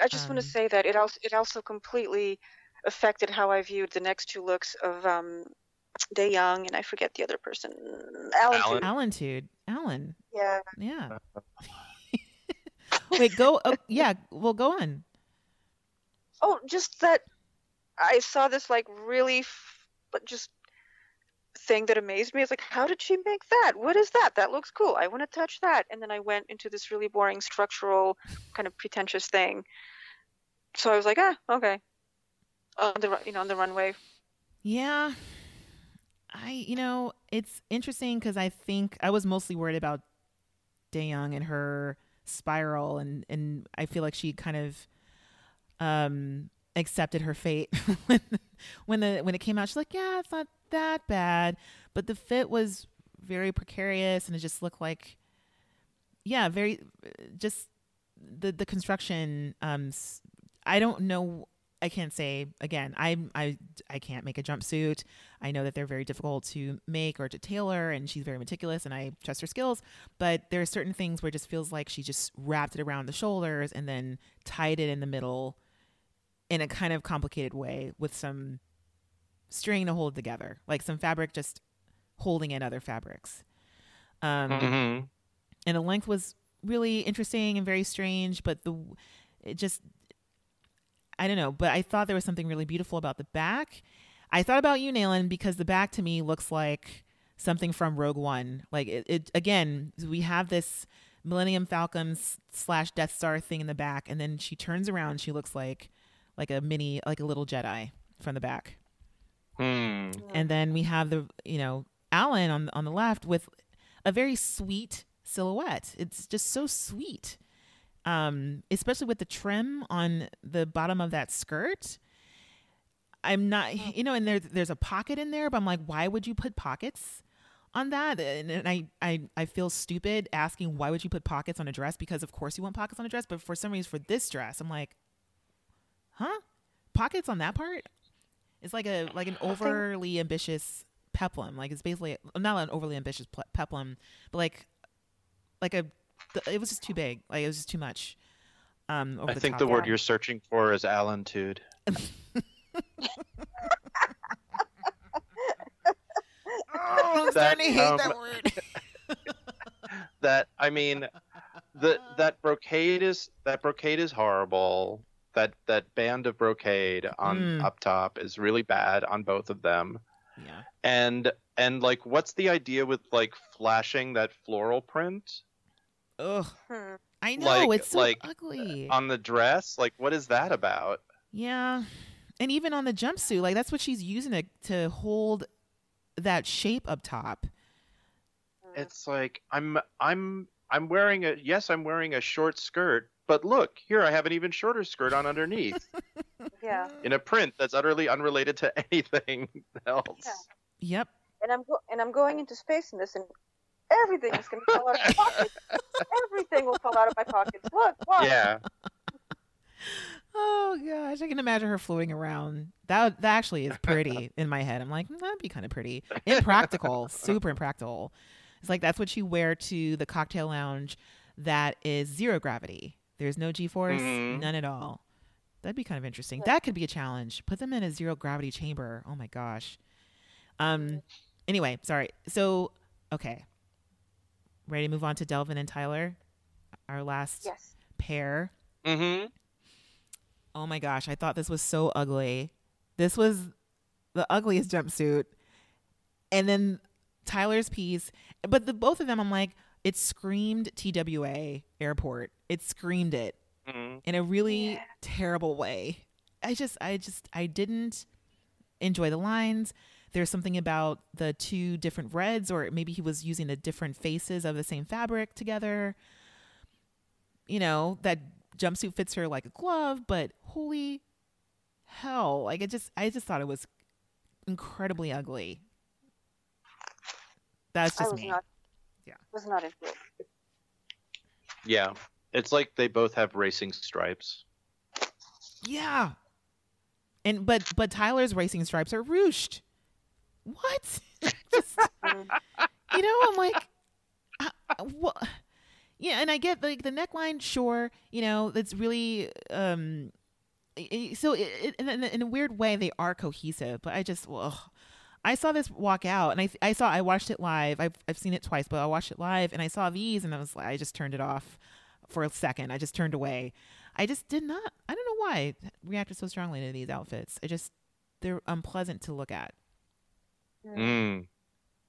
I just want Um, to say that it also it also completely affected how I viewed the next two looks of um, Dayoung and I forget the other person, Alan. Alan. too. Alan, dude, Alan. Yeah. Yeah. Wait, go. Oh, yeah. Well, go on. Oh, just that I saw this like really, f- but just thing that amazed me. It's like, how did she make that? What is that? That looks cool. I want to touch that. And then I went into this really boring structural, kind of pretentious thing. So I was like, ah, okay. On the you know on the runway. Yeah. I, you know, it's interesting because I think I was mostly worried about Dayoung and her spiral, and and I feel like she kind of um accepted her fate when when the when it came out. She's like, yeah, it's not that bad, but the fit was very precarious, and it just looked like, yeah, very just the the construction. Um, I don't know. I can't say again. I I I can't make a jumpsuit. I know that they're very difficult to make or to tailor, and she's very meticulous, and I trust her skills. But there are certain things where it just feels like she just wrapped it around the shoulders and then tied it in the middle in a kind of complicated way with some string to hold together, like some fabric just holding in other fabrics. Um, Mhm. and the length was really interesting and very strange but the it just i don't know but i thought there was something really beautiful about the back i thought about you Nayland, because the back to me looks like something from rogue one like it, it again we have this millennium falcon slash death star thing in the back and then she turns around she looks like like a mini like a little jedi from the back Hmm. and then we have the you know Alan on on the left with a very sweet silhouette. It's just so sweet, um, especially with the trim on the bottom of that skirt. I'm not, you know, and there's there's a pocket in there, but I'm like, why would you put pockets on that? And, and I, I I feel stupid asking why would you put pockets on a dress because of course you want pockets on a dress, but for some reason for this dress, I'm like, huh, pockets on that part? It's like a like an overly ambitious peplum. Like it's basically not an overly ambitious ple- peplum, but like like a it was just too big. Like it was just too much. Um, over I the think top the there. word you're searching for is allentude. Oh, I'm That, starting to hate um, that word. That I mean, the that brocade is that brocade is horrible. That that band of brocade on Mm. up top is really bad on both of them. yeah. And and like, what's the idea with like flashing that floral print Ugh. Hmm. I know Like- it's so like, ugly. on the dress? Like, what is that about? yeah, and even on the jumpsuit, like that's what she's using it to hold that shape up top. It's like I'm I'm I'm wearing a yes, I'm wearing a short skirt, but look here, I have an even shorter skirt on underneath Yeah. in a print that's utterly unrelated to anything else. Yeah. Yep. and I'm go- and I'm going into space in this, and everything is going to fall out of my pockets. everything will fall out of my pockets. Look, watch. Yeah. Oh gosh, I can imagine her floating around. That that actually is pretty in my head. I'm like, "Mm, that'd be kind of pretty. Impractical, super impractical. It's like that's what you wear to the cocktail lounge that is zero gravity. There's no G force, Mhm. none at all. That'd be kind of interesting. That could be a challenge. Put them in a zero gravity chamber. Oh my gosh. Um. Anyway, sorry. So okay. Ready to move on to Delvin and Tyler, our last Yes. pair. Mm-hmm. Oh my gosh, I thought this was so ugly. This was the ugliest jumpsuit. And then Tyler's piece, but the both of them I'm like it screamed TWA airport. It screamed it mm in a really Yeah. terrible way. I just I just I didn't enjoy the lines. There's something about the two different reds or maybe he was using the different faces of the same fabric together. You know, that jumpsuit fits her like a glove, but holy hell, like it just I just thought it was incredibly ugly. That's I just was me. not. Yeah. Was not into it. Yeah. It's like they both have racing stripes. Yeah. And but but Tyler's racing stripes are ruched. What? Just you know, I'm like, uh, what? Yeah, and I get like the neckline, sure. You know, it's really um. So it, in, a- in a weird way, they are cohesive, but I just, ugh. I saw this walk out, and I I saw I watched it live. I've I've seen it twice, but I watched it live, and I saw these, and I was like, I just turned it off for a second. I just turned away. I just did not. I don't know why I reacted so strongly to these outfits. I just they're unpleasant to look at. Mm.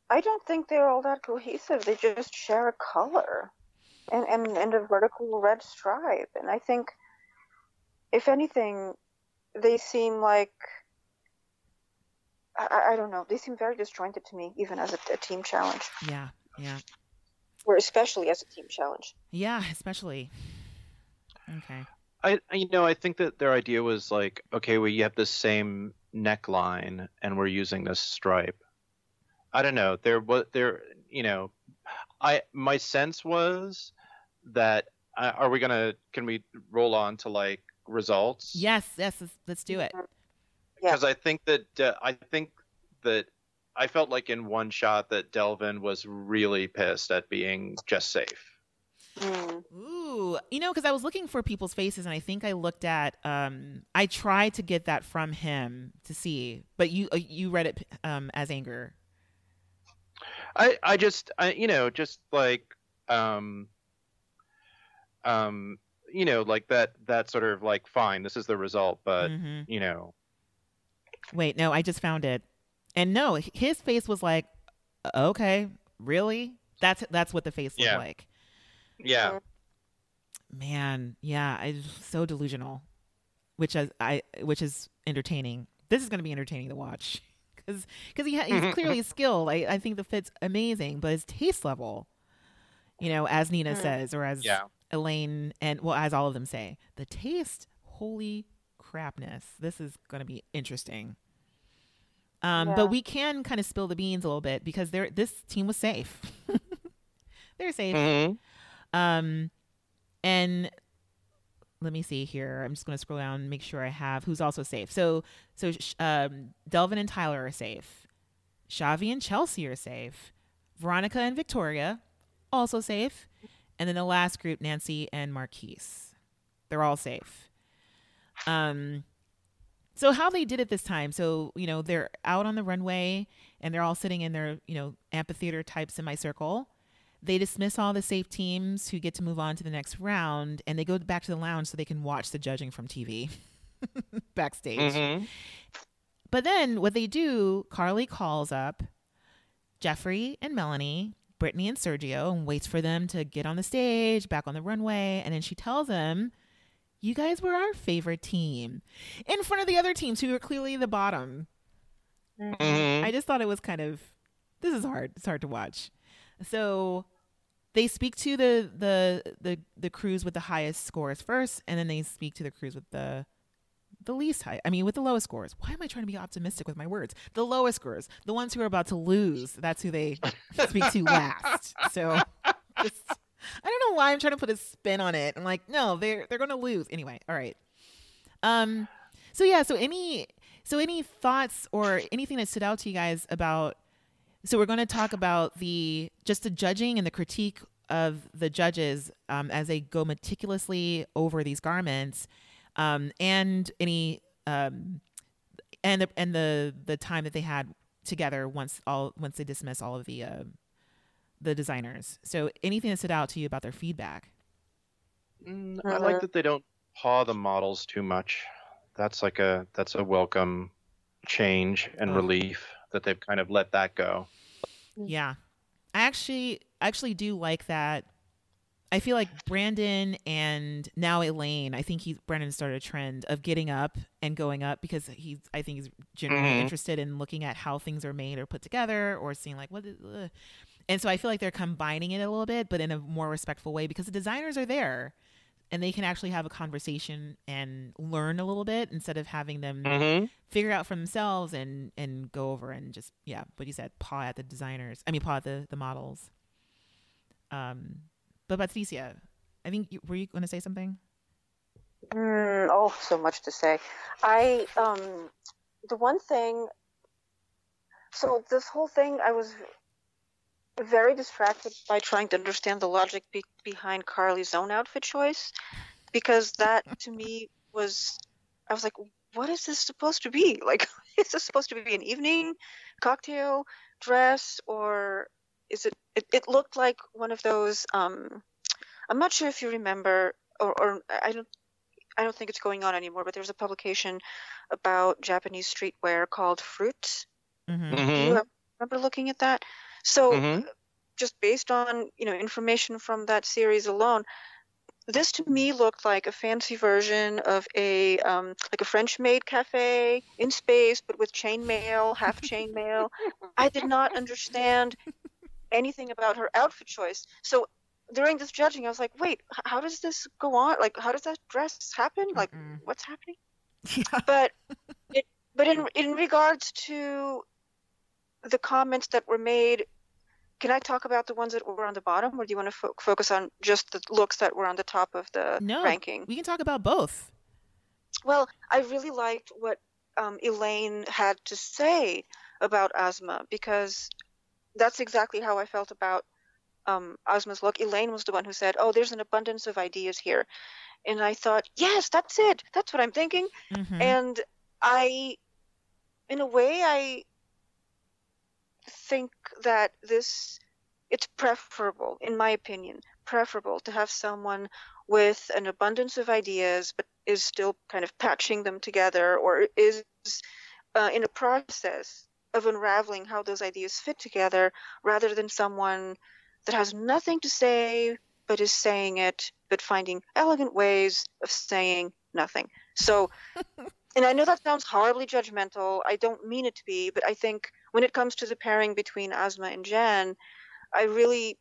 I don't think they're all that cohesive. They just share a color and, and, and a vertical red stripe. And I think, if anything, they seem like. I, I- I don't know. They seem very disjointed to me, even as a, a team challenge, Yeah, yeah, or especially as a team challenge. yeah. Especially. Okay. I I- you know I think that their idea was like okay well you have the same neckline and we're using this stripe. I don't know there was there you know I my sense was that uh, are we gonna can we roll on to like results? Yes, yes. Let's, let's do it. Yeah. because I think that uh, I think that I felt like in one shot that Delvin was really pissed at being just safe. Mm. Ooh, you know, because I was looking for people's faces, and I think I looked at. Um, I tried to get that from him to see, but you uh, you read it um as anger. I I just I you know just like um um you know like that that sort of like fine this is the result but hmm you know Wait, no, I just found it, and no, his face was like, "Uh, okay, really? That's that's what the face looked Yeah. like. yeah Man, yeah, I so delusional, which is I which is entertaining. This is going to be entertaining to watch because because he ha- he's clearly skilled. I I think the fit's amazing, but his taste level, you know, as Nina Mm. says, or as yeah Elaine and well, as all of them say, the taste, holy crapness. This is going to be interesting. Um, Yeah. but we can kind of spill the beans a little bit because they're this team was safe. they're safe. Mhm. Um, and let me see here. I'm just going to scroll down and make sure I have who's also safe. So, so um, Delvin and Tyler are safe. Shavi and Chelsea are safe. Veronica and Victoria also safe. And then the last group, Nancy and Marquise. They're all safe. Um, so how they did it this time? So you know they're out on the runway and they're all sitting in their you know amphitheater type semicircle they dismiss all the safe teams who get to move on to the next round and they go back to the lounge so they can watch the judging from TV backstage. Mhm. But then what they do, Karlie calls up Geoffrey and Melanie, Brittany and Sergio, and waits for them to get on the stage, back on the runway. And then she tells them, You guys were our favorite team in front of the other teams who were clearly the bottom. Mhm. I just thought it was kind of this is hard. It's hard to watch. So they speak to the the the the crews with the highest scores first, and then they speak to the crews with the the least high. I mean, with the lowest scores. Why am I trying to be optimistic with my words? The lowest scores, the ones who are about to lose. That's who they speak to last. So, just, I don't know why I'm trying to put a spin on it. I'm like, no, they're they're to lose anyway. All right. Um. So yeah. So any so any thoughts or anything that stood out to you guys about? So we're going to talk about the just the judging and the critique of the judges um, as they go meticulously over these garments um, and any um, and the and the the time that they had together once all once they dismiss all of the uh, the designers. So anything that stood out to you about their feedback? Mm, I like Mhm. that they don't paw the models too much. That's like a that's a welcome change and Oh. relief that they've kind of let that go. Yeah, I actually actually do like that. I feel like Brandon and now Elaine. I think he's Brandon started a trend of getting up and going up because he's. I think he's genuinely Mhm. interested in looking at how things are made or put together, or seeing like what. Is, uh. And so I feel like they're combining it a little bit, but in a more respectful way because the designers are there, and they can actually have a conversation and learn a little bit instead of having them Mm-hmm. figure out for themselves and and go over and just yeah what you said paw at the designers i mean paw at the the models um but patricia i think you, were you going to say something Mm, oh, so much to say. I um, the one thing. So this whole thing, I was very distracted by trying to understand the logic be- behind Karlie's own outfit choice, because that to me was, I was like, what is this supposed to be? Like, is this supposed to be an evening cocktail dress, or is it? It, it looked like one of those. Um, I'm not sure if you remember, or, or I don't. I don't think it's going on anymore, but there was a publication about Japanese streetwear called Fruit. mm-hmm. Do Mm-hmm. you remember looking at that? So, Mhm. just based on you know information from that series alone, this to me looked like a fancy version of a um, like a French-made cafe in space, but with chainmail, half chainmail. I did not understand anything about her outfit choice. So during this judging, I was like, wait, how does this go on? Like, how does that dress happen? Like, Mm-mm. what's happening? yeah but it, but in in regards to the comments that were made, can I talk about the ones that were on the bottom, or do you want to fo- focus on just the looks that were on the top of the no ranking? we can talk about both Well, I really liked what um, Elaine had to say about Asma because that's exactly how I felt about um, Asma's look. Elaine was the one who said, "Oh, there's an abundance of ideas here," and I thought, "Yes, that's it. That's what I'm thinking." Mhm. and i in a way i think that this it's preferable in my opinion preferable to have someone with an abundance of ideas but is still kind of patching them together or is uh, in a process of unraveling how those ideas fit together rather than someone that has nothing to say but is saying it but finding elegant ways of saying nothing so and I know that sounds horribly judgmental. I don't mean it to be, but I think when it comes to the pairing between Asma and Jen, I really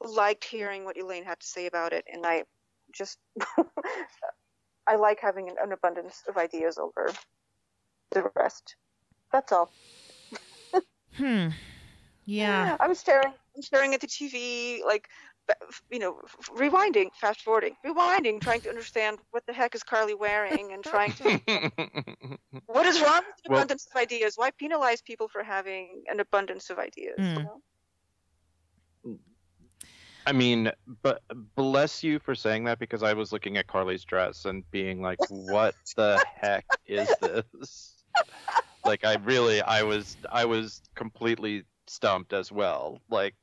liked hearing what Elaine had to say about it, and I just I like having an, an abundance of ideas over the rest. That's all. hmm yeah I'm staring. I'm staring at the TV, like you know, rewinding, fast forwarding, rewinding, trying to understand what the heck is Karlie wearing, and trying to What is wrong with an Well- abundance of ideas? Why penalize people for having an abundance of ideas? you Mm. know? I mean, but bless you for saying that because I was looking at Karlie's dress and being like, "What the heck is this?" Like, I really, I was, I was completely stumped as well. Like,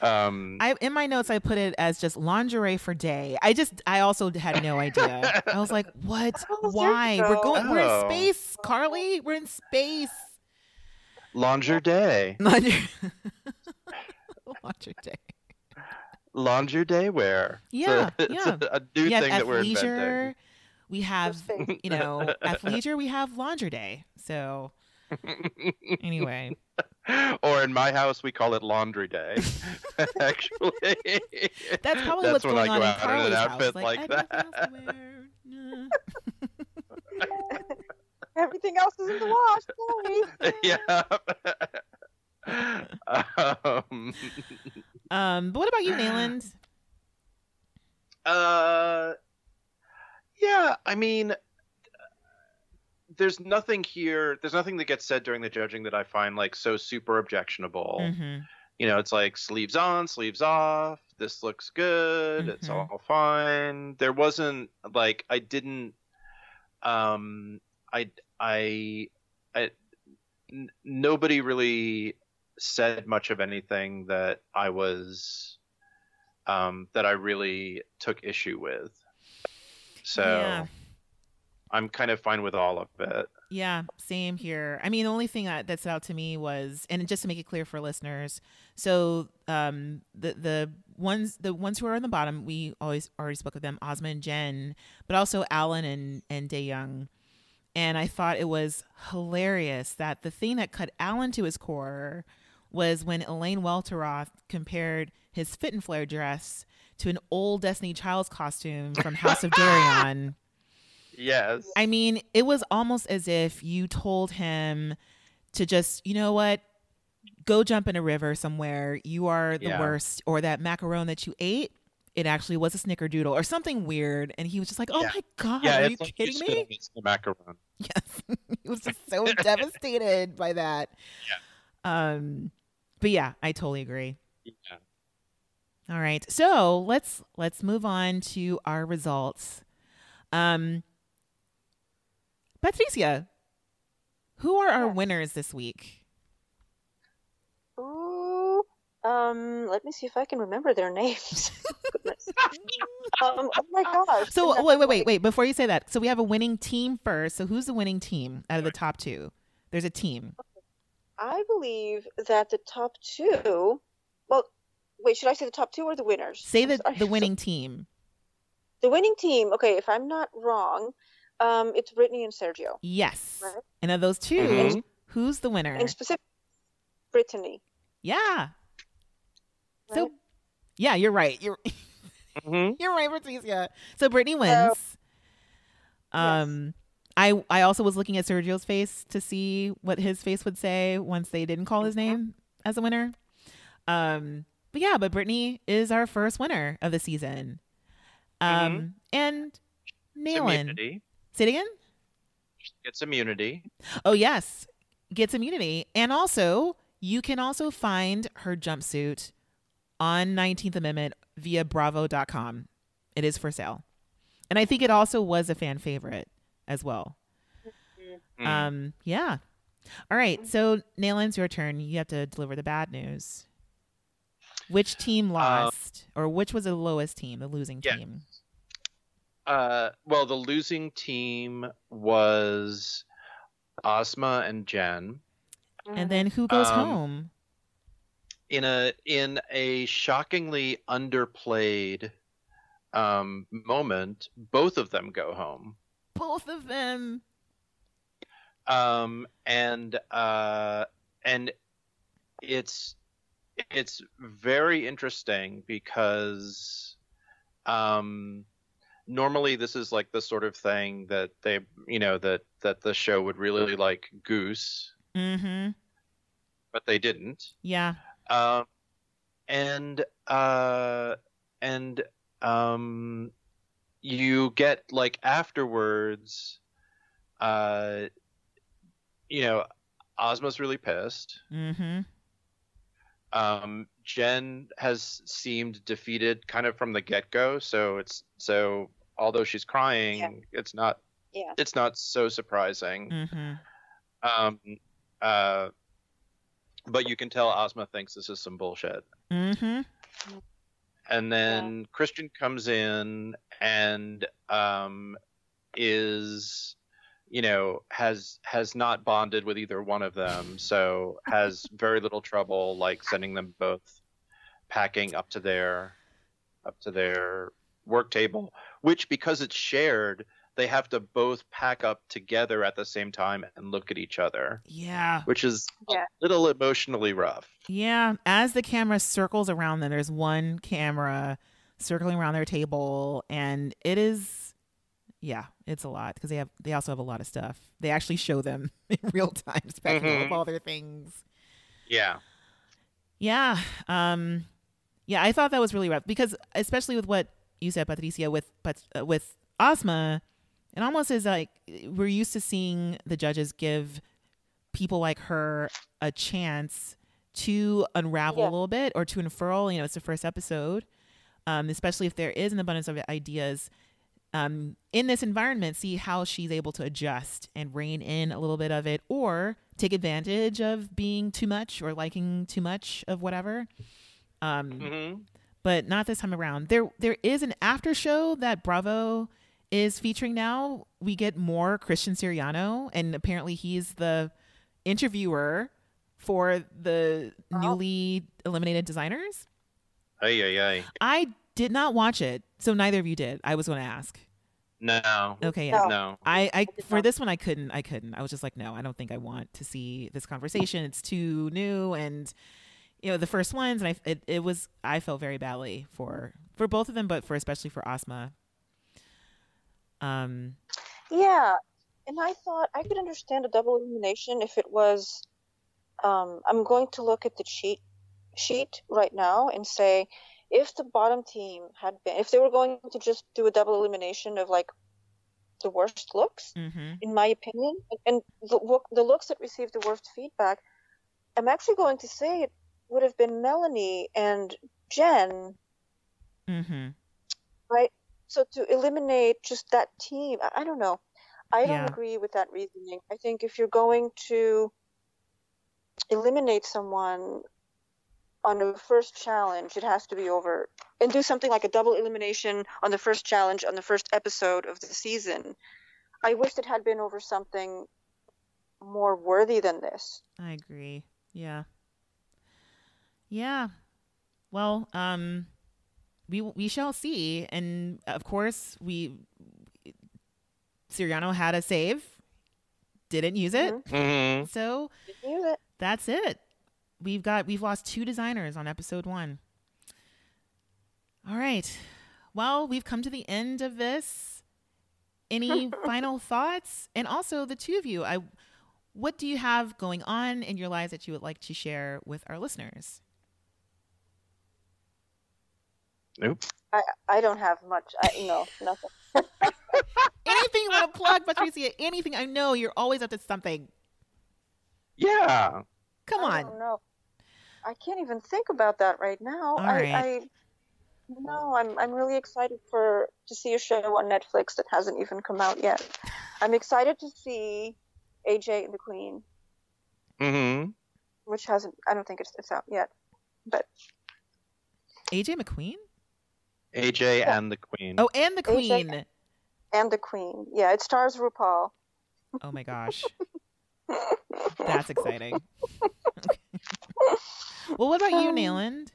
um, I in my notes I put it as just lingerie for day. I just I also had no idea. I was like, what? Oh, there you Why? We're go. going. We're in Oh. space, Karlie. We're in space. Laundry day, Laundry. Laundry day. laundry day wear. It's a- Yeah, it's yeah. a, a new we thing that we're inventing. We have, you know, athleisure. We have laundry day. So anyway, or in my house, we call it laundry day. Actually, that's probably That's what's when I going go on in out in an outfit house. like I have nothing else that. Everything else is in the wash. Sorry. yeah. um, Um, but what about you, Nayland? uh, yeah. I mean, there's nothing here. There's nothing that gets said during the judging that I find like so super objectionable. Mm-hmm. You know, it's like sleeves on, sleeves off. This looks good. It's Mhm. all fine. There wasn't like I didn't. Um, I I I. N- nobody really said much of anything that I was um, that I really took issue with. So Yeah. I'm kind of fine with all of it. Yeah, same here. I mean, the only thing that, that stood out to me was, and just to make it clear for listeners, so um, the the ones the ones who are on the bottom, we always already spoke of them, Asma and Jen, but also Alan and and Dayoung. And I thought it was hilarious that the thing that cut Alan to his core was when Elaine Welteroth compared his fit and flare dress to an old Destiny Child's costume from House of Dereon. Yes. I mean, it was almost as if you told him to just, you know what, go jump in a river somewhere. You are the Yeah. worst. Or that macaron that you ate, it actually was a snickerdoodle or something weird. And he was just like, oh Yeah. my God, yeah, are you like kidding spit me? the macaron. Yes. he was just so devastated by that. Yeah. Um, but yeah, I totally agree. Yeah. All right. So let's let's move on to our results. Um Patricia, who are our winners this week? Ooh, um, let me see if I can remember their names. Um, oh my gosh. So wait, wait, wait, wait. Before you say that, so we have a winning team first. So who's the winning team out of the top two? There's a team. I believe that the top two. Well, wait. Should I say the top two or the winners? Say the the winning team. The winning team. Okay, if I'm not wrong, um, it's Brittany and Sergio. Yes. Right. And of those 2 Mhm. who's the winner? In specific, Brittany. Yeah. So yeah, you're right. You're hmm You're right, Patricia. So Brittany wins. um, I I also was looking at Sergio's face to see what his face would say once they didn't call his name as a winner. Um, but yeah, but Brittany is our first winner of the season. Um, and Nayland, Immunity. Say it again. It's immunity. Oh yes, gets immunity, and also you can also find her jumpsuit on 19th Amendment via Bravo.com. It is for sale, and I think it also was a fan favorite as well. Mm. Um, yeah. All right, so Nayland's your turn. You have to deliver the bad news. Which team lost, or which was the lowest team, the losing yeah. team? Uh, well, the losing team was Asma and Jen And then who goes Um, home? in a in a shockingly underplayed um, moment. Both of them go home. Both of them. um, and uh, and it's it's very interesting because um, normally this is like the sort of thing that they you know that that the show would really like goose, Mm-hmm. but they didn't. Yeah. Um, and uh, and um, you get like afterwards, uh, you know, Asma's really pissed. Mm-hmm. Um, Jen has seemed defeated kind of from the get go, so it's so although she's crying, Yeah. it's not Yeah. it's not so surprising. Mm-hmm. Um, uh, but you can tell Asma thinks this is some bullshit. Mm-hmm. and then Christian comes in and um, is you know has has not bonded with either one of them, so has very little trouble like sending them both packing up to their up to their work table, which because it's shared, they have to both pack up together at the same time and look at each other, Yeah. which is Yeah. a little emotionally rough. Yeah. As the camera circles around them, there's one camera circling around their table, and it is yeah, it's a lot because they have they also have a lot of stuff. They actually show them in real time, spectacle Mhm. of all their things. Yeah. Yeah. Um yeah, I thought that was really rough because especially with what you said, Patricia, with but uh, with Asma, it almost is like we're used to seeing the judges give people like her a chance to unravel Yeah. a little bit or to unfurl. You know, it's the first episode, um, especially if there is an abundance of ideas. Um, in this environment, see how she's able to adjust and rein in a little bit of it, or take advantage of being too much or liking too much of whatever. Um, hmm but not this time around. There there is an after show that Bravo is featuring now. We get more Christian Siriano, and apparently he's the interviewer for the newly eliminated designers. Ay, ay, ay. I did not watch it, so neither of you did. I was going to ask. No. Okay, yeah. No. No. I, I for this one I couldn't I couldn't I was just like no I don't think I want to see this conversation it's too new and you know the first ones and I it, it was I felt very badly for for both of them but for especially for Asma um Yeah, and I thought I could understand a double elimination if it was. Um, I'm going to look at the cheat sheet right now and say if the bottom team had been, if they were going to just do a double elimination of like the worst looks, mhm. in my opinion, and the, the looks that received the worst feedback, I'm actually going to say it would have been Melanie and Jen Mm-hmm. right? So to eliminate just that team, I, I don't know. I don't Yeah. agree with that reasoning. I think if you're going to eliminate someone on the first challenge, it has to be over and do something like a double elimination on the first challenge on the first episode of the season. I wish it had been over something more worthy than this. I agree yeah yeah well um we we shall see and of course we Siriano had a save didn't use it hmm Mm-hmm. so use it? that's it. We've got we've lost two designers on episode one. All right. Well, we've come to the end of this. Any final thoughts? And also the two of you, I what do you have going on in your lives that you would like to share with our listeners? Nope. I I don't have much. I no nothing. Anything you want to plug, Patricia? Anything? I know you're always up to something. Yeah. Come I on. don't. I can't even think about that right now. All I, right. I no, I'm I'm really excited for to see a show on Netflix that hasn't even come out yet. I'm excited to see AJ and the Queen, Mm-hmm. which hasn't. I don't think it's it's out yet. But AJ McQueen? AJ and the Queen. Oh, and the AJ Queen. and the Queen, yeah, it stars RuPaul. Oh my gosh. That's exciting. well, what about you, Um, Nayland?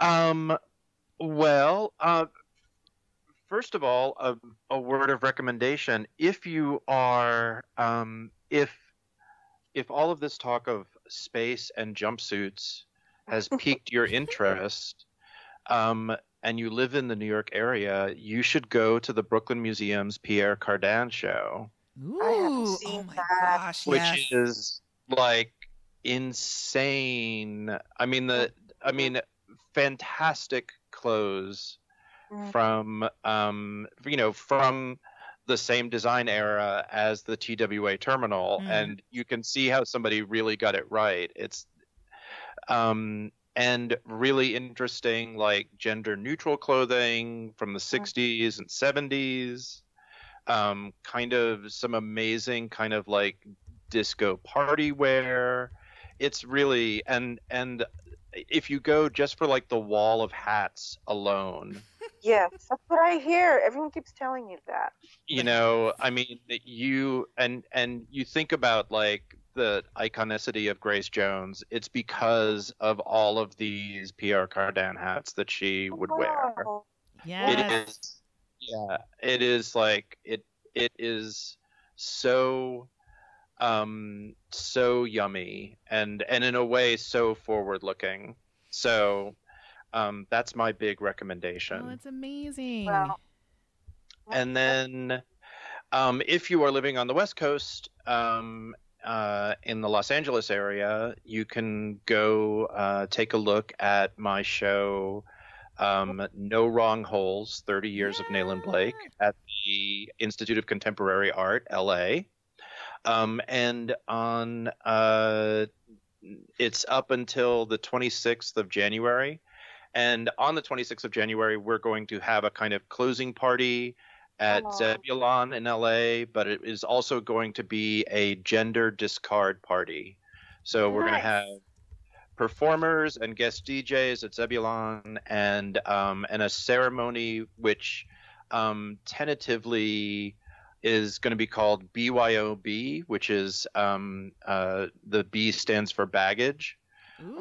Um, well, uh, first of all, a, a word of recommendation: if you are, um, if if all of this talk of space and jumpsuits has piqued your interest, um, and you live in the New York area, you should go to the Brooklyn Museum's Pierre Cardin show, Ooh, I haven't oh my that. gosh, which yes. is like insane. I mean the, I mean, fantastic clothes Mm. from um you know from the same design era as the TWA terminal Mm. and you can see how somebody really got it right it's um and really interesting like gender neutral clothing from the 60s and 70s um kind of some amazing kind of like disco party wear it's really and and if you go just for like the wall of hats alone Yes, that's what I hear. Everyone keeps telling you that. you know i mean you and and you think about like the iconicity of grace jones it's because of all of these pierre cardin hats that she would wear Wow. yes. it is yeah it is like it it is so um so yummy and and in a way so forward looking so um that's my big recommendation Oh, it's amazing. Wow. and then um, if you are living on the West Coast, um, uh, in the Los Angeles area, you can go uh, take a look at my show, um, No Wrong Holes 30 Years of Nayland Blake at the Institute of Contemporary Art, LA. Um, and on uh, it's up until the 26th of January. And on the 26th of January, we're going to have a kind of closing party at Aw. Zebulon in LA, but it is also going to be a gender discard party. So we're going to have performers and guest DJs at Zebulon and um, and a ceremony which um, tentatively is going to be called BYOB, which is um, uh, the B stands for baggage.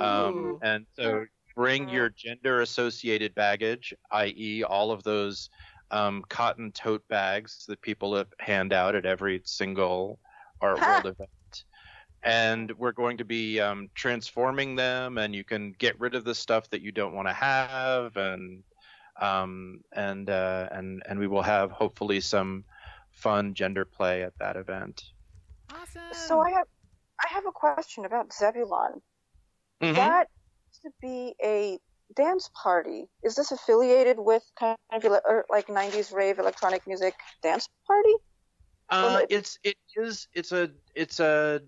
Um, and so bring your gender associated baggage, i.e., all of those um, cotton tote bags that people have hand out at every single art world event. And we're going to be um, transforming them, and you can get rid of the stuff that you don't want to have, and um, and uh, and and we will have hopefully some fun gender play at that event. Awesome. So I have I have a question about Zebulon. Mhm. That used to be a dance party. Is this affiliated with kind of like 90s rave electronic music dance party? Uh, it- it's it is it's a it's a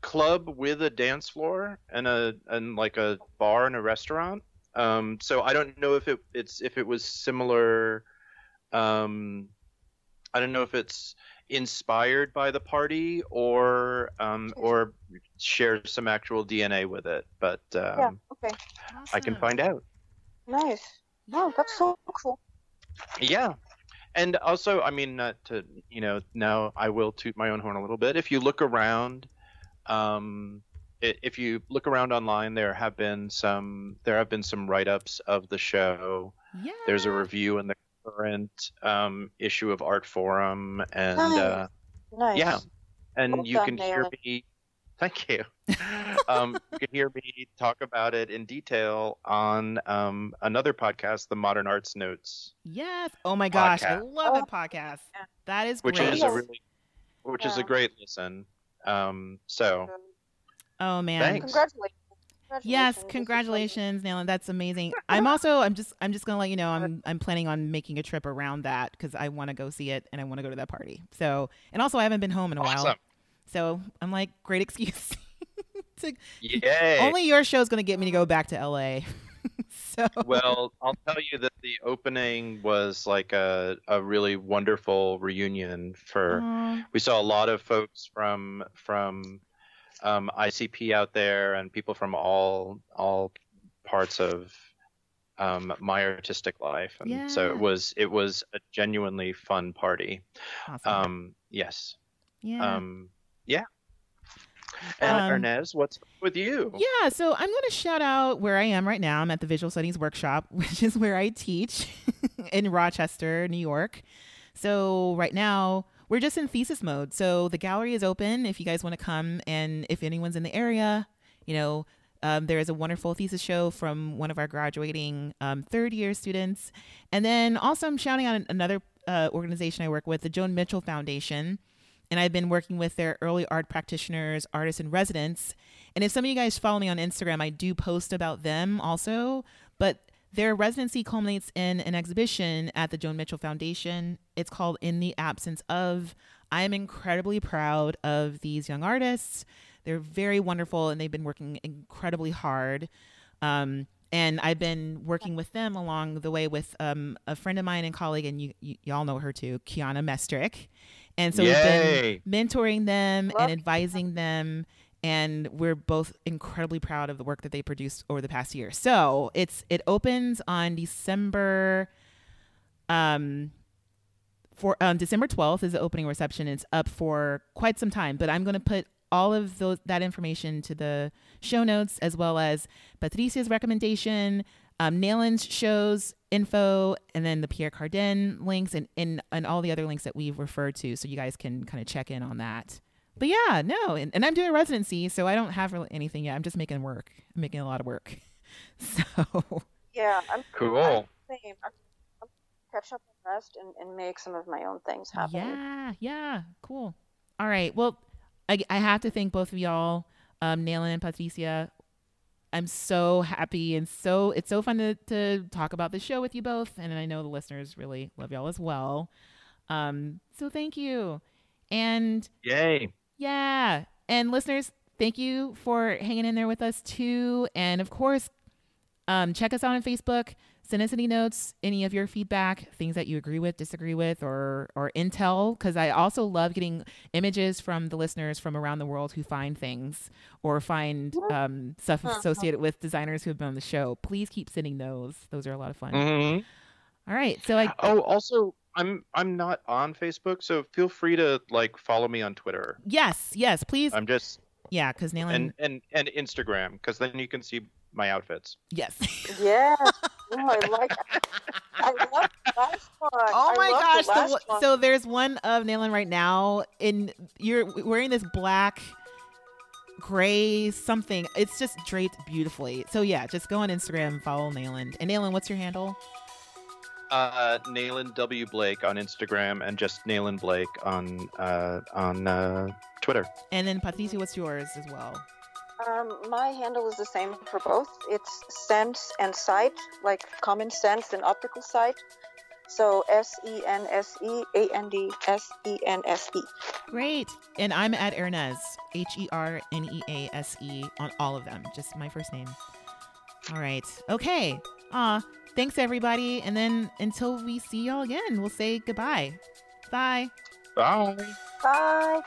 club with a dance floor and a and like a bar and a restaurant. Um, so I don't know if it it's if it was similar. Um, I don't know if it's inspired by the party or um, or shares some actual DNA with it, but um, yeah. Okay. I can find out. Nice. Oh, that's so cool. Yeah. And also, I mean, not to, you know, now I will toot my own horn a little bit. If you look around, um, if you look around online, there have been some, there have been some write-ups of the show. Yeah. There's a review in the current um, issue of Artforum, and Nice. uh, Nice. yeah, and Well you done, can hear Nayland. me. Thank you. um, you can hear me talk about it in detail on um, another podcast, the Modern Arts Notes. Yes. Oh my gosh, I Podcast. love that Oh. podcast. That is which great. is a really which is a great listen um so oh man. Thanks. Congratulations. Yes, Congratulations. This congratulations, Nayland. That's amazing. I'm also I'm just I'm just gonna let you know I'm I'm planning on making a trip around that because I want to go see it and I want to go to that party. So and also I haven't been home in a while, awesome so I'm like great excuse. to, yay Only your show's gonna get me to go back to LA. so well i'll tell you that the opening was like a, a really wonderful reunion for Aw, we saw a lot of folks from from um, icp out there and people from all all parts of um, my artistic life and so it was it was a genuinely fun party awesome. um, yes yeah. um, yeah and Um, Hernease, what's with you Yeah, so I'm going to shout out where I am right now. I'm at the Visual Studies Workshop, which is where I teach in Rochester, New York. So right now, we're just in thesis mode. So the gallery is open if you guys want to come, and if anyone's in the area, you know, um, there is a wonderful thesis show from one of our graduating um, third year students. And then also, I'm shouting out another uh, organization I work with, the Joan Mitchell Foundation. And I've been working with their early art practitioners, artists, and residents. And if some of you guys follow me on Instagram, I do post about them also. But their residency culminates in an exhibition at the Joan Mitchell Foundation. It's called In the Absence of. I am incredibly proud of these young artists. They're very wonderful and they've been working incredibly hard. Um, and I've been working with them along the way with um, a friend of mine and colleague, and you, you y'all know her too, Kiana Mestrick. And so Yay. we've been mentoring them Love and advising them, and we're both incredibly proud of the work that they produced over the past year. So it's it opens on December, um, for um, December twelfth is the opening reception. It's up for quite some time, but I'm going to put all of those that information to the show notes as well as Patricia's recommendation, um, Nayland's shows info, and then the Pierre Cardin links and, and and all the other links that we've referred to, so you guys can kind of check in on that. But yeah, no, and, and I'm doing residency, so I don't have really anything yet. I'm just making work. I'm making a lot of work. So Yeah, I'm Cool. same. I'm, I'm catch up on rest and, and make some of my own things happen. Yeah, yeah, cool. All right. Well, I, I have to thank both of y'all, um, Nayland and Patricia. I'm so happy and so it's so fun to, to talk about the show with you both, and I know the listeners really love y'all as well. Um, so thank you, and Yay. yeah, and listeners, thank you for hanging in there with us too, and of course, um, check us out on Facebook. Send us any notes, any of your feedback, things that you agree with, disagree with, or or intel. Because I also love getting images from the listeners from around the world who find things or find um, stuff associated with designers who have been on the show. Please keep sending those. Those are a lot of fun. Mhm. All right, so I Oh, also, I'm I'm not on Facebook, so feel free to like follow me on Twitter. yes, yes, please, I'm just yeah, because Nayland, and and and Instagram because then you can see my outfits. yes. Yes. Oh, I like. I love the last one. Oh my gosh! The The last one- one. so there's one of Nayland right now, and you're wearing this black, gray something. It's just draped beautifully. So yeah, just go on Instagram, follow Nayland. And Nayland, what's your handle? Uh, Nayland W Blake on Instagram and just Nayland Blake on uh, on uh, Twitter. And then Patricia, what's yours as well? Um, my handle is the same for both. It's sense and sight, like common sense and optical sight. So S E N S E A N D S E N S E. Great. And I'm at Hernease, H E R N E A S E, on all of them. Just my first name. All right. Okay. Aw. Thanks everybody. And then until we see y'all again, we'll say goodbye. Bye. Bye. Bye.